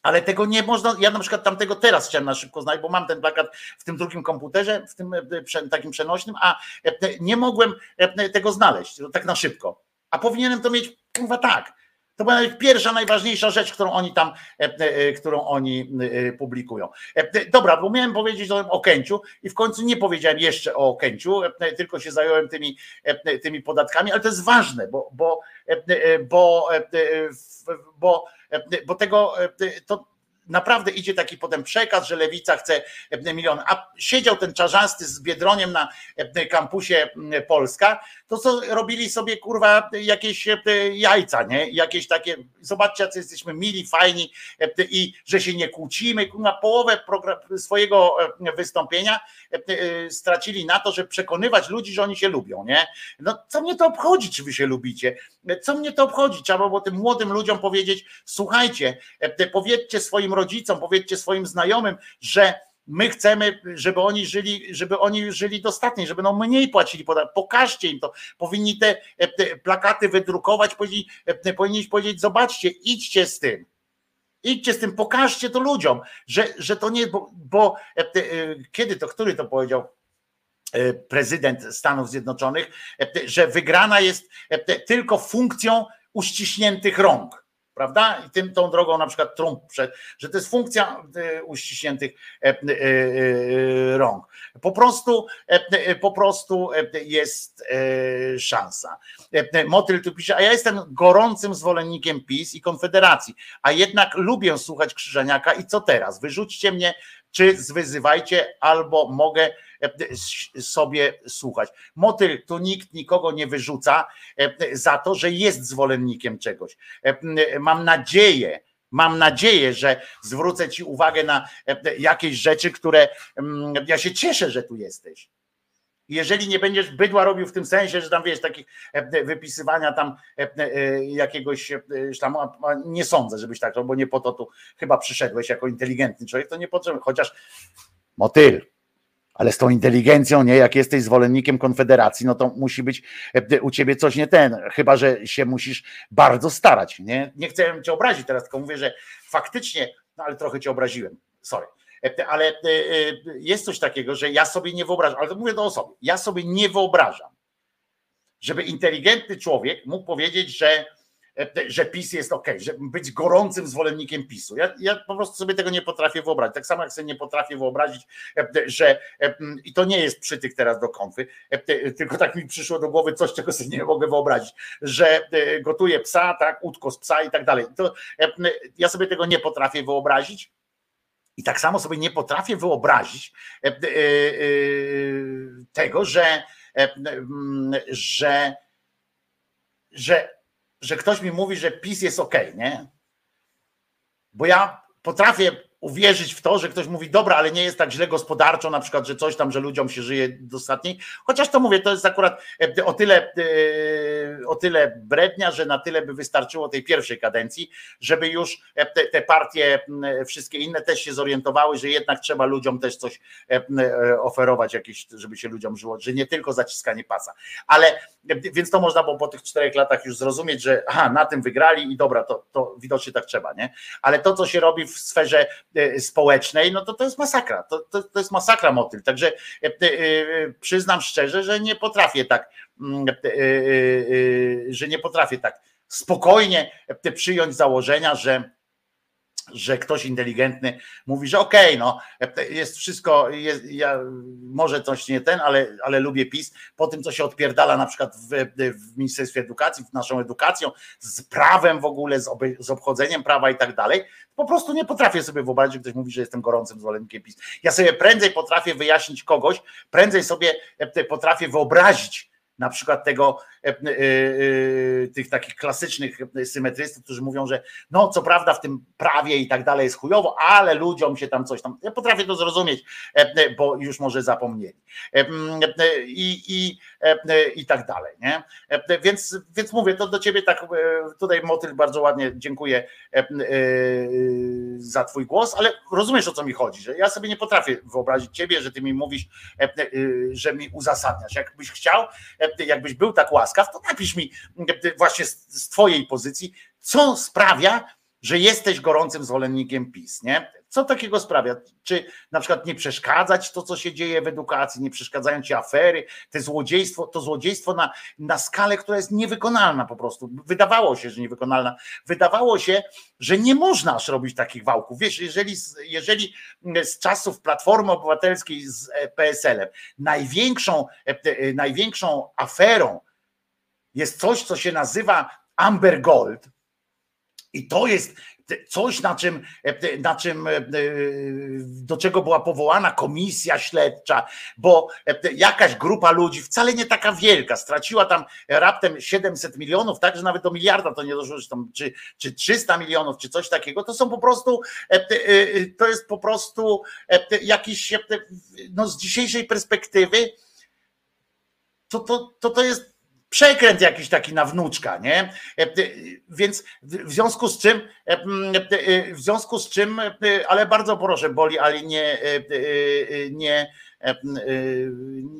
Ale tego nie można. Ja na przykład tamtego teraz chciałem na szybko znaleźć, bo mam ten plakat w tym drugim komputerze, w tym prze- takim przenośnym, a e, nie mogłem e, tego znaleźć no, tak na szybko. A powinienem to mieć kurwa tak. To była pierwsza, najważniejsza rzecz, którą oni tam, e, e, którą oni e, publikują. Dobra, bo miałem powiedzieć o tym Okęciu i w końcu nie powiedziałem jeszcze o Okęciu, tylko się zająłem tymi, tymi podatkami, ale to jest ważne, bo, bo, bo, bo, bo tego to naprawdę idzie taki potem przekaz, że lewica chce e, milion. A siedział ten czarzasty z Biedroniem na e, kampusie Polska, to co robili sobie kurwa jakieś e, jajca, nie? Jakieś takie, zobaczcie, jacy jesteśmy mili, fajni i że się nie kłócimy. Kurwa, połowę swojego wystąpienia stracili na to, że przekonywać ludzi, że oni się lubią, nie? No co mnie to obchodzi, czy wy się lubicie? Co mnie to obchodzi? Trzeba było tym młodym ludziom powiedzieć, słuchajcie, powiedzcie swoim rodzicom, powiedzcie swoim znajomym, że my chcemy, żeby oni żyli, żeby oni żyli dostatnio, żeby no mniej płacili podatki. Pokażcie im to. Powinni te, e, te plakaty wydrukować, powinni, e, powinni powiedzieć, zobaczcie, idźcie z tym. Idźcie z tym, pokażcie to ludziom, że, że to nie, bo, bo e, kiedy to, który to powiedział? prezydent Stanów Zjednoczonych, że wygrana jest tylko funkcją uściśniętych rąk. Prawda? I tym tą drogą na przykład Trump przed, że to jest funkcja e, uściśniętych e, e, e, rąk. Po prostu, e, po prostu e, jest szansa. Motyl tu pisze, a ja jestem gorącym zwolennikiem PiS i Konfederacji, a jednak lubię słuchać Krzyżaniaka i co teraz? Wyrzućcie mnie, czy zwyzywajcie, albo mogę e, sobie słuchać. Motyl, tu nikt nikogo nie wyrzuca e, za to, że jest zwolennikiem czegoś. E, Mam nadzieję, Mam nadzieję, że zwrócę Ci uwagę na jakieś rzeczy, które mm, ja się cieszę, że tu jesteś. Jeżeli nie będziesz bydła robił w tym sensie, że tam wiesz, takich e, wypisywania tam e, e, jakiegoś, e, a nie sądzę, żebyś tak robił, bo nie po to tu chyba przyszedłeś jako inteligentny człowiek, to nie potrzebny, chociaż motyl, ale z tą inteligencją, nie, jak jesteś zwolennikiem Konfederacji, no to musi być e, u ciebie coś nie ten, chyba że się musisz bardzo starać, nie? Nie chcę cię obrazić teraz, tylko mówię, że faktycznie, no ale trochę cię obraziłem, sorry. E, Ale e, e, jest coś takiego, że ja sobie nie wyobrażam, ale to mówię do osoby, ja sobie nie wyobrażam, żeby inteligentny człowiek mógł powiedzieć, że, że PiS jest ok, żeby być gorącym zwolennikiem PiSu. Ja, ja po prostu sobie tego nie potrafię wyobrazić. Tak samo jak sobie nie potrafię wyobrazić, że i to nie jest przytyk teraz do konfy, tylko tak mi przyszło do głowy coś, czego sobie nie mogę wyobrazić, że gotuje psa, tak, łódko z psa i tak dalej. To, ja sobie tego nie potrafię wyobrazić. I tak samo sobie nie potrafię wyobrazić e, e, e, tego, że, że, że, że ktoś mi mówi, że PiS jest ok, nie? Bo ja potrafię uwierzyć w to, że ktoś mówi, dobra, ale nie jest tak źle gospodarczo, na przykład, że coś tam, że ludziom się żyje dostatniej. Chociaż to mówię, to jest akurat e, o tyle, e, o tyle brednia, że na tyle by wystarczyło tej pierwszej kadencji, żeby już e, te, te partie wszystkie inne też się zorientowały, że jednak trzeba ludziom też coś oferować, jakieś, żeby się ludziom żyło, że nie tylko zaciskanie pasa. Ale więc to można było po tych czterech latach już zrozumieć, że aha, na tym wygrali i dobra, to, to widocznie tak trzeba, nie? Ale to, co się robi w sferze społecznej, no to to jest masakra. To, to, to jest masakra motyl. Także e, e, e, przyznam szczerze, że nie potrafię tak, mm, e, e, e, że nie potrafię tak spokojnie e, przyjąć założenia, że że ktoś inteligentny mówi, że okej, no jest wszystko, jest, ja może coś nie ten, ale, ale lubię PiS, po tym co się odpierdala na przykład w, w Ministerstwie Edukacji, w naszą edukacją, z prawem w ogóle, z, z obchodzeniem prawa i tak dalej, po prostu nie potrafię sobie wyobrazić, że ktoś mówi, że jestem gorącym zwolennikiem PiS. Ja sobie prędzej potrafię wyjaśnić kogoś, prędzej sobie e, potrafię wyobrazić na przykład tego, e, e, e, tych takich klasycznych symetrystów, którzy mówią, że no co prawda w tym prawie i tak dalej jest chujowo, ale ludziom się tam coś tam, ja potrafię to zrozumieć, bo już może zapomnieli i, i, i tak dalej, nie? Więc, więc mówię, to do ciebie tak, tutaj Motyl bardzo ładnie dziękuję za twój głos, ale rozumiesz o co mi chodzi, że ja sobie nie potrafię wyobrazić ciebie, że ty mi mówisz, że mi uzasadniasz. Jakbyś chciał, jakbyś był tak łaskaw, to napisz mi e, właśnie z, z twojej pozycji, co sprawia, że jesteś gorącym zwolennikiem PiS, nie? Co takiego sprawia? Czy na przykład nie przeszkadzać to, co się dzieje w edukacji, nie przeszkadzają ci afery, te złodziejstwo, to złodziejstwo na, na skalę, która jest niewykonalna po prostu. Wydawało się, że niewykonalna. Wydawało się, że nie można aż robić takich wałków. Wiesz, jeżeli, jeżeli z czasów Platformy Obywatelskiej z e, PSL-em największą, e, e, największą aferą jest coś, co się nazywa Amber Gold, i to jest coś, na czym, na czym, e, do czego była powołana komisja śledcza, bo jakaś grupa ludzi, wcale nie taka wielka, straciła tam raptem 700 milionów, tak, że nawet do miliarda to nie doszło, że tam, czy, czy 300 milionów, czy coś takiego, to są po prostu, e, to jest po prostu jakiś, no z dzisiejszej perspektywy, to, to, to, to jest przekręt jakiś taki na wnuczka, nie? E, e, Więc w związku z czym, e, w związku z czym, ale bardzo proszę, boli, ale nie, nie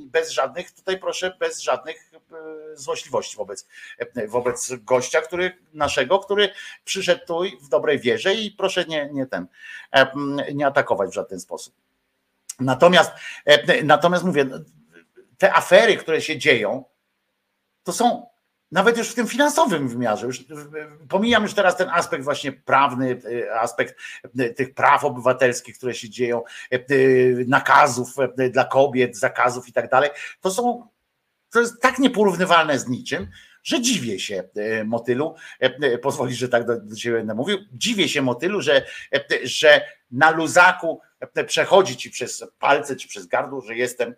bez żadnych, tutaj proszę, bez żadnych złośliwości wobec, wobec gościa, który naszego, który przyszedł tu w dobrej wierze i proszę nie, nie ten, nie atakować w żaden sposób. Natomiast, natomiast mówię, te afery, które się dzieją, to są nawet już w tym finansowym wymiarze, już pomijam już teraz ten aspekt właśnie prawny, aspekt tych praw obywatelskich, które się dzieją, nakazów dla kobiet, zakazów i tak dalej, to są, to jest tak nieporównywalne z niczym, że dziwię się motylu, pozwolisz, że tak do, do ciebie będę mówił, dziwię się motylu, że, że na luzaku przechodzi ci przez palce czy przez gardło, że jestem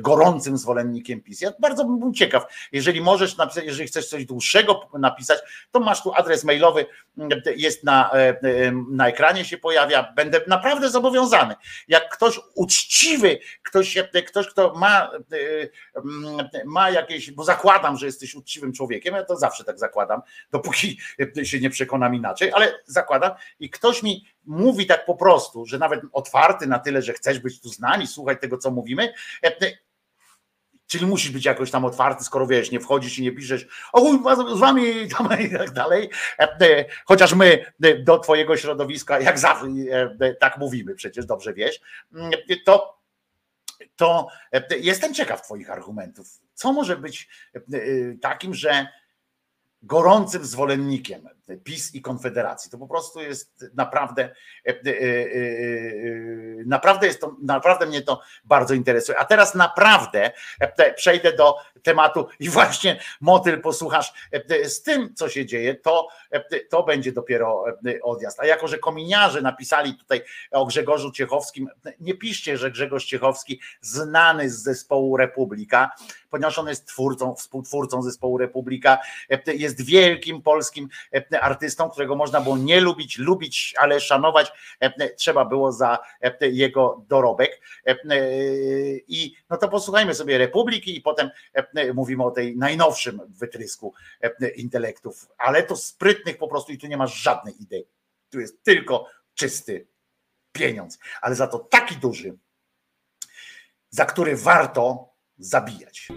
gorącym zwolennikiem PiS. Ja bardzo bym był ciekaw, jeżeli możesz napisać, jeżeli chcesz coś dłuższego napisać, to masz tu adres mailowy, jest na, na ekranie się pojawia, będę naprawdę zobowiązany. Jak ktoś uczciwy, ktoś, ktoś kto ma, ma jakieś, bo zakładam, że jesteś uczciwym człowiekiem, ja to zawsze tak zakładam, dopóki się nie przekonam inaczej, ale zakładam i ktoś mi mówi tak po prostu, że nawet otwarty na tyle, że chcesz być tu z nami, słuchać tego, co mówimy, e, e, Czyli musisz być jakoś tam otwarty, skoro wiesz, nie wchodzisz i nie piszesz, o z wami i tak dalej. E, chociaż my do twojego środowiska, jak zawsze, tak mówimy, przecież dobrze wiesz, to, to jestem ciekaw twoich argumentów. Co może być takim, że gorącym zwolennikiem PiS i Konfederacji. To po prostu jest naprawdę, e, e, e, naprawdę jest to, naprawdę mnie to bardzo interesuje. A teraz naprawdę przejdę do tematu i właśnie motyl posłuchasz z tym, co się dzieje, to, to będzie dopiero odjazd. A jako, że kominiarze napisali tutaj o Grzegorzu Ciechowskim, nie piszcie, że Grzegorz Ciechowski znany z zespołu Republika, ponieważ on jest twórcą, współtwórcą zespołu Republika, jest wielkim polskim artystą, którego można było nie lubić, lubić, ale szanować trzeba było za jego dorobek. I no to posłuchajmy sobie Republiki i potem mówimy o tej najnowszym wytrysku intelektów, ale to sprytnych po prostu i tu nie masz żadnej idei. Tu jest tylko czysty pieniądz, ale za to taki duży, za który warto zabijać.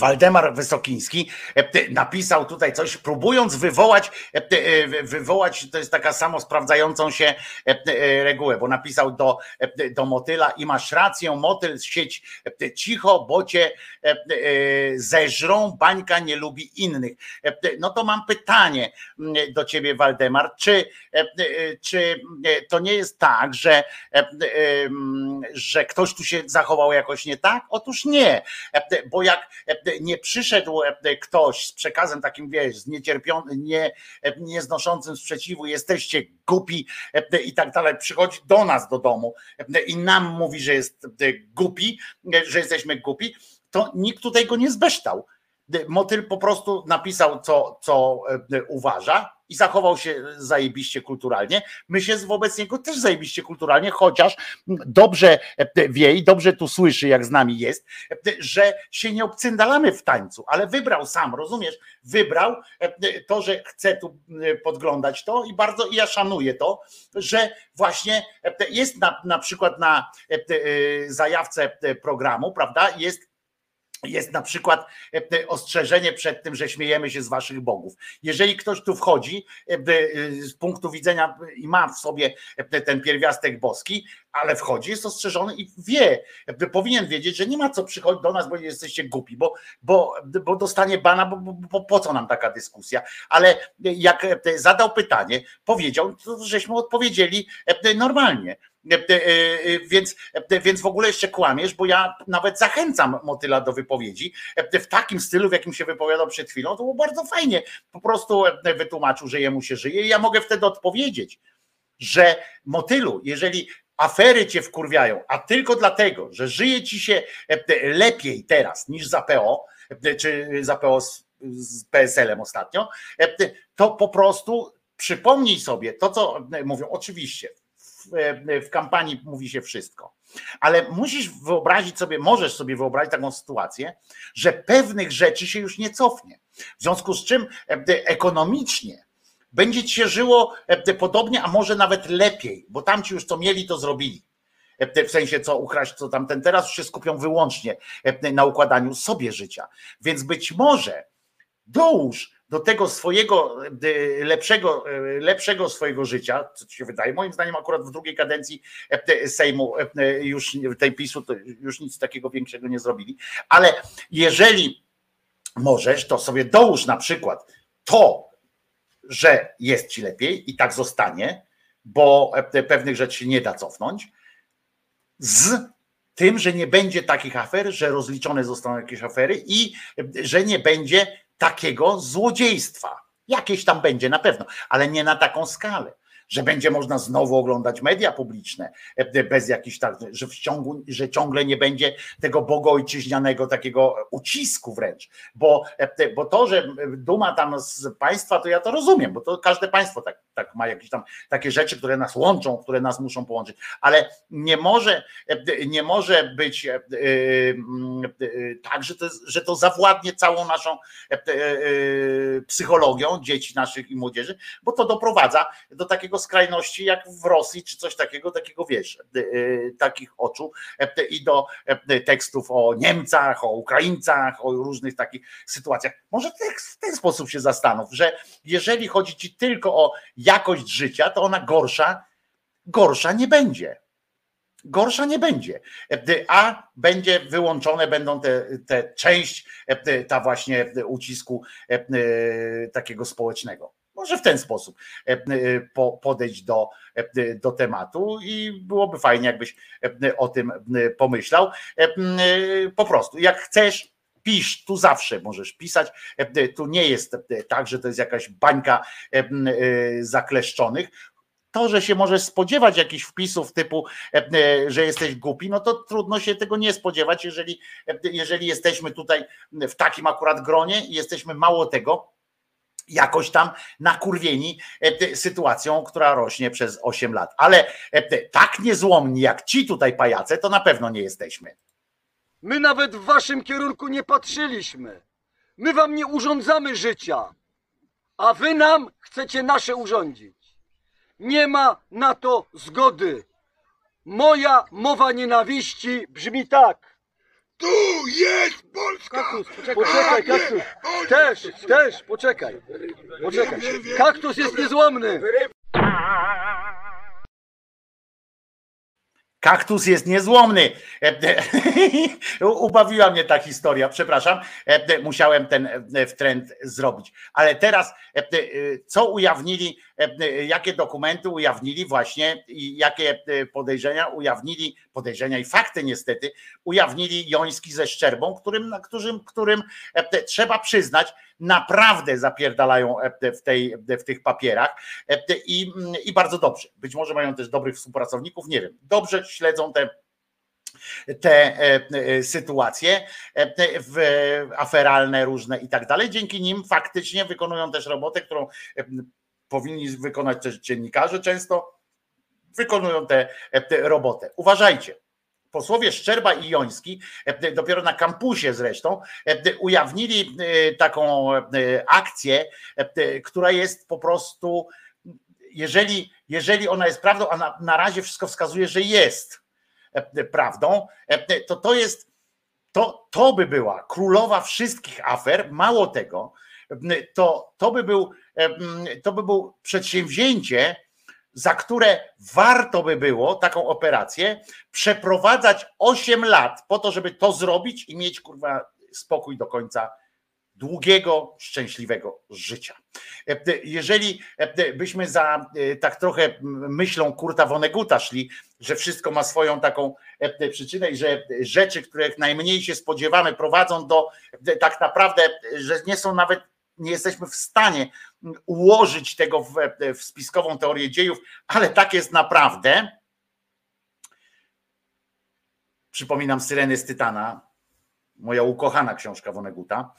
Waldemar Wysokiński e, napisał tutaj coś, próbując wywołać, e, e, wy- wywołać, to jest taka samo sprawdzającą się regułę, bo napisał do, do motyla i masz rację, motyl sieć cicho, bo cię e, e, zeżrą, bańka nie lubi innych. E, No to mam pytanie mm, do ciebie Waldemar, czy, czy to nie jest tak, że, em, że ktoś tu się zachował jakoś nie tak? Otóż nie, bo jak nie przyszedł ktoś z przekazem takim, wiesz, z niecierpiony, nie, nieznoszącym sprzeciwu, jesteście głupi e, i tak dalej, przychodzi do nas do domu e, i nam mówi, że jest e, głupi, że jesteśmy głupi, to nikt tutaj go nie zbeształ. Motyl po prostu napisał, co, co e, uważa i zachował się zajebiście kulturalnie. My się wobec niego też zajebiście kulturalnie, chociaż dobrze e, wie i dobrze tu słyszy, jak z nami jest, e, że się nie obcyndalamy w tańcu, ale wybrał sam, rozumiesz? Wybrał to, że chce tu podglądać to i bardzo i ja szanuję to, że właśnie jest na, na przykład na zajawce programu, prawda? Jest jest na przykład e, ostrzeżenie przed tym, że śmiejemy się z waszych bogów. Jeżeli ktoś tu wchodzi e, e, z punktu widzenia i ma w sobie ten pierwiastek boski, ale wchodzi, jest ostrzeżony i wie, powinien wiedzieć, że nie ma co przychodzić do nas, bo jesteście głupi, bo, bo, bo dostanie bana, bo, bo, po co nam taka dyskusja? Ale jak zadał pytanie, powiedział, żeśmy odpowiedzieli normalnie. E, e, e, Więc, więc w ogóle jeszcze kłamiesz, bo ja nawet zachęcam motyla do wypowiedzi w takim stylu, w jakim się wypowiadał przed chwilą. To było bardzo fajnie. Po prostu wytłumaczył, że jemu się żyje i ja mogę wtedy odpowiedzieć, że motylu, jeżeli afery cię wkurwiają, a tylko dlatego, że żyje ci się lepiej teraz niż za PO, czy za PO z, z PSL-em ostatnio, to po prostu przypomnij sobie to, co mówią. Oczywiście w, e, w kampanii mówi się wszystko, ale musisz wyobrazić sobie, możesz sobie wyobrazić taką sytuację, że pewnych rzeczy się już nie cofnie. W związku z czym e, ekonomicznie będzie ci się żyło e, podobnie, a może nawet lepiej, bo tamci już co mieli, to zrobili. W sensie co ukraść, co tamten teraz już się skupią wyłącznie na układaniu sobie życia. Więc być może dołóż do tego swojego e, lepszego, e, lepszego swojego życia, co ci się wydaje, moim zdaniem akurat w drugiej kadencji e, Sejmu e, już tej PiSu to już nic takiego większego nie zrobili, ale jeżeli możesz, to sobie dołóż na przykład to, że jest ci lepiej i tak zostanie, bo e, pewnych rzeczy się nie da cofnąć, z tym, że nie będzie takich afer, że rozliczone zostaną jakieś afery i e, że nie będzie takiego złodziejstwa. Jakieś tam będzie na pewno, ale nie na taką skalę. Że będzie można znowu oglądać media publiczne e, bez jakichś tak, że w ciągu, że ciągle nie będzie tego bogoojczyźnianego takiego ucisku wręcz. Bo, e, bo to, że duma tam z państwa, to ja to rozumiem, bo to każde państwo tak, tak ma jakieś tam takie rzeczy, które nas łączą, które nas muszą połączyć, ale nie może, e, nie może być e, e, e, tak, że to, że to zawładnie całą naszą e, e, e, psychologią dzieci naszych i młodzieży, bo to doprowadza do takiego skrajności jak w Rosji, czy coś takiego, takiego wiesz, e, e, takich oczu e, i do tekstów o Niemcach, o Ukraińcach, o różnych takich sytuacjach. Może w ten sposób się zastanów, że jeżeli chodzi ci tylko o jakość życia, to ona gorsza, gorsza nie będzie gorsza nie będzie. A będzie wyłączone będą te, te część, ta właśnie ucisku takiego społecznego. Może w ten sposób e, po- podejść do, e, do tematu i byłoby fajnie, jakbyś e, o tym e, pomyślał. E, Po prostu, jak chcesz, pisz, tu zawsze możesz pisać. E, Tu nie jest e, tak, że to jest jakaś bańka e, e, zakleszczonych to, że się możesz spodziewać jakichś wpisów typu, e, e, że jesteś głupi, no to trudno się tego nie spodziewać, jeżeli, e, jeżeli jesteśmy tutaj w takim akurat gronie i jesteśmy mało tego, jakoś tam nakurwieni e, sytuacją, która rośnie przez 8 lat. Ale e, tak niezłomni jak ci tutaj pajace, to na pewno nie jesteśmy. My nawet w waszym kierunku nie patrzyliśmy. My wam nie urządzamy życia, a wy nam chcecie nasze urządzić. Nie ma na to zgody. Moja mowa nienawiści brzmi tak. Tu jest Polska! Poczekaj, kaktus. Też, też, poczekaj. Poczekaj. Kaktus jest niezłomny. Kaktus jest niezłomny. E, e, Ubawiła mnie ta historia, przepraszam. E, Musiałem ten trend zrobić. Ale teraz, co ujawnili, jakie dokumenty ujawnili właśnie i jakie podejrzenia ujawnili, podejrzenia i fakty niestety, ujawnili Joński ze Szczerbą, którym, którym, którym trzeba przyznać, naprawdę zapierdalają e, w, tej, w tych papierach e, i, i bardzo dobrze. Być może mają też dobrych współpracowników, nie wiem. Dobrze śledzą te te e, sytuacje aferalne różne i tak dalej. Dzięki nim faktycznie wykonują też robotę, którą powinni wykonać też dziennikarze często, wykonują tę robotę. Uważajcie. Posłowie Szczerba i Joński, e, dopiero na kampusie zresztą, e, ujawnili e, taką e, akcję, e, która jest po prostu, jeżeli, jeżeli ona jest prawdą, a na, na razie wszystko wskazuje, że jest e, prawdą, e, to to jest, to, to by była królowa wszystkich afer, mało tego, to, to, by był, e, to by był przedsięwzięcie, za które warto by było taką operację przeprowadzać 8 lat po to, żeby to zrobić i mieć kurwa spokój do końca długiego, szczęśliwego życia. E, Jeżeli e, byśmy za e, tak trochę myślą Kurta Woneguta szli, że wszystko ma swoją taką e, przyczynę i że rzeczy, których najmniej się spodziewamy, prowadzą do e, tak naprawdę, że nie są nawet, nie jesteśmy w stanie ułożyć tego w, w spiskową teorię dziejów, ale tak jest naprawdę. Przypominam Syreny z Tytana, moja ukochana książka Woneguta,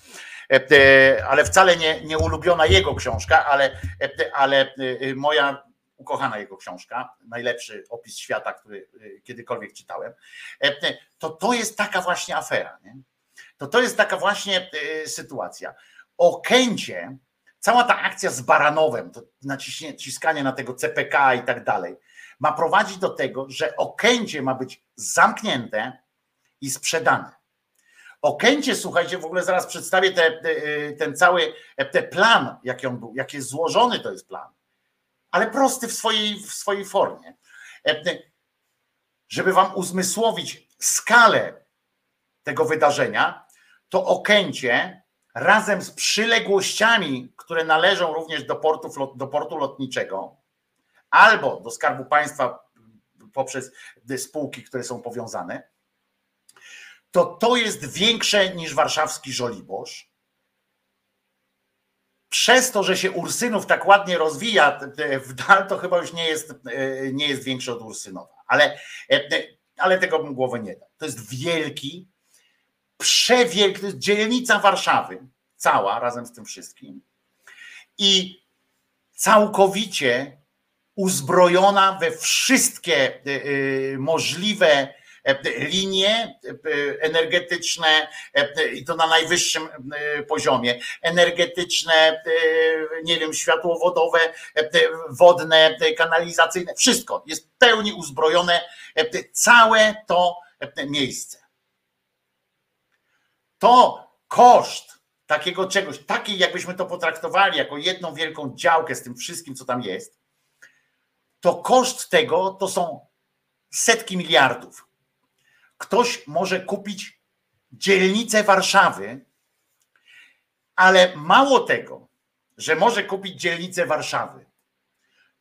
E, e, ale wcale nie, nie ulubiona jego książka, ale, e, ale moja ukochana jego książka, najlepszy opis świata, który kiedykolwiek czytałem, to to jest taka właśnie afera. Nie? To to jest taka właśnie sytuacja. Okęcie, cała ta akcja z Baranowem, to naciskanie na tego CPK i tak dalej, ma prowadzić do tego, że Okęcie ma być zamknięte i sprzedane. Okęcie, słuchajcie, w ogóle zaraz przedstawię te, te, ten cały ten plan, jaki on był, jak jest złożony to jest plan, ale prosty w swojej, w swojej formie. Żeby wam uzmysłowić skalę tego wydarzenia, to Okęcie razem z przyległościami, które należą również do, lot- do portu lotniczego albo do Skarbu Państwa poprzez spółki, które są powiązane, to to jest większe niż warszawski Żoliborz. Przez to, że się Ursynów tak ładnie rozwija e, w dal, to chyba już nie jest, e, nie jest większy od Ursynowa. Ale, e, ale tego bym głowy nie dał. To jest wielki, przewielki, dzielnica Warszawy, cała razem z tym wszystkim. I całkowicie uzbrojona we wszystkie y, y, możliwe e, linie e, energetyczne e, i to na najwyższym e, poziomie, energetyczne, e, nie wiem, światłowodowe, e, wodne, e, kanalizacyjne, wszystko jest w pełni uzbrojone, e, całe to e, miejsce. To koszt takiego czegoś, takiej jakbyśmy to potraktowali jako jedną wielką działkę z tym wszystkim, co tam jest, to koszt tego to są setki miliardów. Ktoś może kupić dzielnicę Warszawy, ale mało tego, że może kupić dzielnicę Warszawy,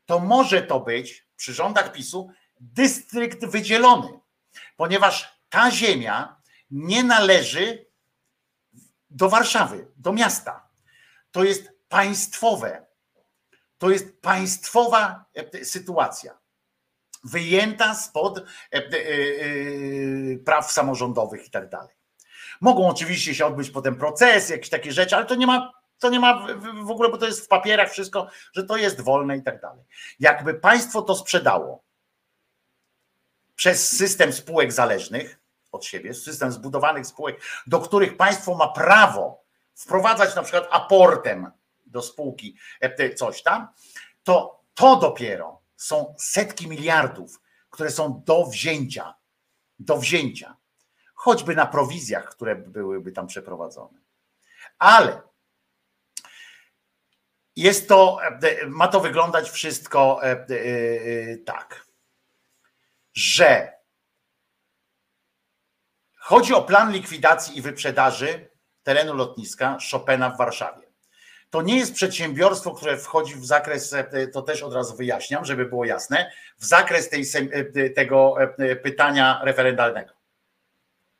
to może to być przy rządach PiSu dystrykt wydzielony, ponieważ ta ziemia nie należy do Warszawy, do miasta. To jest państwowe. To jest państwowa e, sytuacja. Wyjęta spod e, e, e, praw samorządowych i tak dalej. Mogą oczywiście się odbyć potem procesy, jakieś takie rzeczy, ale to nie ma, to nie ma w ogóle, bo to jest w papierach wszystko, że to jest wolne i tak dalej. Jakby państwo to sprzedało przez system spółek zależnych od siebie, system zbudowanych spółek, do których państwo ma prawo wprowadzać na przykład aportem do spółki e, coś tam, to to dopiero są setki miliardów, które są do wzięcia. Do wzięcia. choćby na prowizjach, które byłyby tam przeprowadzone. Ale jest to, e, ma to wyglądać wszystko e, e, tak, że chodzi o plan likwidacji i wyprzedaży terenu lotniska Chopina w Warszawie. To nie jest przedsiębiorstwo, które wchodzi w zakres, to też od razu wyjaśniam, żeby było jasne, w zakres tej, tego pytania referendalnego.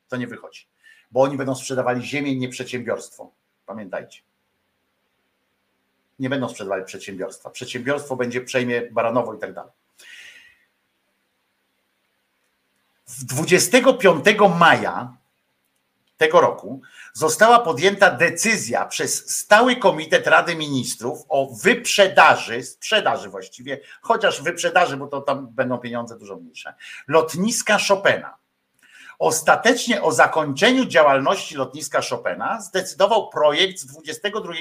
To nie wychodzi, bo oni będą sprzedawali ziemię, nie przedsiębiorstwo. Pamiętajcie nie będą sprzedawali przedsiębiorstwa. Przedsiębiorstwo będzie przejmie Baranowo i tak dalej. 25 maja tego roku została podjęta decyzja przez Stały Komitet Rady Ministrów o wyprzedaży, sprzedaży właściwie, chociaż wyprzedaży, bo to tam będą pieniądze dużo mniejsze, lotniska Chopina. Ostatecznie o zakończeniu działalności lotniska Chopina zdecydował projekt z 22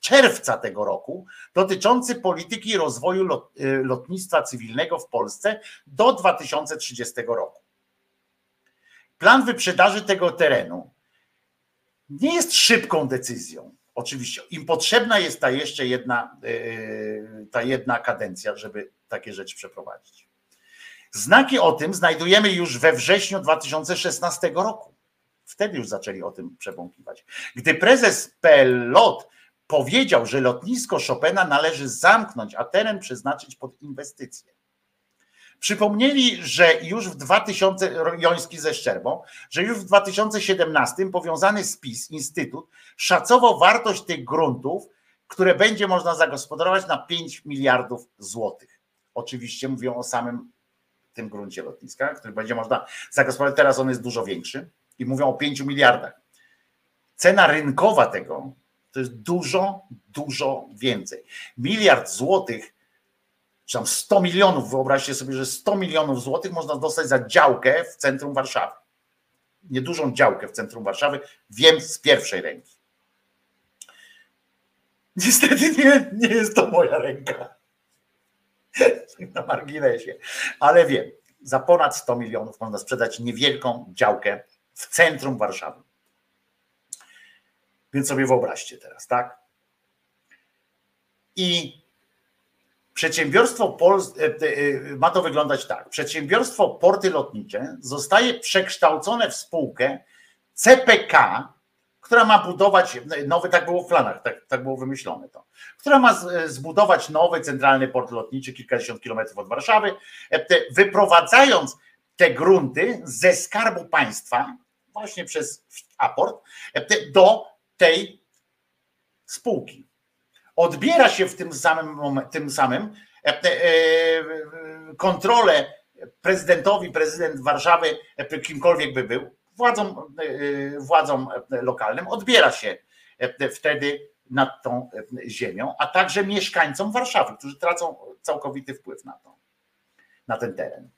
czerwca tego roku dotyczący polityki rozwoju lot, y, lotnictwa cywilnego w Polsce do 2030 roku. Plan wyprzedaży tego terenu nie jest szybką decyzją. Oczywiście im potrzebna jest ta jeszcze jedna, y, ta jedna kadencja, żeby takie rzeczy przeprowadzić. Znaki o tym znajdujemy już we wrześniu 2016 roku. Wtedy już zaczęli o tym przebąkiwać. Gdy prezes PLOT powiedział, że lotnisko Chopina należy zamknąć, a teren przeznaczyć pod inwestycje. Przypomnieli, że już w 2000, Joński ze Szczerbą, że już w 2017 powiązany spis, Instytut, szacował wartość tych gruntów, które będzie można zagospodarować na 5 miliardów złotych. Oczywiście mówią o samym tym gruncie lotniska, który będzie można zagospodarować. Teraz on jest dużo większy i mówią o 5 miliardach. Cena rynkowa tego to jest dużo, dużo więcej. Miliard złotych, czy tam 100 milionów, wyobraźcie sobie, że 100 milionów złotych można dostać za działkę w centrum Warszawy. Niedużą działkę w centrum Warszawy, wiem z pierwszej ręki. Niestety nie, nie jest to moja ręka. Na marginesie. Ale wiem, za ponad 100 milionów można sprzedać niewielką działkę w centrum Warszawy. Więc sobie wyobraźcie teraz, tak? I przedsiębiorstwo Pol... E, e, ma to wyglądać tak. Przedsiębiorstwo Porty Lotnicze zostaje przekształcone w spółkę CPK, która ma budować nowy, tak było w planach, tak, tak było wymyślone to, która ma zbudować nowy centralny port lotniczy kilkadziesiąt kilometrów od Warszawy, e, wyprowadzając te grunty ze skarbu państwa, właśnie przez aport, do tej spółki. Odbiera się w tym samym, tym samym e, e, kontrolę prezydentowi, prezydent Warszawy, e, kimkolwiek by był, władzom, władzom lokalnym, odbiera się wtedy nad tą ziemią, a także mieszkańcom Warszawy, którzy tracą całkowity wpływ na to, na ten teren.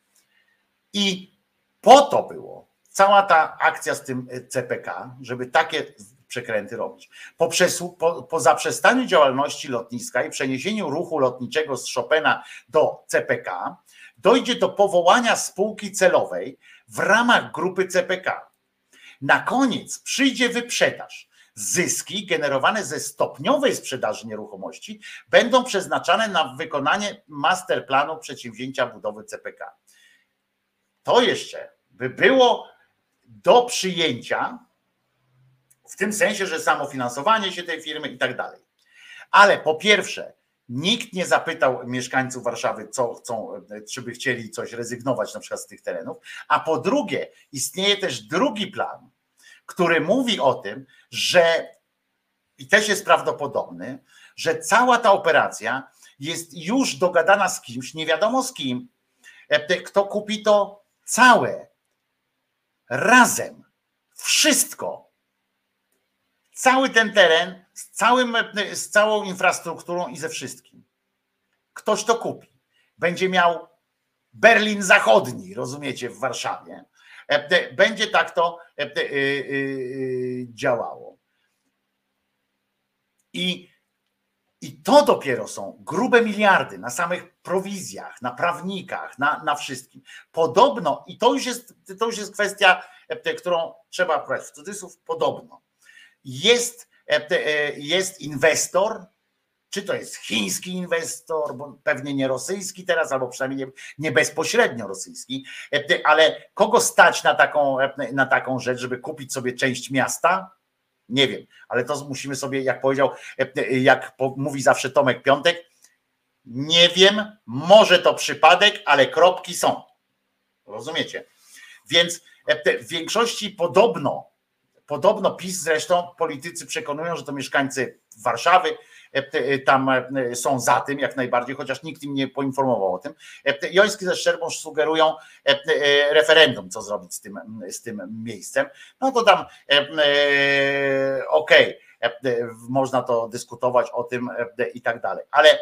I po to było cała ta akcja z tym CPK, żeby takie przekręty robić. Po, po zaprzestaniu działalności lotniska i przeniesieniu ruchu lotniczego z Chopina do CPK, dojdzie do powołania spółki celowej w ramach grupy CPK. Na koniec przyjdzie wyprzedaż. Zyski generowane ze stopniowej sprzedaży nieruchomości będą przeznaczane na wykonanie masterplanu przedsięwzięcia budowy CPK. To jeszcze by było do przyjęcia, w tym sensie, że samofinansowanie się tej firmy i tak dalej. Ale po pierwsze, nikt nie zapytał mieszkańców Warszawy, co chcą, czy by chcieli coś rezygnować na przykład z tych terenów. A po drugie, istnieje też drugi plan, który mówi o tym, że i też jest prawdopodobny, że cała ta operacja jest już dogadana z kimś, nie wiadomo z kim, kto kupi to całe, razem, wszystko cały ten teren z, całym, z całą infrastrukturą i ze wszystkim. Ktoś to kupi. Będzie miał Berlin Zachodni, rozumiecie, w Warszawie. E, będzie tak to e, e, działało. I, I to dopiero są grube miliardy na samych prowizjach, na prawnikach, na, na wszystkim. Podobno, i to już jest, to już jest kwestia e, którą trzeba brać w cudzysłów, podobno. Jest, e, e, jest inwestor, czy to jest chiński inwestor, bo pewnie nie rosyjski teraz, albo przynajmniej nie, nie bezpośrednio rosyjski, e, ale kogo stać na taką, na taką rzecz, żeby kupić sobie część miasta? Nie wiem, ale to musimy sobie, jak powiedział, jak mówi zawsze Tomek Piątek, nie wiem, może to przypadek, ale kropki są. Rozumiecie? Więc w większości podobno, podobno PiS zresztą politycy przekonują, że to mieszkańcy Warszawy e, e, tam e, są za tym jak najbardziej, chociaż nikt im nie poinformował o tym. Joński ze Szczerbą sugerują referendum, co zrobić z tym, z tym miejscem. No to tam okej, e, można to dyskutować o tym i tak dalej, ale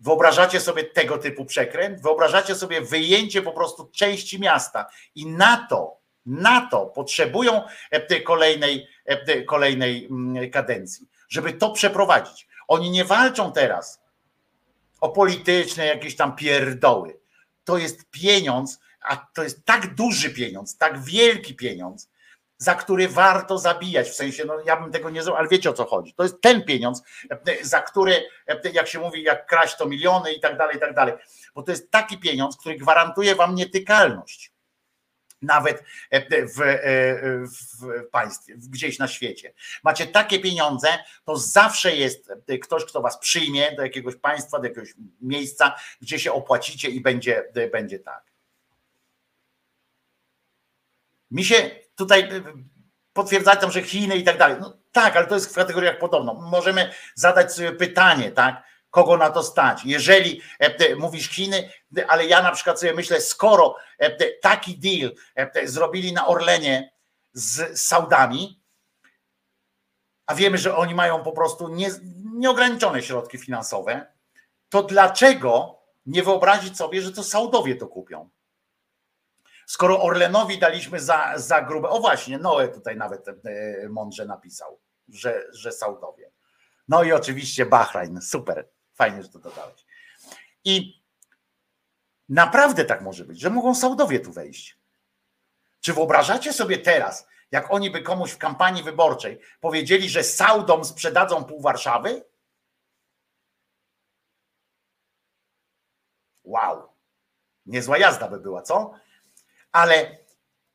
Wyobrażacie sobie tego typu przekręt? Wyobrażacie sobie wyjęcie po prostu części miasta i na to, na to potrzebują e, kolejnej, e, kolejnej mm, kadencji, żeby to przeprowadzić. Oni nie walczą teraz o polityczne jakieś tam pierdoły. To jest pieniądz, a to jest tak duży pieniądz, tak wielki pieniądz, za który warto zabijać. W sensie, no ja bym tego nie zrobił, ale wiecie o co chodzi. To jest ten pieniądz, e, za który, jak się mówi, jak kraść to miliony i tak dalej, i tak dalej. Bo to jest taki pieniądz, który gwarantuje wam nietykalność. Nawet e, w, w państwie, gdzieś na świecie. Macie takie pieniądze, to zawsze jest ktoś, kto was przyjmie do jakiegoś państwa, do jakiegoś miejsca, gdzie się opłacicie i będzie, będzie tak. Mi się tutaj potwierdzają, że Chiny i tak dalej. No tak, ale to jest w kategoriach podobno. Możemy zadać sobie pytanie, tak? Kogo na to stać? Jeżeli e, mówisz Chiny, ale ja na przykład sobie myślę, skoro e, taki deal e, zrobili na Orlenie z Saudami, a wiemy, że oni mają po prostu nie, nieograniczone środki finansowe, to dlaczego nie wyobrazić sobie, że to Saudowie to kupią? Skoro Orlenowi daliśmy za, za grube. O właśnie, Noe tutaj nawet mądrze napisał, że, że Saudowie. No i oczywiście Bahrajn. Super. Fajnie, że to dodałeś. I naprawdę tak może być, że mogą Saudowie tu wejść. Czy wyobrażacie sobie teraz, jak oni by komuś w kampanii wyborczej powiedzieli, że Saudom sprzedadzą pół Warszawy? Wow. Niezła jazda by była, co? ale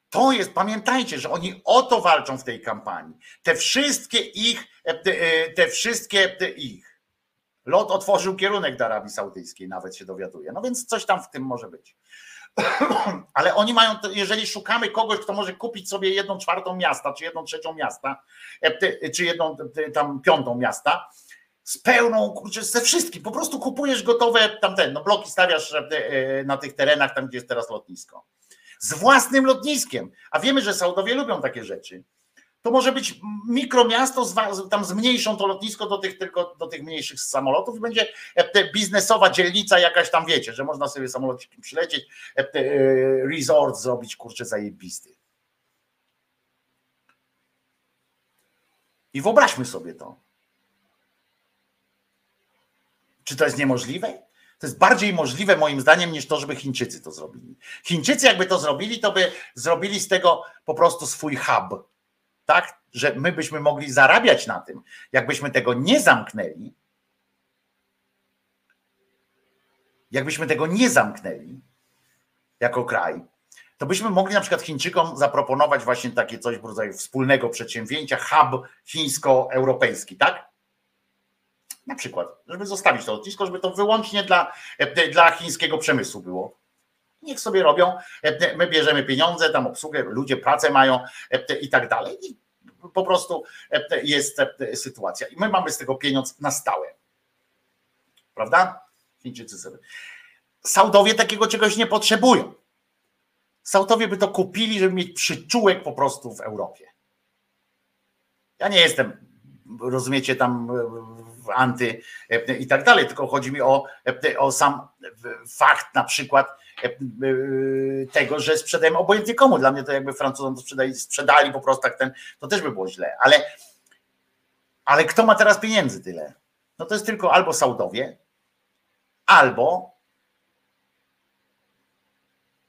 to jest, pamiętajcie, że oni o to walczą w tej kampanii. Te wszystkie ich, te wszystkie te ich. Lot otworzył kierunek do Arabii Saudyjskiej, nawet się dowiaduje. No więc coś tam w tym może być. Ale oni mają, jeżeli szukamy kogoś, kto może kupić sobie jedną czwartą miasta, czy jedną trzecią miasta, czy jedną tam piątą miasta, z pełną, kurczę, ze wszystkim. Po prostu kupujesz gotowe tamten, no bloki stawiasz na tych terenach, tam gdzie jest teraz lotnisko z własnym lotniskiem. A wiemy, że Saudowie lubią takie rzeczy. To może być mikromiasto, tam zmniejszą to lotnisko do tych, tylko do tych mniejszych samolotów i będzie biznesowa dzielnica jakaś tam, wiecie, że można sobie samolocikiem przylecieć, resort zrobić, kurczę, zajebisty. I wyobraźmy sobie to. Czy to jest niemożliwe? To jest bardziej możliwe moim zdaniem niż to, żeby Chińczycy to zrobili. Chińczycy jakby to zrobili, to by zrobili z tego po prostu swój hub. Tak, że my byśmy mogli zarabiać na tym. Jakbyśmy tego nie zamknęli, jakbyśmy tego nie zamknęli jako kraj, to byśmy mogli na przykład Chińczykom zaproponować właśnie takie coś w rodzaju wspólnego przedsięwzięcia, hub chińsko-europejski, tak? Na przykład, żeby zostawić to lotnisko, żeby to wyłącznie dla, dla chińskiego przemysłu było. Niech sobie robią, my bierzemy pieniądze, tam obsługę, ludzie pracę mają i tak dalej. I po prostu jest sytuacja. I my mamy z tego pieniądz na stałe. Prawda? Chińczycy sobie. Saudowie takiego czegoś nie potrzebują. Saudowie by to kupili, żeby mieć przyczółek po prostu w Europie. Ja nie jestem, rozumiecie, tam anty i tak dalej, tylko chodzi mi o, o sam fakt na przykład tego, że sprzedajemy obojętnie komu. Dla mnie to jakby Francuzom to sprzedali, sprzedali po prostu tak ten, to też by było źle, ale, ale kto ma teraz pieniędzy tyle? No to jest tylko albo Saudowie, albo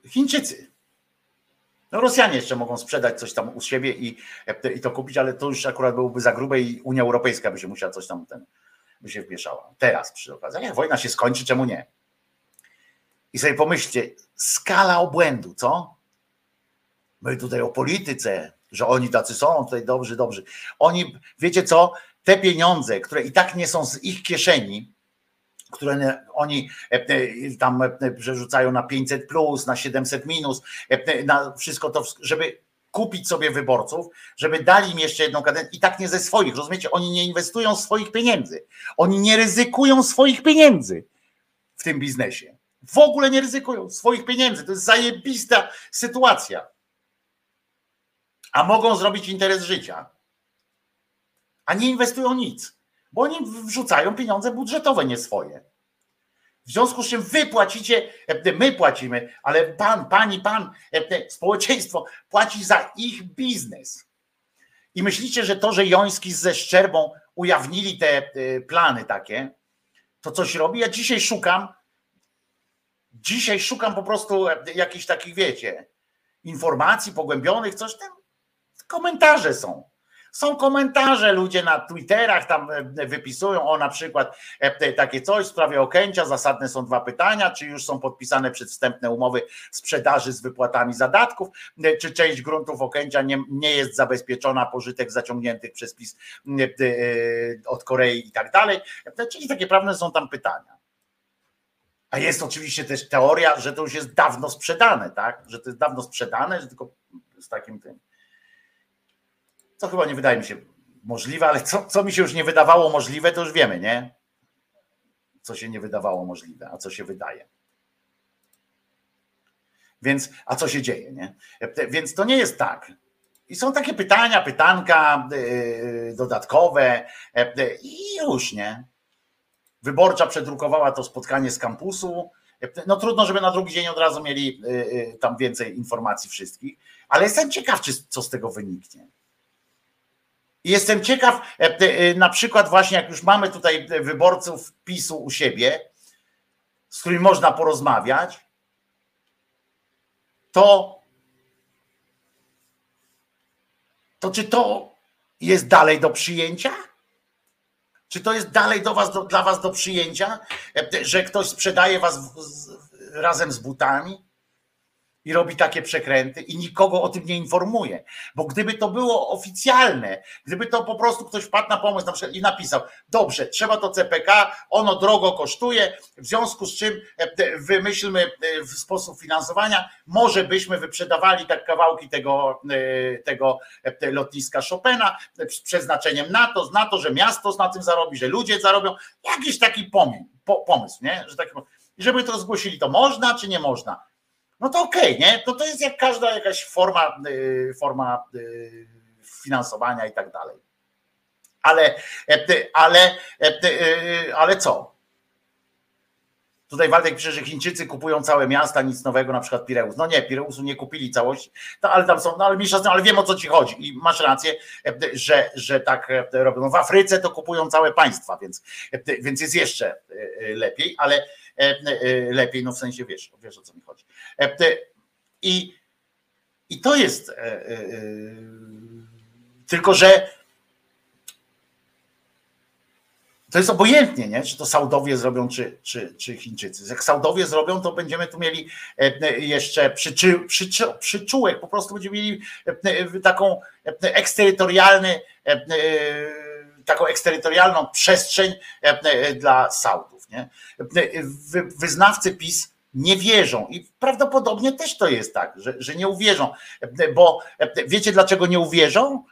Chińczycy. No Rosjanie jeszcze mogą sprzedać coś tam u siebie i, i to kupić, ale to już akurat byłoby za grube i Unia Europejska by się musiała coś tam ten, by się wmieszała. Teraz przy okazji. Jak wojna się skończy, czemu nie? I sobie pomyślcie, skala obłędu, co? My tutaj o polityce, że oni tacy są, tutaj dobrzy, dobrzy. Oni, wiecie co, te pieniądze, które i tak nie są z ich kieszeni, które oni e, e, tam e, przerzucają na 500 plus, na 700 minus, na wszystko to, żeby kupić sobie wyborców, żeby dali im jeszcze jedną kadencję i tak nie ze swoich, rozumiecie? Oni nie inwestują swoich pieniędzy. Oni nie ryzykują swoich pieniędzy w tym biznesie. W ogóle nie ryzykują swoich pieniędzy. To jest zajebista sytuacja. A mogą zrobić interes życia. A nie inwestują nic, bo oni wrzucają pieniądze budżetowe, nie swoje. W związku z czym wy płacicie, e, my płacimy, ale pan, pani, pan, e, społeczeństwo płaci za ich biznes. I myślicie, że to, że Joński ze Szczerbą ujawnili te e, plany takie, to coś robi? Ja dzisiaj szukam, dzisiaj szukam po prostu jakichś takich, wiecie, informacji pogłębionych, coś tam. Komentarze są. Są komentarze, ludzie na Twitterach tam e, wypisują o na przykład e, takie coś w sprawie Okęcia. Zasadne są dwa pytania, czy już są podpisane przedwstępne umowy sprzedaży z wypłatami zadatków, e, czy część gruntów Okęcia nie, nie jest zabezpieczona pożytek zaciągniętych przez PiS e, e, od Korei i tak dalej. E, Czyli takie prawne są tam pytania. A jest oczywiście też teoria, że to już jest dawno sprzedane, tak? Że to jest dawno sprzedane, że tylko z takim tym. To chyba nie wydaje mi się możliwe, ale co, co mi się już nie wydawało możliwe, to już wiemy, nie? Co się nie wydawało możliwe, a co się wydaje. Więc, a co się dzieje, nie? Więc to nie jest tak. I są takie pytania, pytanka yy, dodatkowe yy, i już, nie? Wyborcza przedrukowała to spotkanie z kampusu. No trudno, żeby na drugi dzień od razu mieli yy, yy, tam więcej informacji wszystkich, ale jestem ciekaw, czy, co z tego wyniknie. Jestem ciekaw, e, e, na przykład właśnie jak już mamy tutaj wyborców PiSu u siebie, z którymi można porozmawiać, to, to czy to jest dalej do przyjęcia? Czy to jest dalej do was, do, dla was do przyjęcia, e, że ktoś sprzedaje was w, z, razem z butami? I robi takie przekręty i nikogo o tym nie informuje. Bo gdyby to było oficjalne, gdyby to po prostu ktoś wpadł na pomysł na i napisał, dobrze, trzeba to CPK, ono drogo kosztuje, w związku z czym e, wymyślmy e, sposób finansowania, może byśmy wyprzedawali tak kawałki tego, e, tego lotniska Chopina z przeznaczeniem na to, na to, że miasto na tym zarobi, że ludzie zarobią, jakiś taki pomysł nie? Że tak, żeby to zgłosili, to można czy nie można? No to okej, okay, nie? To to jest jak każda jakaś forma, y, forma y, finansowania i tak dalej. Ale, ale, y, ale co? Tutaj Waldek pisze, że Chińczycy kupują całe miasta, nic nowego, na przykład Pireus. No nie, Pireusu nie kupili całości, no, ale tam są, no ale mniejsza ale wiem o co ci chodzi i masz rację, że, że tak robią. No w Afryce to kupują całe państwa, więc, więc jest jeszcze lepiej, ale lepiej, no w sensie wiesz, wiesz o co mi chodzi. I, i to jest e, e, tylko, że to jest obojętnie, nie? czy to Saudowie zrobią, czy, czy, czy Chińczycy. Jak Saudowie zrobią, to będziemy tu mieli e, jeszcze przyczy, przyczy, przyczółek, po prostu będziemy mieli taką eksterytorialny, taką eksterytorialną przestrzeń dla Saudów. Nie? Wyznawcy PiS nie wierzą i prawdopodobnie też to jest tak, że, że nie uwierzą, bo wiecie dlaczego nie uwierzą?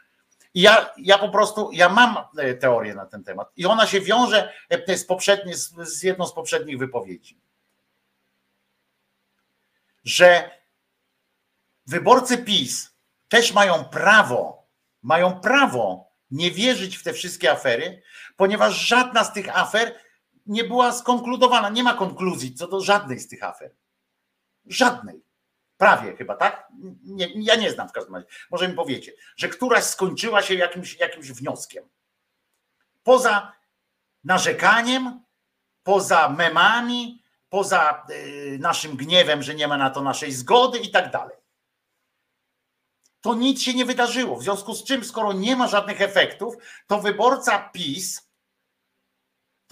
Ja, ja po prostu, ja mam teorię na ten temat i ona się wiąże z, poprzednie, z jedną z poprzednich wypowiedzi. Że wyborcy PiS też mają prawo, mają prawo nie wierzyć w te wszystkie afery, ponieważ żadna z tych afer nie była skonkludowana, nie ma konkluzji co do żadnej z tych afer. Żadnej. Prawie chyba, tak? Nie, ja nie znam w każdym razie. Może mi powiecie, że któraś skończyła się jakimś, jakimś wnioskiem. Poza narzekaniem, poza memami, poza y, naszym gniewem, że nie ma na to naszej zgody i tak dalej. to nic się nie wydarzyło. W związku z czym, skoro nie ma żadnych efektów, to wyborca PiS,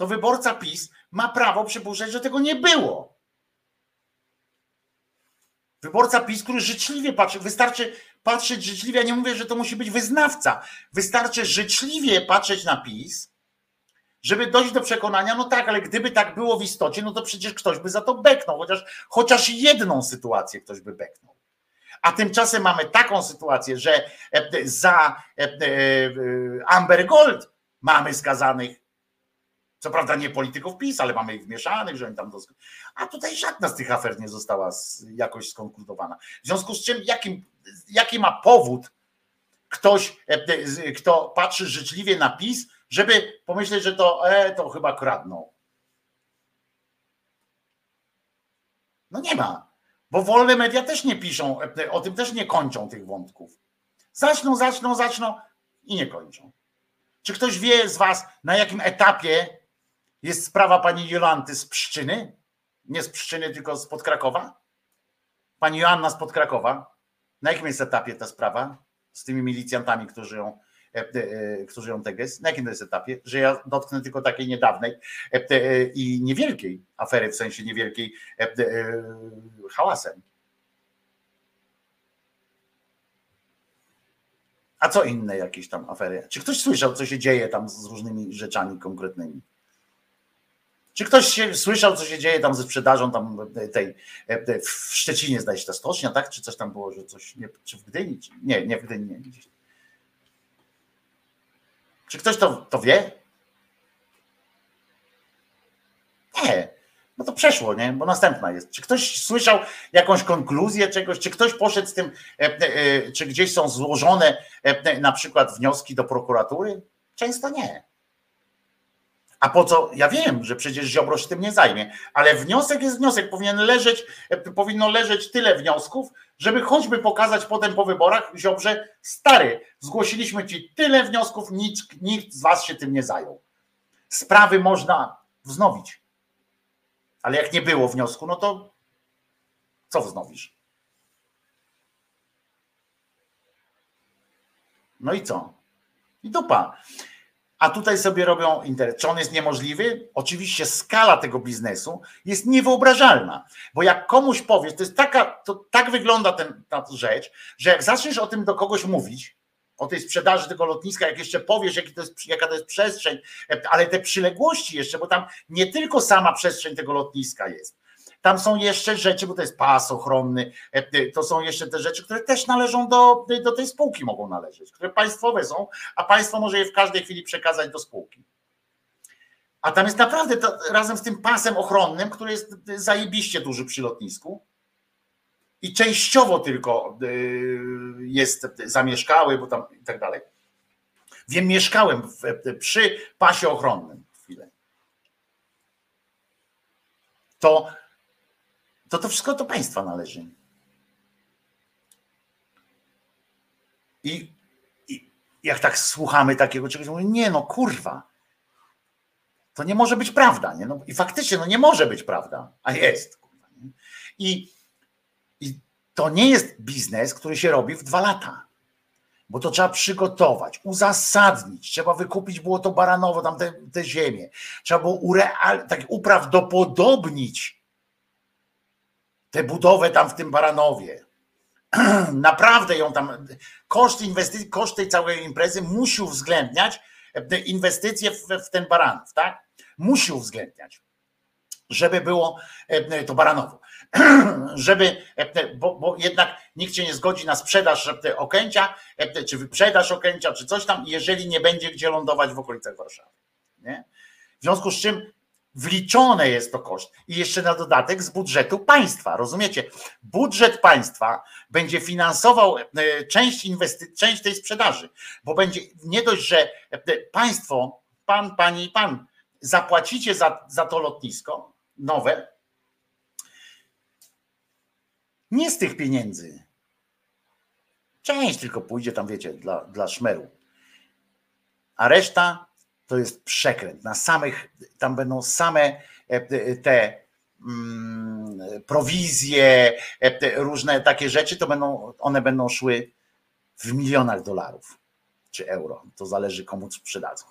to wyborca PiS ma prawo przypuszczać, że tego nie było. Wyborca PiS, który życzliwie patrzy, wystarczy patrzeć życzliwie, ja nie mówię, że to musi być wyznawca, wystarczy życzliwie patrzeć na PiS, żeby dojść do przekonania, no tak, ale gdyby tak było w istocie, no to przecież ktoś by za to beknął, chociaż, chociaż jedną sytuację ktoś by beknął. A tymczasem mamy taką sytuację, że e, za e, e, Amber Gold mamy skazanych, co prawda nie polityków PiS, ale mamy ich wmieszanych, że oni tam dos- A tutaj żadna z tych afer nie została jakoś skonkludowana. W związku z czym, jakim, jaki ma powód ktoś, e, z- kto patrzy życzliwie na PiS, żeby pomyśleć, że to, e, to chyba kradną. No nie ma. Bo wolne media też nie piszą, e, o tym też nie kończą tych wątków. Zaczną, zaczną, zaczną i nie kończą. Czy ktoś wie z Was, na jakim etapie jest sprawa pani Jolanty z Pszczyny? Nie z Pszczyny, tylko spod Krakowa? Pani Joanna spod Krakowa. Na jakim jest etapie ta sprawa z tymi milicjantami, którzy ją, e, e, którzy ją teges? Na jakim to jest etapie? Że ja dotknę tylko takiej niedawnej e, e, i niewielkiej afery, w sensie niewielkiej e, e, hałasem. A co inne jakieś tam afery? Czy ktoś słyszał, co się dzieje tam z różnymi rzeczami konkretnymi? Czy ktoś się słyszał, co się dzieje tam ze sprzedażą tam tej e, w Szczecinie zdaje się ta stocznia, tak? Czy coś tam było, że coś, nie, czy w Gdyni? Czy, nie, nie w Gdyni, nie. Gdzieś. Czy ktoś to, to wie? Nie. No to przeszło, nie? Bo następna jest. Czy ktoś słyszał jakąś konkluzję czegoś? Czy ktoś poszedł z tym, e, e, czy gdzieś są złożone e, na przykład wnioski do prokuratury? Często nie. A po co? Ja wiem, że przecież Ziobro się tym nie zajmie, ale wniosek jest wniosek. Powinien leżeć, e, powinno leżeć tyle wniosków, żeby choćby pokazać potem po wyborach Ziobrze, stary, zgłosiliśmy ci tyle wniosków, nikt, nikt z was się tym nie zajął. Sprawy można wznowić. Ale jak nie było wniosku, no to co wznowisz? No i co? I dupa. A tutaj sobie robią interes. Czy on jest niemożliwy? Oczywiście skala tego biznesu jest niewyobrażalna. Bo jak komuś powiesz, to jest taka, to tak wygląda ten, ta rzecz, że jak zaczniesz o tym do kogoś mówić, o tej sprzedaży tego lotniska, jak jeszcze powiesz, jaki to jest, jaka to jest przestrzeń, ale te przyległości jeszcze, bo tam nie tylko sama przestrzeń tego lotniska jest. Tam są jeszcze rzeczy, bo to jest pas ochronny, to są jeszcze te rzeczy, które też należą do, do tej spółki, mogą należeć, które państwowe są, a państwo może je w każdej chwili przekazać do spółki. A tam jest naprawdę to, razem z tym pasem ochronnym, który jest zajebiście duży przy lotnisku i częściowo tylko y, jest zamieszkały, bo tam i tak dalej. Wiem, mieszkałem w, przy pasie ochronnym chwilę. To to to wszystko do państwa należy. I, I jak tak słuchamy takiego czegoś, mówię, nie no kurwa, to nie może być prawda. Nie? No, I faktycznie no nie może być prawda, a jest. Kurwa? I, I to nie jest biznes, który się robi w dwa lata. Bo to trzeba przygotować, uzasadnić, trzeba wykupić było to baranowo, tam te, te ziemię. Trzeba było ureal, tak uprawdopodobnić tę budowę tam w tym Baranowie. Naprawdę ją tam, koszt inwestycji, koszt tej całej imprezy musi uwzględniać inwestycje w, w ten Baranów, tak? Musi uwzględniać, żeby było to Baranowo, żeby, bo, bo jednak nikt się nie zgodzi na sprzedaż Okęcia, czy wyprzedaż Okęcia, czy coś tam, jeżeli nie będzie gdzie lądować w okolicach Warszawy. Nie? W związku z czym wliczone jest to koszt i jeszcze na dodatek z budżetu państwa. Rozumiecie? Budżet państwa będzie finansował e, część inwestycji, część tej sprzedaży, bo będzie nie dość, że e, państwo, pan, pani i pan zapłacicie za, za to lotnisko nowe, nie z tych pieniędzy. Część tylko pójdzie tam, wiecie, dla, dla szmeru. A reszta to jest przekręt. Na samych, tam będą same te mm, prowizje, te różne takie rzeczy, to będą, one będą szły w milionach dolarów czy euro. To zależy komu sprzedadzą.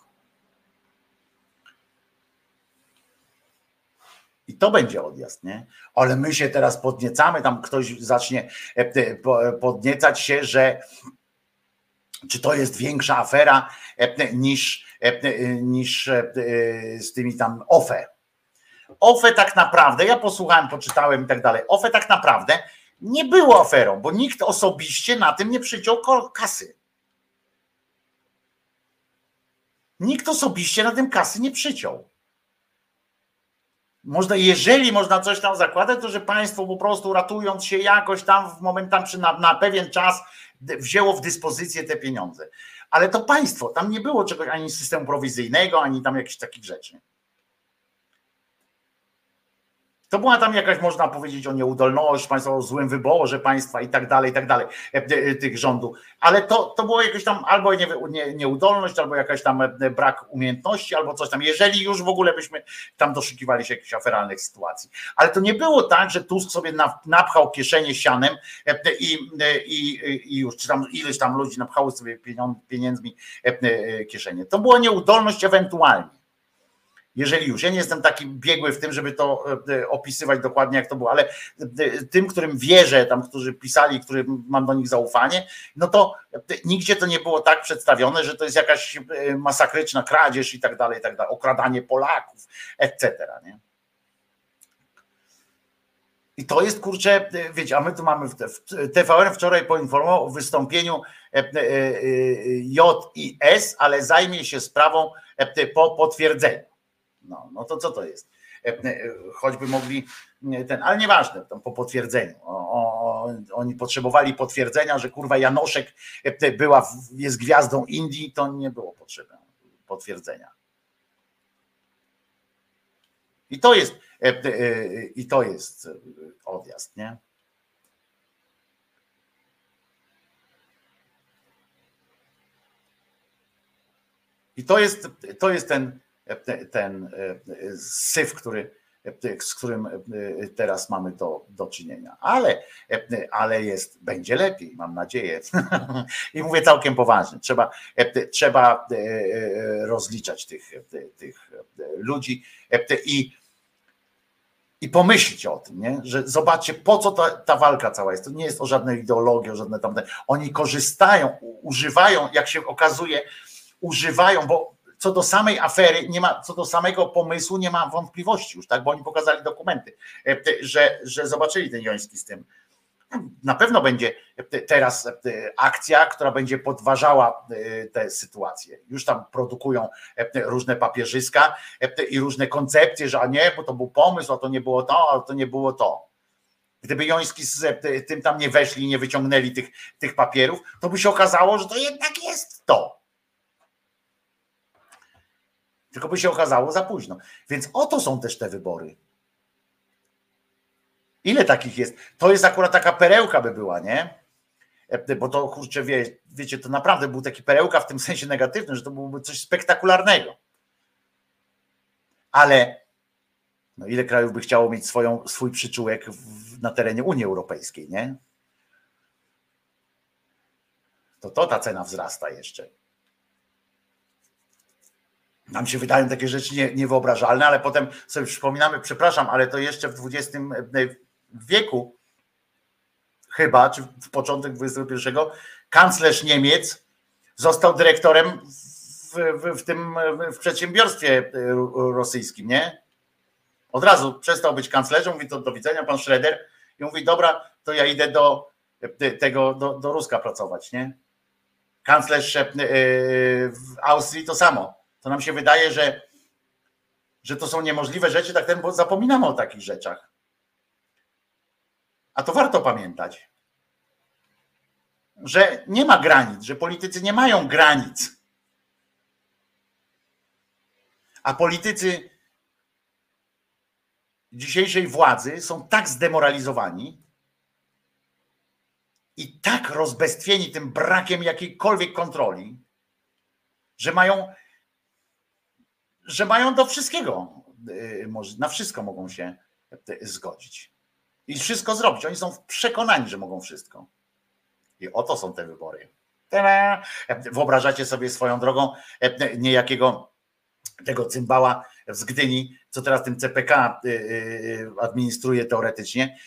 I to będzie odjazd, nie? Ale my się teraz podniecamy, tam ktoś zacznie e, e, po- podniecać się, że czy to jest większa afera e, niż, e, niż e, z tymi tam OFE. OFE tak naprawdę, ja posłuchałem, poczytałem i tak dalej, OFE tak naprawdę nie było aferą, bo nikt osobiście na tym nie przyciął kasy. Nikt osobiście na tym kasy nie przyciął. Można, jeżeli można coś tam zakładać, to że państwo po prostu ratując się jakoś tam w momentach, na, na pewien czas wzięło w dyspozycję te pieniądze. Ale to państwo, tam nie było czegoś ani systemu prowizyjnego, ani tam jakichś takich rzeczy. To była tam jakaś, można powiedzieć, o nieudolność państwa, o złym wyborze państwa i tak dalej, i tak dalej, e, e, tych rządów. Ale to, to było jakieś tam albo nie, nie, nieudolność, albo jakaś tam e, brak umiejętności, albo coś tam. Jeżeli już w ogóle byśmy tam doszukiwali się jakichś aferalnych sytuacji. Ale to nie było tak, że Tusk sobie na- napchał kieszenie sianem e, i, e, i, i już, czy tam ileś tam ludzi napchało sobie pieniądz, pieniędzmi e, e, kieszenie. To była nieudolność ewentualnie. Jeżeli już, ja nie jestem taki biegły w tym, żeby to e, opisywać dokładnie, jak to było, ale e, tym, którym wierzę, tam, którzy pisali, którym mam do nich zaufanie, no to e, nigdzie to nie było tak przedstawione, że to jest jakaś masakryczna kradzież i tak dalej, i tak dalej, okradanie Polaków, etc. Nie? I to jest kurczę, wiecie, a my tu mamy w TVN wczoraj poinformował o wystąpieniu J i S, ale zajmie się sprawą po potwierdzeniu. No, no to co to jest? E, e, Choćby mogli ten, ale nieważne, tam po potwierdzeniu. O, o, oni potrzebowali potwierdzenia, że kurwa Janoszek e, była, jest gwiazdą Indii, to nie było potrzebne potwierdzenia. I to jest, i to jest odjazd, nie? I to jest, to jest ten, ten syf, który, z którym teraz mamy do, do czynienia. Ale, ale jest, będzie lepiej, mam nadzieję. I mówię całkiem poważnie. Trzeba, trzeba rozliczać tych, tych ludzi i, i pomyśleć o tym, nie? że zobaczcie, po co ta, ta walka cała jest. To nie jest o żadnej ideologii, o żadne tamte. Oni korzystają, używają, jak się okazuje, używają, bo co do samej afery, nie ma, co do samego pomysłu nie ma wątpliwości już, tak? Bo oni pokazali dokumenty, e, że, że zobaczyli ten Joński z tym. Na pewno będzie te- teraz e, akcja, która będzie podważała e, tę sytuację. Już tam produkują różne papierzyska i różne koncepcje, że a nie, bo to był pomysł, a to nie było to, a to nie było to. Gdyby Joński z tym tam nie weszli, nie wyciągnęli tych, tych papierów, to by się okazało, że to jednak jest to. Tylko by się okazało za późno. Więc oto są też te wybory. Ile takich jest? To jest akurat taka perełka by była, nie? E, Bo to kurczę, wie, wiecie, to naprawdę był taki perełka w tym sensie negatywnym, że to byłoby coś spektakularnego. Ale no ile krajów by chciało mieć swoją, swój przyczółek w, na terenie Unii Europejskiej, nie? To to ta cena wzrasta jeszcze. Nam się wydają takie rzeczy nie, niewyobrażalne, ale potem sobie przypominamy, przepraszam, ale to jeszcze w XX wieku, chyba, czy w początek XXI, kanclerz Niemiec został dyrektorem w, w, w tym w przedsiębiorstwie ro- rosyjskim, nie? Od razu przestał być kanclerzem, mówi to do widzenia, pan Schroeder, i mówi, dobra, to ja idę do tego, do, do Ruska pracować, nie? Kanclerz e, w Austrii to samo. To nam się wydaje, że, że to są niemożliwe rzeczy, tak ten, bo zapominamy o takich rzeczach. A to warto pamiętać, że nie ma granic, że politycy nie mają granic. A politycy dzisiejszej władzy są tak zdemoralizowani i tak rozbestwieni tym brakiem jakiejkolwiek kontroli, że mają, że mają do wszystkiego, y, na wszystko mogą się zgodzić i wszystko zrobić. Oni są przekonani, że mogą wszystko. I oto są te wybory. Wyobrażacie sobie swoją drogą e, niejakiego tego cymbała z Gdyni, co teraz tym CPK y, y, administruje teoretycznie.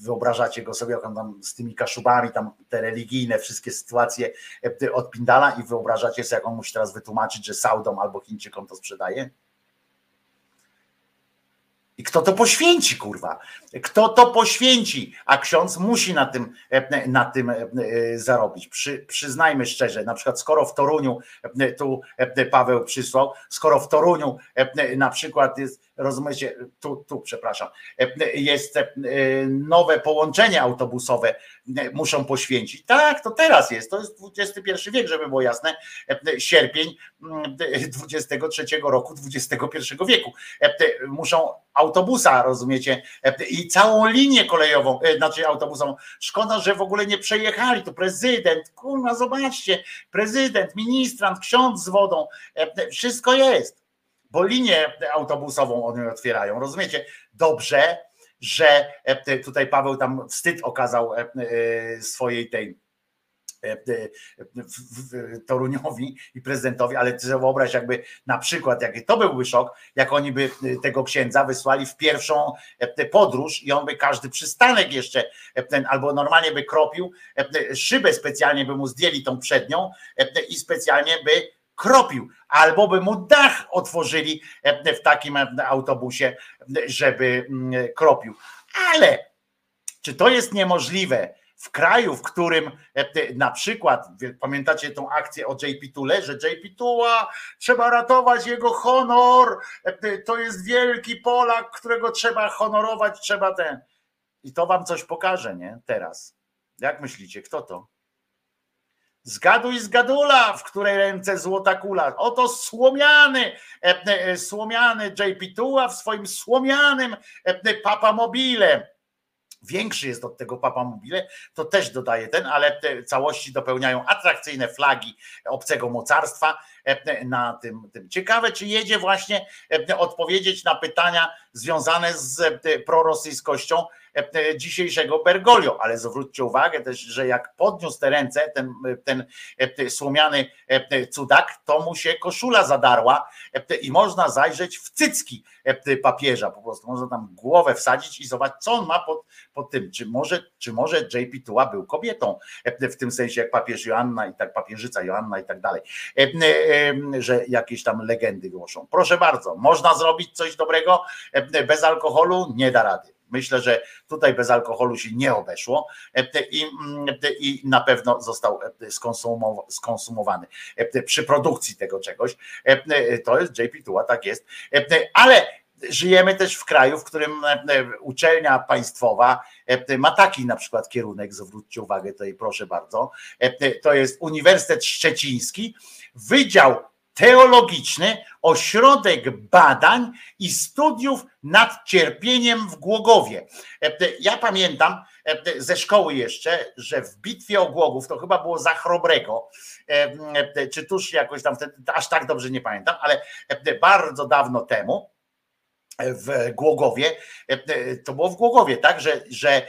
Wyobrażacie go sobie, jak on tam z tymi kaszubami, tam te religijne wszystkie sytuacje e, odpindala i wyobrażacie sobie, jak on musi teraz wytłumaczyć, że Saudom albo Chińczykom to sprzedaje? I kto to poświęci, kurwa? Kto to poświęci? A ksiądz musi na tym, e, na tym e, zarobić. Przy, przyznajmy szczerze, na przykład skoro w Toruniu, e, tu Paweł przysłał, skoro w Toruniu na przykład jest, rozumiecie, tu, tu przepraszam, jest nowe połączenie autobusowe, muszą poświęcić. Tak, to teraz jest, to jest XXI wiek, żeby było jasne, sierpień 23 roku XXI wieku. Muszą autobusa, rozumiecie, i całą linię kolejową, e, znaczy autobusową. Szkoda, że w ogóle nie przejechali. To prezydent, kurwa, zobaczcie, prezydent, ministrant, ksiądz z wodą, e, wszystko jest, bo linię autobusową oni otwierają, rozumiecie? Dobrze, że e, tutaj Paweł tam wstyd okazał swojej tej Toruniowi i prezydentowi, ale sobie wyobraź jakby na przykład, jaki to byłby szok, jak oni by tego księdza wysłali w pierwszą podróż i on by każdy przystanek jeszcze albo normalnie by kropił, szybę specjalnie by mu zdjęli tą przednią i specjalnie by kropił, albo by mu dach otworzyli w takim autobusie, żeby kropił. Ale czy to jest niemożliwe? w kraju, w którym e, na przykład, pamiętacie tą akcję o JP Tule, że JP Tula, trzeba ratować jego honor, e, to jest wielki Polak, którego trzeba honorować, trzeba ten. I to wam coś pokaże, nie? Teraz. Jak myślicie, kto to? Zgaduj zgadula, w której ręce złota kula. Oto słomiany, e, słomiany JP Tula w swoim słomianym papamobile większy jest od tego Papa Mobile, to też dodaje ten, ale te całości dopełniają atrakcyjne flagi obcego mocarstwa e, na tym, tym. Ciekawe, czy jedzie właśnie e, odpowiedzieć na pytania związane z e, prorosyjskością dzisiejszego Bergoglio, ale zwróćcie uwagę też, że jak podniósł te ręce, ten, ten słomiany cudak, to mu się koszula zadarła i można zajrzeć w cycki papieża, po prostu można tam głowę wsadzić i zobaczyć, co on ma pod, pod tym, czy może, czy może JP Tuła był kobietą, w tym sensie jak papież Joanna i tak papieżyca Joanna i tak dalej, że jakieś tam legendy głoszą. Proszę bardzo, można zrobić coś dobrego bez alkoholu? Nie da rady. Myślę, że tutaj bez alkoholu się nie obeszło i, i na pewno został skonsumowany przy produkcji tego czegoś. To jest JP Tuła, tak jest. Ale żyjemy też w kraju, w którym uczelnia państwowa ma taki na przykład kierunek, zwróćcie uwagę tutaj proszę bardzo, to jest Uniwersytet Szczeciński, Wydział Teologiczny, Ośrodek Badań i Studiów nad Cierpieniem w Głogowie. Ja pamiętam ze szkoły jeszcze, że w bitwie o Głogów, to chyba było za Chrobrego, czy tuż jakoś tam aż tak dobrze nie pamiętam, ale bardzo dawno temu, w Głogowie, to było w Głogowie, tak, że, że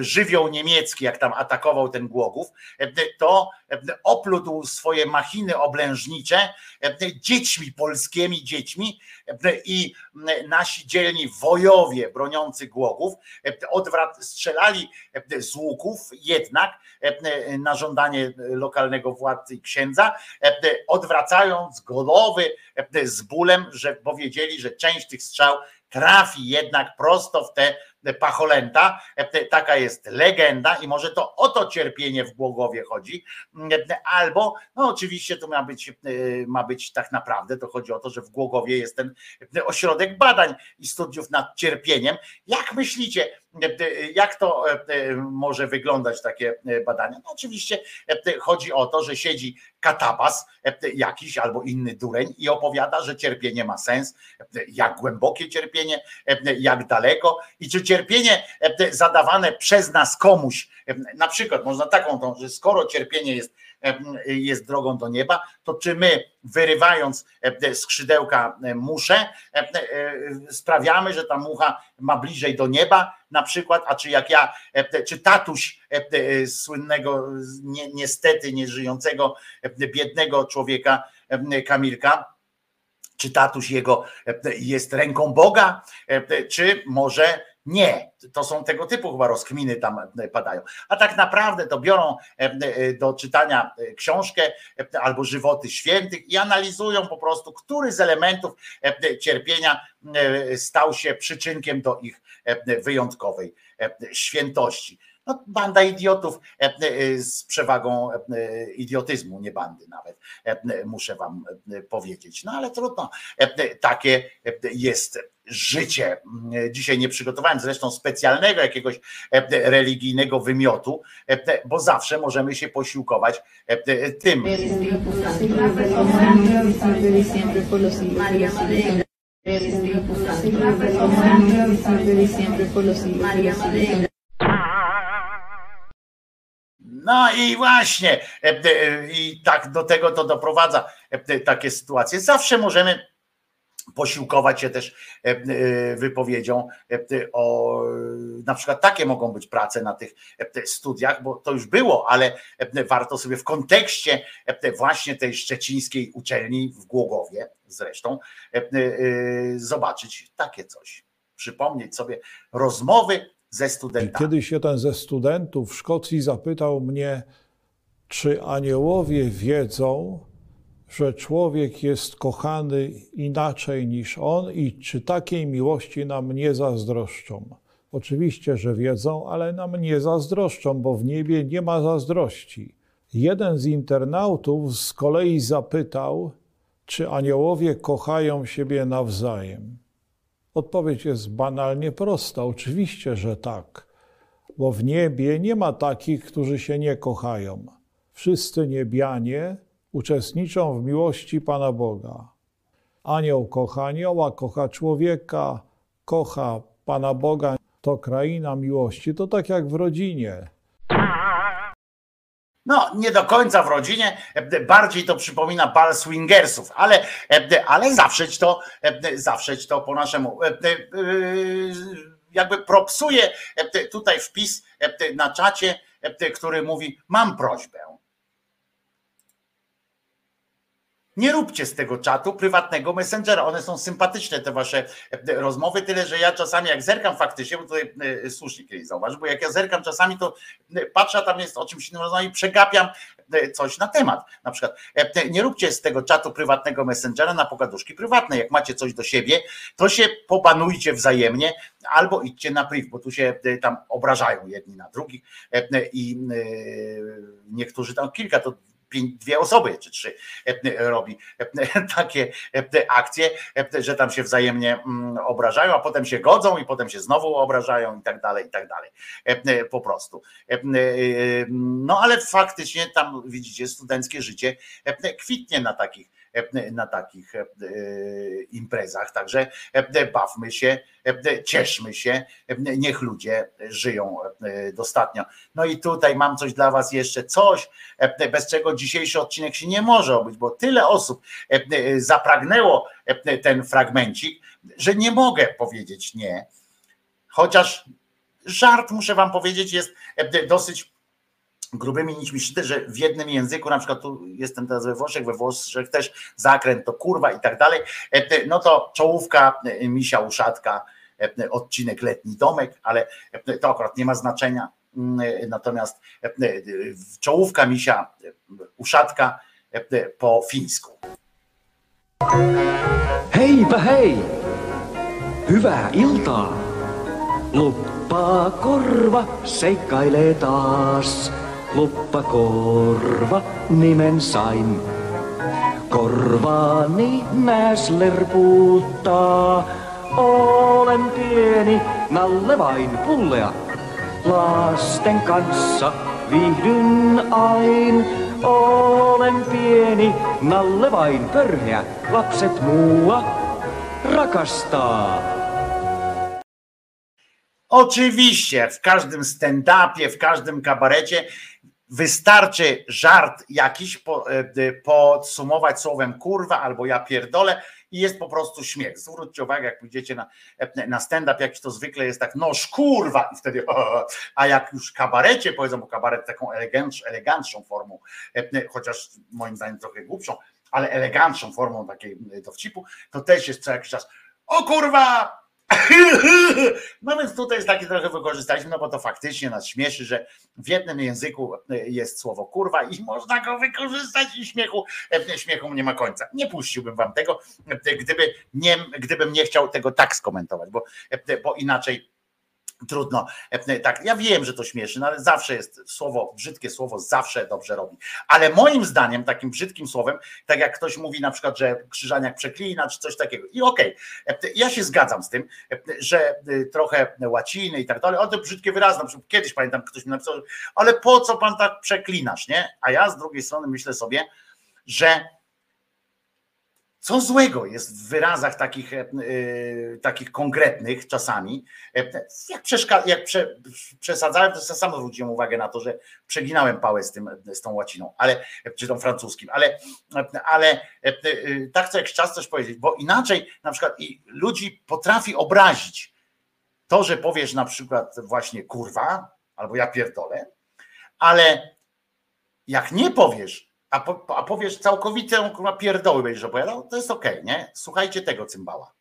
żywioł niemiecki, jak tam atakował ten Głogów, to oplótł swoje machiny oblężnicze dziećmi, polskimi dziećmi i nasi dzielni wojowie broniący Głogów odwrat, strzelali z łuków, jednak na żądanie lokalnego władcy i księdza, odwracając głowy z bólem, że powiedzieli, że część tych strzał trafi jednak prosto w te pacholęta. Taka jest legenda i może to o to cierpienie w Głogowie chodzi. Albo, no oczywiście to ma być, ma być tak naprawdę, to chodzi o to, że w Głogowie jest ten ośrodek badań i studiów nad cierpieniem. Jak myślicie, jak to może wyglądać takie badania? No oczywiście chodzi o to, że siedzi katabas jakiś albo inny dureń i opowiada, że cierpienie ma sens, jak głębokie cierpienie, jak daleko i czy cierpienie zadawane przez nas komuś, na przykład można taką, tą, że skoro cierpienie jest e, jest drogą do nieba, to czy my wyrywając e, skrzydełka e, musze e, e, sprawiamy, że ta mucha ma bliżej do nieba na przykład, a czy jak ja, e, czy tatuś e, e, słynnego, ni- niestety nieżyjącego, e, biednego człowieka e, Kamilka, czy tatuś jego e, jest ręką Boga, e, czy może nie. To są tego typu chyba rozkminy tam e, padają. A tak naprawdę to biorą e, e, do czytania książkę albo żywoty świętych i analizują po prostu, który z elementów cierpienia stał się przyczynkiem do ich wyjątkowej świętości. No, banda idiotów z przewagą idiotyzmu, nie bandy nawet, muszę wam powiedzieć. No ale trudno, takie jest życie. Mm, Dzisiaj nie przygotowałem zresztą specjalnego jakiegoś e, religijnego wymiotu, e, bo zawsze możemy się posiłkować e, tym. No i właśnie, e, e, i tak do tego to doprowadza e, takie sytuacje. Zawsze możemy posiłkować się też e, e, wypowiedzią e, o na przykład takie mogą być prace na tych studiach, bo to już było, ale warto sobie w kontekście właśnie tej szczecińskiej uczelni w Głogowie zresztą zobaczyć takie coś. Przypomnieć sobie rozmowy ze studentami. Kiedyś jeden ze studentów w Szkocji zapytał mnie, czy aniołowie wiedzą, że człowiek jest kochany inaczej niż on i czy takiej miłości nam nie zazdroszczą. Oczywiście, że wiedzą, ale nam nie zazdroszczą, bo w niebie nie ma zazdrości. Jeden z internautów z kolei zapytał, czy aniołowie kochają siebie nawzajem. Odpowiedź jest banalnie prosta. Oczywiście, że tak, bo w niebie nie ma takich, którzy się nie kochają. Wszyscy niebianie uczestniczą w miłości Pana Boga. Anioł kocha anioła, kocha człowieka, kocha Pana Boga. To kraina miłości. To tak jak w rodzinie. No, nie do końca w rodzinie, bardziej to przypomina bal swingersów, ale, ale zawrzeć to, zawrzeć to po naszemu. E, Jakby propsuje tutaj wpis na czacie, który mówi: Mam prośbę. Nie róbcie z tego czatu prywatnego messengera. One są sympatyczne, te wasze e, rozmowy, tyle że ja czasami jak zerkam faktycznie, bo tutaj e, słusznie kiedyś zauważ, bo jak ja zerkam czasami, to e, patrzę, tam jest o czymś innym rozmawiam i przegapiam e, coś na temat. Na przykład e, nie róbcie z tego czatu prywatnego messengera na pogaduszki prywatne. Jak macie coś do siebie, to się pobanujcie wzajemnie albo idźcie na priv, bo tu się e, tam obrażają jedni na drugich e, e, i e, niektórzy tam kilka to dwie osoby czy trzy e, robi e, takie e, akcje, e, że tam się wzajemnie mm, obrażają, a potem się godzą i potem się znowu obrażają i tak dalej, i tak dalej. E, e, Po prostu. E, e, No ale faktycznie tam widzicie, studenckie życie e, kwitnie na takich e, na takich e, imprezach. Także e, bawmy się, e, cieszmy się, niech ludzie żyją dostatnio. No i tutaj mam coś dla Was jeszcze, coś, bez czego dzisiejszy odcinek się nie może obyć, bo tyle osób zapragnęło ten fragmencik, że nie mogę powiedzieć nie. Chociaż żart, muszę Wam powiedzieć, jest dosyć grubymi nićmi szyte, że w jednym języku, na przykład tu jestem teraz we Włoszech, we Włoszech też zakręt to kurwa i tak dalej, e, no to czołówka e, misia uszatka, e, odcinek letni domek, ale to akurat nie ma znaczenia, Mm, natomiast czołówka misia uszatka po fińsku. Heipä hei! Hyvää iltaa! Luppaa korva seikkailee taas. Luppa korva nimen sain. Korvaani nääs lerpuuttaa. Olen pieni, nalle vain pullea. Lasten kanssa viihdyn ain. Olen pieni, nalle vain pörheä. Lapset mua rakastaa. Oczywiście, w każdym stand-upie, w każdym kabarecie wystarczy żart jakiś e, podsumować słowem kurwa albo ja pierdolę i jest po prostu śmiech. Zwróćcie uwagę, jak pójdziecie na, e, na stand-up, jakiś to zwykle jest tak, no kurwa! I wtedy, a jak już kabarecie powiedzą, bo kabaret taką elegancką formą, e, chociaż moim zdaniem trochę głupszą, ale elegancką formą takiej dowcipu, to też jest co jakiś czas, o kurwa, no więc tutaj jest taki trochę wykorzystaliśmy, no bo to faktycznie nas śmieszy, że w jednym języku jest słowo kurwa i można go wykorzystać i śmiechu, śmiechu nie ma końca. Nie puściłbym wam tego, gdyby nie, gdybym nie chciał tego tak skomentować, bo, bo inaczej Trudno. Tak, ja wiem, że to śmieszy, no ale zawsze jest słowo, brzydkie słowo zawsze dobrze robi. Ale moim zdaniem takim brzydkim słowem, tak jak ktoś mówi na przykład, że krzyżaniak przeklina, czy coś takiego. I okej, okay, ja się zgadzam z tym, że trochę łaciny i tak dalej, ale to brzydkie wyrazy. Na przykład kiedyś pamiętam, ktoś mi napisał, ale po co pan tak przeklinasz, nie? A ja z drugiej strony myślę sobie, że co złego jest w wyrazach takich, e, takich konkretnych czasami? E, jak, jak prze, przesadzałem, to sam zwróciłem uwagę na to, że przeginałem pałę z, tym, z tą łaciną, ale, czy tą francuskim, ale, ale e, tak co jakiś czas coś powiedzieć, bo inaczej na przykład i ludzi potrafi obrazić to, że powiesz na przykład właśnie kurwa, albo ja pierdolę, ale jak nie powiesz, a, po, a powiesz całkowitą kurwa pierdoły będziesz opowiadał, to jest okej, okay, nie? Słuchajcie tego cymbała.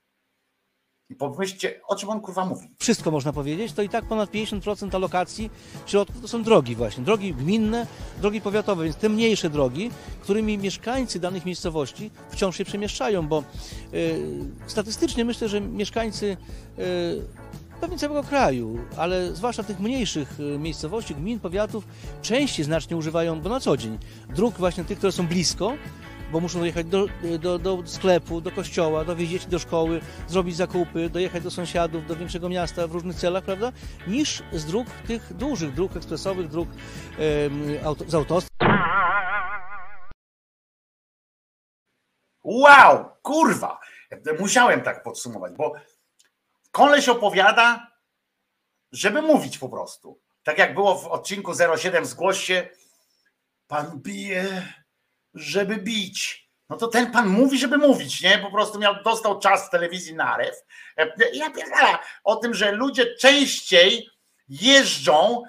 I pomyślcie, o czym on kurwa mówi. Wszystko można powiedzieć, to i tak ponad 50% alokacji środków to są drogi właśnie. Drogi gminne, drogi powiatowe, więc te mniejsze drogi, którymi mieszkańcy danych miejscowości wciąż się przemieszczają, bo y, statystycznie myślę, że mieszkańcy y, pewnie całego kraju, ale zwłaszcza tych mniejszych y, miejscowości, gmin, powiatów, częściej znacznie używają, bo na co dzień, dróg właśnie tych, które są blisko, bo muszą dojechać do, do, do sklepu, do kościoła, dowieźć dzieci do szkoły, zrobić zakupy, dojechać do sąsiadów, do większego miasta w różnych celach, prawda? Niż z dróg tych dużych, dróg ekspresowych, dróg e, auto, z autostrad. Wow, kurwa! Musiałem tak podsumować, bo koleś opowiada, żeby mówić po prostu. Tak jak było w odcinku 07 zgłoś się, pan bije, żeby bić. No to ten pan mówi, żeby mówić, nie? Po prostu miał, dostał czas w telewizji narew. Ja pierdolę o tym, że ludzie częściej jeżdżą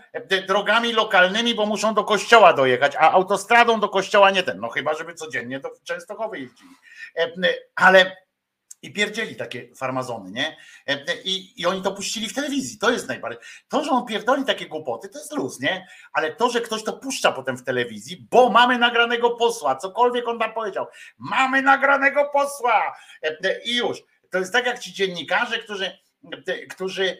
drogami lokalnymi, bo muszą do kościoła dojechać, a autostradą do kościoła nie ten. No chyba, żeby codziennie do Częstochowy jeździli. Ale i pierdzieli takie farmazony, nie? I, I oni to puścili w telewizji. To jest najbardziej. To, że on pierdoli takie głupoty, to jest luz, nie? Ale to, że ktoś to puszcza potem w telewizji, bo mamy nagranego posła, cokolwiek on tam powiedział, mamy nagranego posła i już. To jest tak jak ci dziennikarze, którzy którzy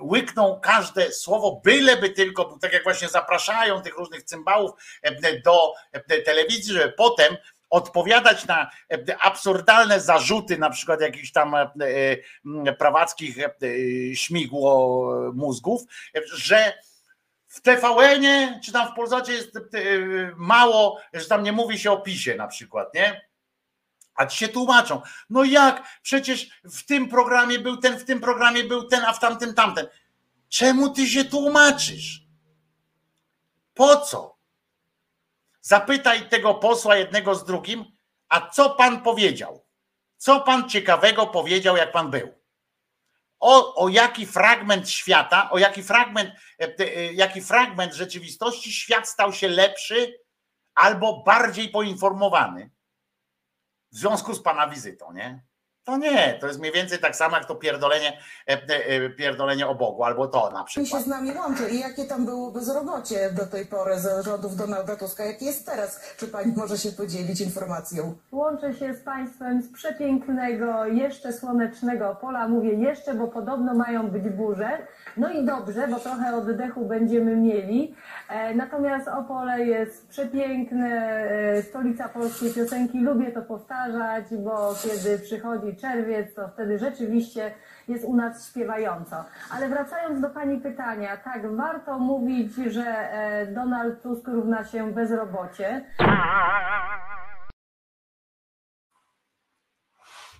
łykną każde słowo, byleby tylko, tak jak właśnie zapraszają tych różnych cymbałów do telewizji, żeby potem odpowiadać na e, absurdalne zarzuty, na przykład jakichś tam e, e, prawackich śmigło mózgów, że w TVN-ie czy tam w Polsacie jest mało, że tam nie mówi się o PiSie na przykład, nie? A ci się tłumaczą. No jak? Przecież w tym programie był ten, w tym programie był ten, a w tamtym tamten. Czemu ty się tłumaczysz? Po co? Zapytaj tego posła jednego z drugim, a co pan powiedział? Co pan ciekawego powiedział, jak pan był? O, o jaki fragment świata, o jaki fragment, e, e, jaki fragment rzeczywistości świat stał się lepszy albo bardziej poinformowany w związku z pana wizytą, nie? To nie, to jest mniej więcej tak samo jak to pierdolenie, e, e, pierdolenie o Bogu, albo to na przykład. się z nami łączy i jakie tam było bezrobocie do tej pory za rządów Donalda Tuska, jakie jest teraz? Czy pani może się podzielić informacją? Łączę się z Państwem z przepięknego, jeszcze słonecznego pola. Mówię jeszcze, bo podobno mają być burze. No i dobrze, bo trochę oddechu będziemy mieli. E, Natomiast Opole jest przepiękne, e, stolica polskiej piosenki. Lubię to powtarzać, bo kiedy przychodzi czerwiec, to wtedy rzeczywiście jest u nas śpiewająco. Ale wracając do Pani pytania, tak, warto mówić, że e, Donald Tusk równa się bezrobocie.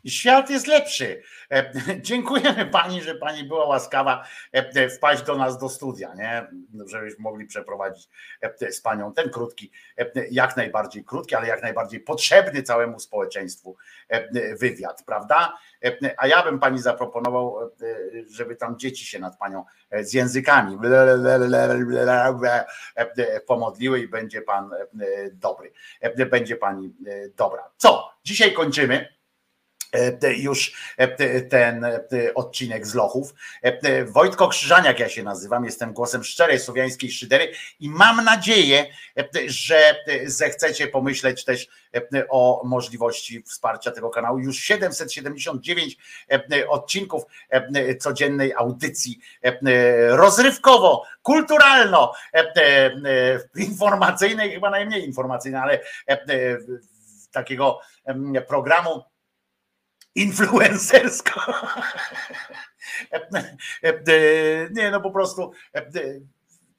Świat jest lepszy. E, Dziękujemy pani, że pani była łaskawa e, wpaść do nas do studia, nie? Żebyśmy mogli przeprowadzić e, z panią ten krótki, e, jak najbardziej krótki, ale jak najbardziej potrzebny całemu społeczeństwu e, wywiad, prawda? E, A ja bym pani zaproponował, e, żeby tam dzieci się nad panią e, z językami e, pomodliły i będzie pan e, dobry. E, Będzie pani e, dobra. Co? Dzisiaj kończymy e, już e, te- ten e, odcinek z Lochów. E, e, Wojtko Krzyżaniak ja się nazywam, jestem głosem szczerej słowiańskiej szydery i mam nadzieję, e, że e, zechcecie pomyśleć też e, o możliwości wsparcia tego kanału. Już 779 e, odcinków e, codziennej audycji e, rozrywkowo, kulturalno, e, e, informacyjnej, chyba najmniej informacyjnej, ale e, e, takiego programu influencersko. Nie, no po prostu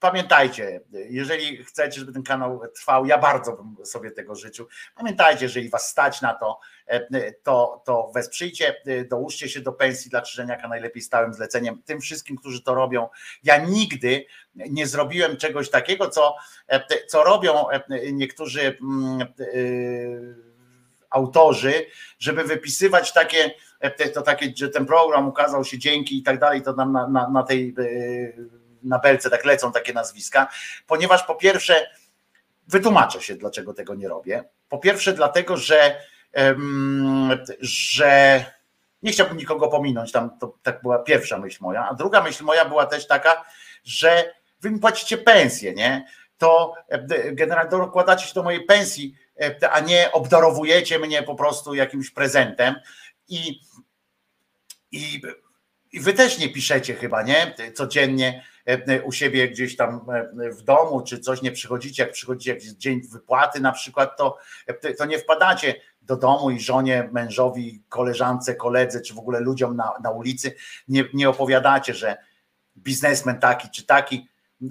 pamiętajcie, jeżeli chcecie, żeby ten kanał trwał, ja bardzo bym sobie tego życzył. Pamiętajcie, jeżeli was stać na to, to, to wesprzyjcie, dołóżcie się do pensji dla Krzyżeniaka najlepiej stałym zleceniem. Tym wszystkim, którzy to robią, ja nigdy nie zrobiłem czegoś takiego, co, co robią niektórzy mm, y, autorzy, żeby wypisywać takie, to takie, że ten program ukazał się dzięki i tak dalej, to nam na, na, na tej y, na belce tak lecą takie nazwiska, ponieważ po pierwsze wytłumaczę się, dlaczego tego nie robię. Po pierwsze dlatego, że że nie chciałbym nikogo pominąć, tam to tak była pierwsza myśl moja, a druga myśl moja była też taka, że wy mi płacicie pensję, nie? To e, generalnie dokładacie się do mojej pensji, e, a nie obdarowujecie mnie po prostu jakimś prezentem. I, i, i wy też nie piszecie chyba, nie? Codziennie e, u siebie gdzieś tam e, w domu, czy coś nie przychodzicie, jak przychodzi jakiś dzień wypłaty na przykład, to, e, to nie wpadacie do domu i żonie, mężowi, koleżance, koledze, czy w ogóle ludziom na, na ulicy, nie, nie opowiadacie, że biznesmen taki czy taki,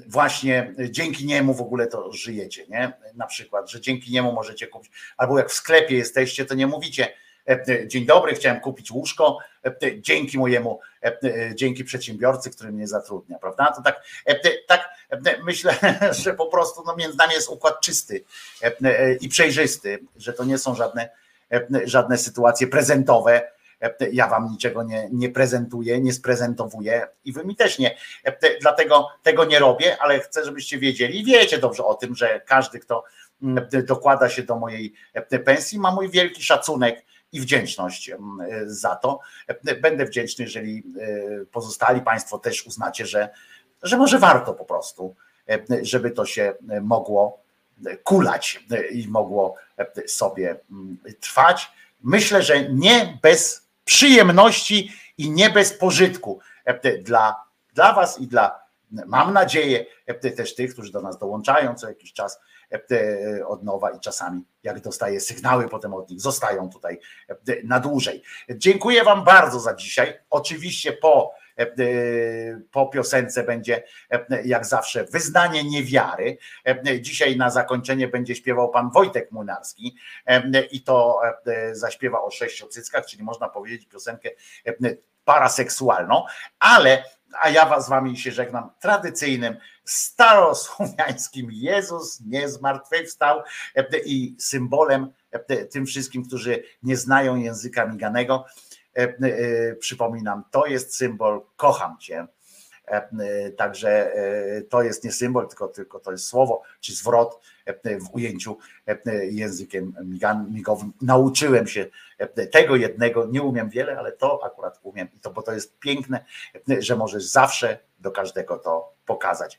właśnie dzięki niemu w ogóle to żyjecie, nie? Na przykład, że dzięki niemu możecie kupić, albo jak w sklepie jesteście, to nie mówicie e, dzień dobry, chciałem kupić łóżko, e, dzięki mojemu, e, dzięki przedsiębiorcy, który mnie zatrudnia, prawda? To tak, tak myślę, że po prostu no, między nami jest układ czysty i przejrzysty, że to nie są żadne, żadne sytuacje prezentowe, ja wam niczego nie, nie prezentuję, nie sprezentowuję i wy mi też nie. Dlatego tego nie robię, ale chcę, żebyście wiedzieli wiecie dobrze o tym, że każdy, kto mm, dokłada się do mojej pensji, ma mój wielki szacunek i wdzięczność mm, za to. Będę wdzięczny, jeżeli e, pozostali Państwo też uznacie, że, że może warto po prostu, żeby to się mogło kulać i mogło sobie mm, trwać. Myślę, że nie bez przyjemności i nie bez pożytku dla, dla Was i dla, mam nadzieję, też tych, którzy do nas dołączają co jakiś czas od nowa i czasami, jak dostaję sygnały potem od nich, zostają tutaj na dłużej. Dziękuję Wam bardzo za dzisiaj. Oczywiście po po piosence będzie jak zawsze wyznanie niewiary. Dzisiaj na zakończenie będzie śpiewał pan Wojtek Munarski i to zaśpiewa o sześciu cyckach, czyli można powiedzieć piosenkę paraseksualną, ale a ja was z wami się żegnam tradycyjnym starosłowiańskim Jezus nie zmartwychwstał i symbolem tym wszystkim, którzy nie znają języka miganego, E, e, przypominam, to jest symbol kocham cię. E, także to jest nie symbol, tylko, tylko to jest słowo czy zwrot w ujęciu językiem migowym. Nauczyłem się tego jednego, nie umiem wiele, ale to akurat umiem i to, bo to jest piękne, że możesz zawsze do każdego to pokazać.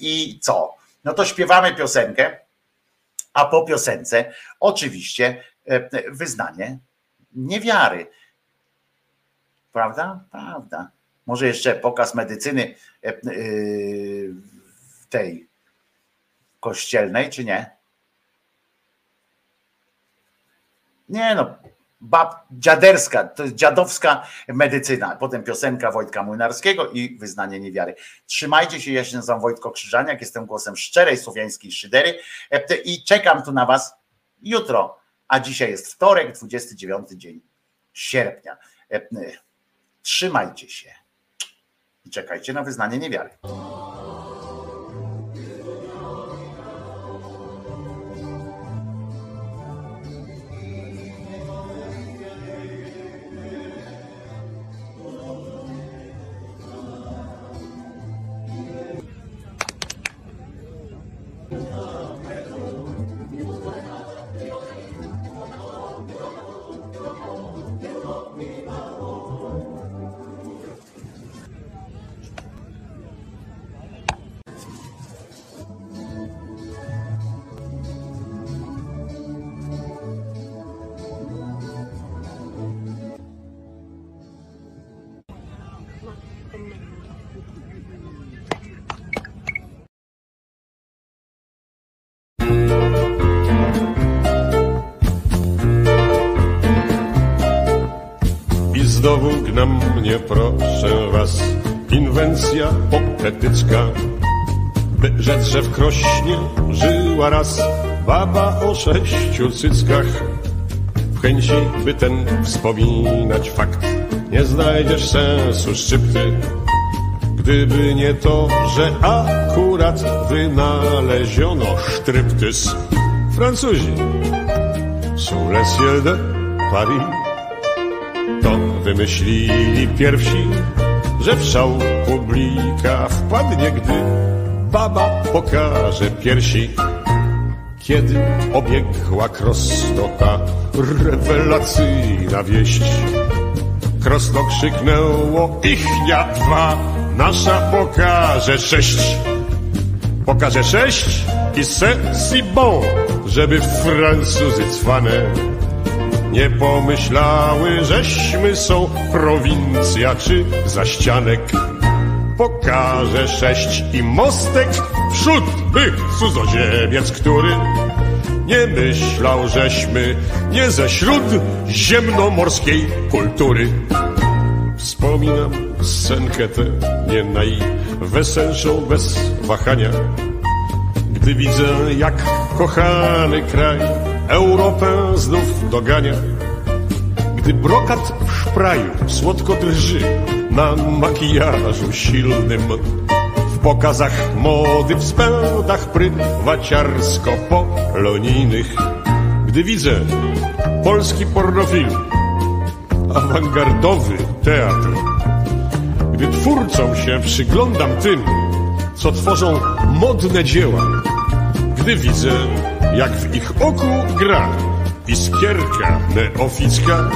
I co? No to śpiewamy piosenkę, a po piosence oczywiście wyznanie niewiary. Prawda? Prawda. Może jeszcze pokaz medycyny e, e, tej kościelnej, czy nie? Nie no, bab, dziaderska, to jest dziadowska medycyna. Potem piosenka Wojtka Młynarskiego i wyznanie niewiary. Trzymajcie się, ja się nazywam Wojtko Krzyżaniak, jestem głosem szczerej słowiańskiej szydery e, i czekam tu na was jutro a dzisiaj jest wtorek, 29 dzień sierpnia. E, e, Trzymajcie się i czekajcie na wyznanie niewiary. Raz baba o sześciu cyckach. W chęci, by ten wspominać fakt, nie znajdziesz sensu szczypty. Gdyby nie to, że akurat wynaleziono sztryptys. Francuzi, sous le ciel de Paris, to wymyślili pierwsi, że w szał publika wpadnie, gdy baba pokaże piersi. Kiedy obiegła Krosto ta rewelacyjna wieść, Krosto krzyknęło ich ja dwa, nasza pokaże sześć. Pokaże sześć i c'est si bon, żeby Francuzy cwane nie pomyślały, żeśmy są prowincja czy zaścianek. Pokażę sześć i mostek wśród by cudzoziemiec, który nie myślał, żeśmy nie ze śródziemnomorskiej kultury. Wspominam scenkę tę, nie najweselszą bez wahania, gdy widzę, jak kochany kraj Europę znów dogania. Gdy brokat w szpraju słodko drży na makijażu silnym, w pokazach mody w spędach prywaciarsko-polonijnych. Gdy widzę polski pornofilm, awangardowy teatr, gdy twórcom się przyglądam tym, co tworzą modne dzieła, gdy widzę, jak w ich oku gra iskierka neoficka,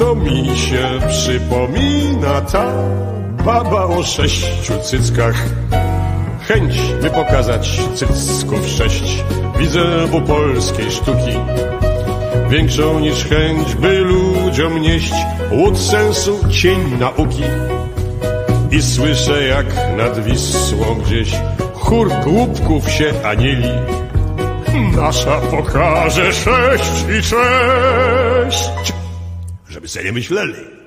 to mi się przypomina ta baba o sześciu cyckach. Chęć, by pokazać cycków sześć, widzę u polskiej sztuki. Większą niż chęć, by ludziom nieść łód sensu, cień nauki. I słyszę, jak nad Wisłą gdzieś chór głupków się anieli. Nasza pokaże sześć i sześć, żeby sobie nie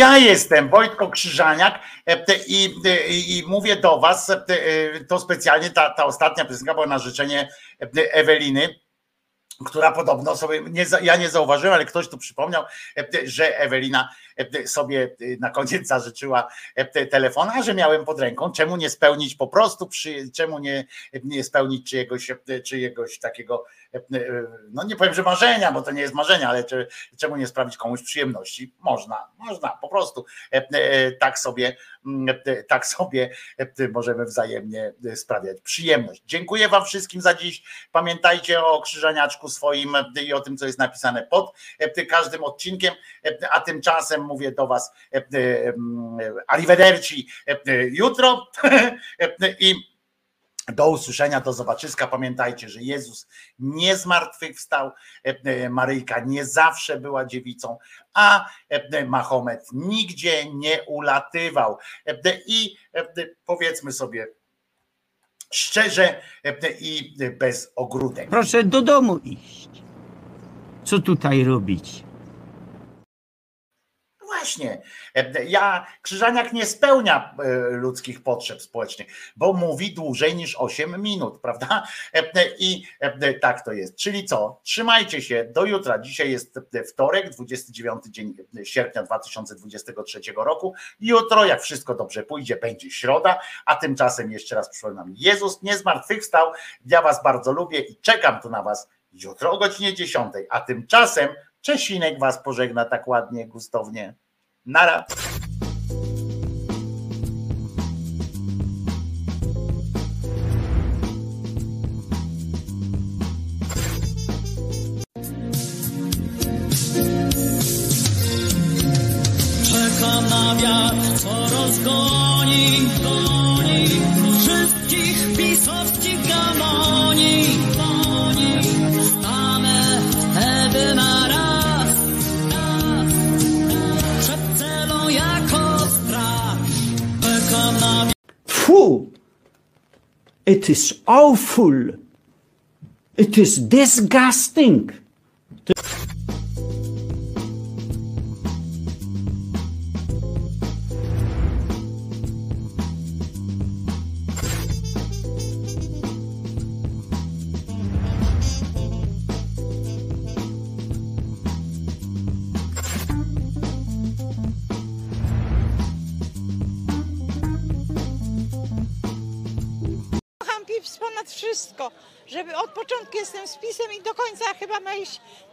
ja jestem Wojtko Krzyżaniak e, e, i, i mówię do was, e, to specjalnie ta, ta ostatnia piosenka była na życzenie Eweliny, która podobno sobie, nie, ja nie zauważyłem, ale ktoś tu przypomniał, że Ewelina sobie na koniec zażyczyła te- telefon, a że miałem pod ręką, czemu nie spełnić po prostu, czemu nie, nie spełnić czyjegoś, czyjegoś takiego, no nie powiem, że marzenia, bo to nie jest marzenie, ale czy, czemu nie sprawić komuś przyjemności? Można, można, po prostu e, e, tak sobie, mm, e, tak sobie e, możemy wzajemnie e, sprawiać przyjemność. Dziękuję Wam wszystkim za dziś. Pamiętajcie o krzyżaniaczku swoim e, i o tym, co jest napisane pod e, każdym odcinkiem, e, a tymczasem mówię do Was e, e, arrivederci e, e, jutro e, i do usłyszenia, do zobaczyska. Pamiętajcie, że Jezus nie zmartwychwstał, e, e, Maryjka nie zawsze była dziewicą, a e, Mahomet nigdzie nie ulatywał. I powiedzmy sobie szczerze i bez ogródek. Proszę do domu iść. Co tutaj robić? Właśnie, E, ja Krzyżaniak nie spełnia e, ludzkich potrzeb społecznych, bo mówi dłużej niż 8 minut, prawda? E, I tak to jest. Czyli co? Trzymajcie się do jutra. Dzisiaj jest wtorek, 29 dzień sierpnia 2023 roku. Jutro, jak wszystko dobrze pójdzie, będzie środa, a tymczasem jeszcze raz przypominam, Jezus nie zmartwychwstał. Ja was bardzo lubię i czekam tu na was jutro o godzinie 10, a tymczasem Czesinek was pożegna tak ładnie, gustownie. Nara. Czeka na wiatr, co rozgoni It is awful. It is disgusting.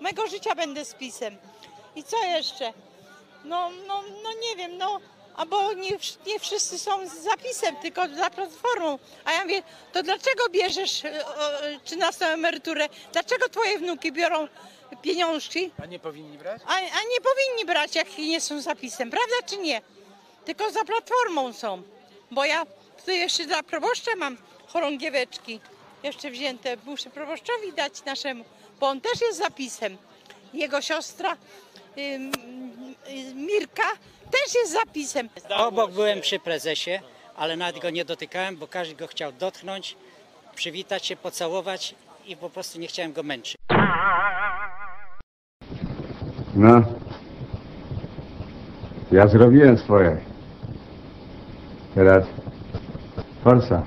Mego życia będę z PiSem. I co jeszcze? No, no, no nie wiem, no, albo nie, nie wszyscy są z zapisem, tylko za platformą. A ja mówię, to dlaczego bierzesz e, 13 emeryturę? Dlaczego twoje wnuki biorą pieniążki? A nie powinni brać? A, a nie powinni brać, jak nie są zapisem, prawda czy nie? Tylko za platformą są. Bo ja tutaj jeszcze dla proboszcza mam chorągieweczki jeszcze wzięte. Muszę proboszczowi dać naszemu, bo on też jest zapisem. Jego siostra y, Mirka też jest zapisem. Obok byłem przy prezesie, ale nawet go nie dotykałem, bo każdy go chciał dotknąć, przywitać się, pocałować i po prostu nie chciałem go męczyć. No. Ja zrobiłem swoje. Teraz forsa.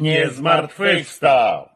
Nie zmartwychwstał.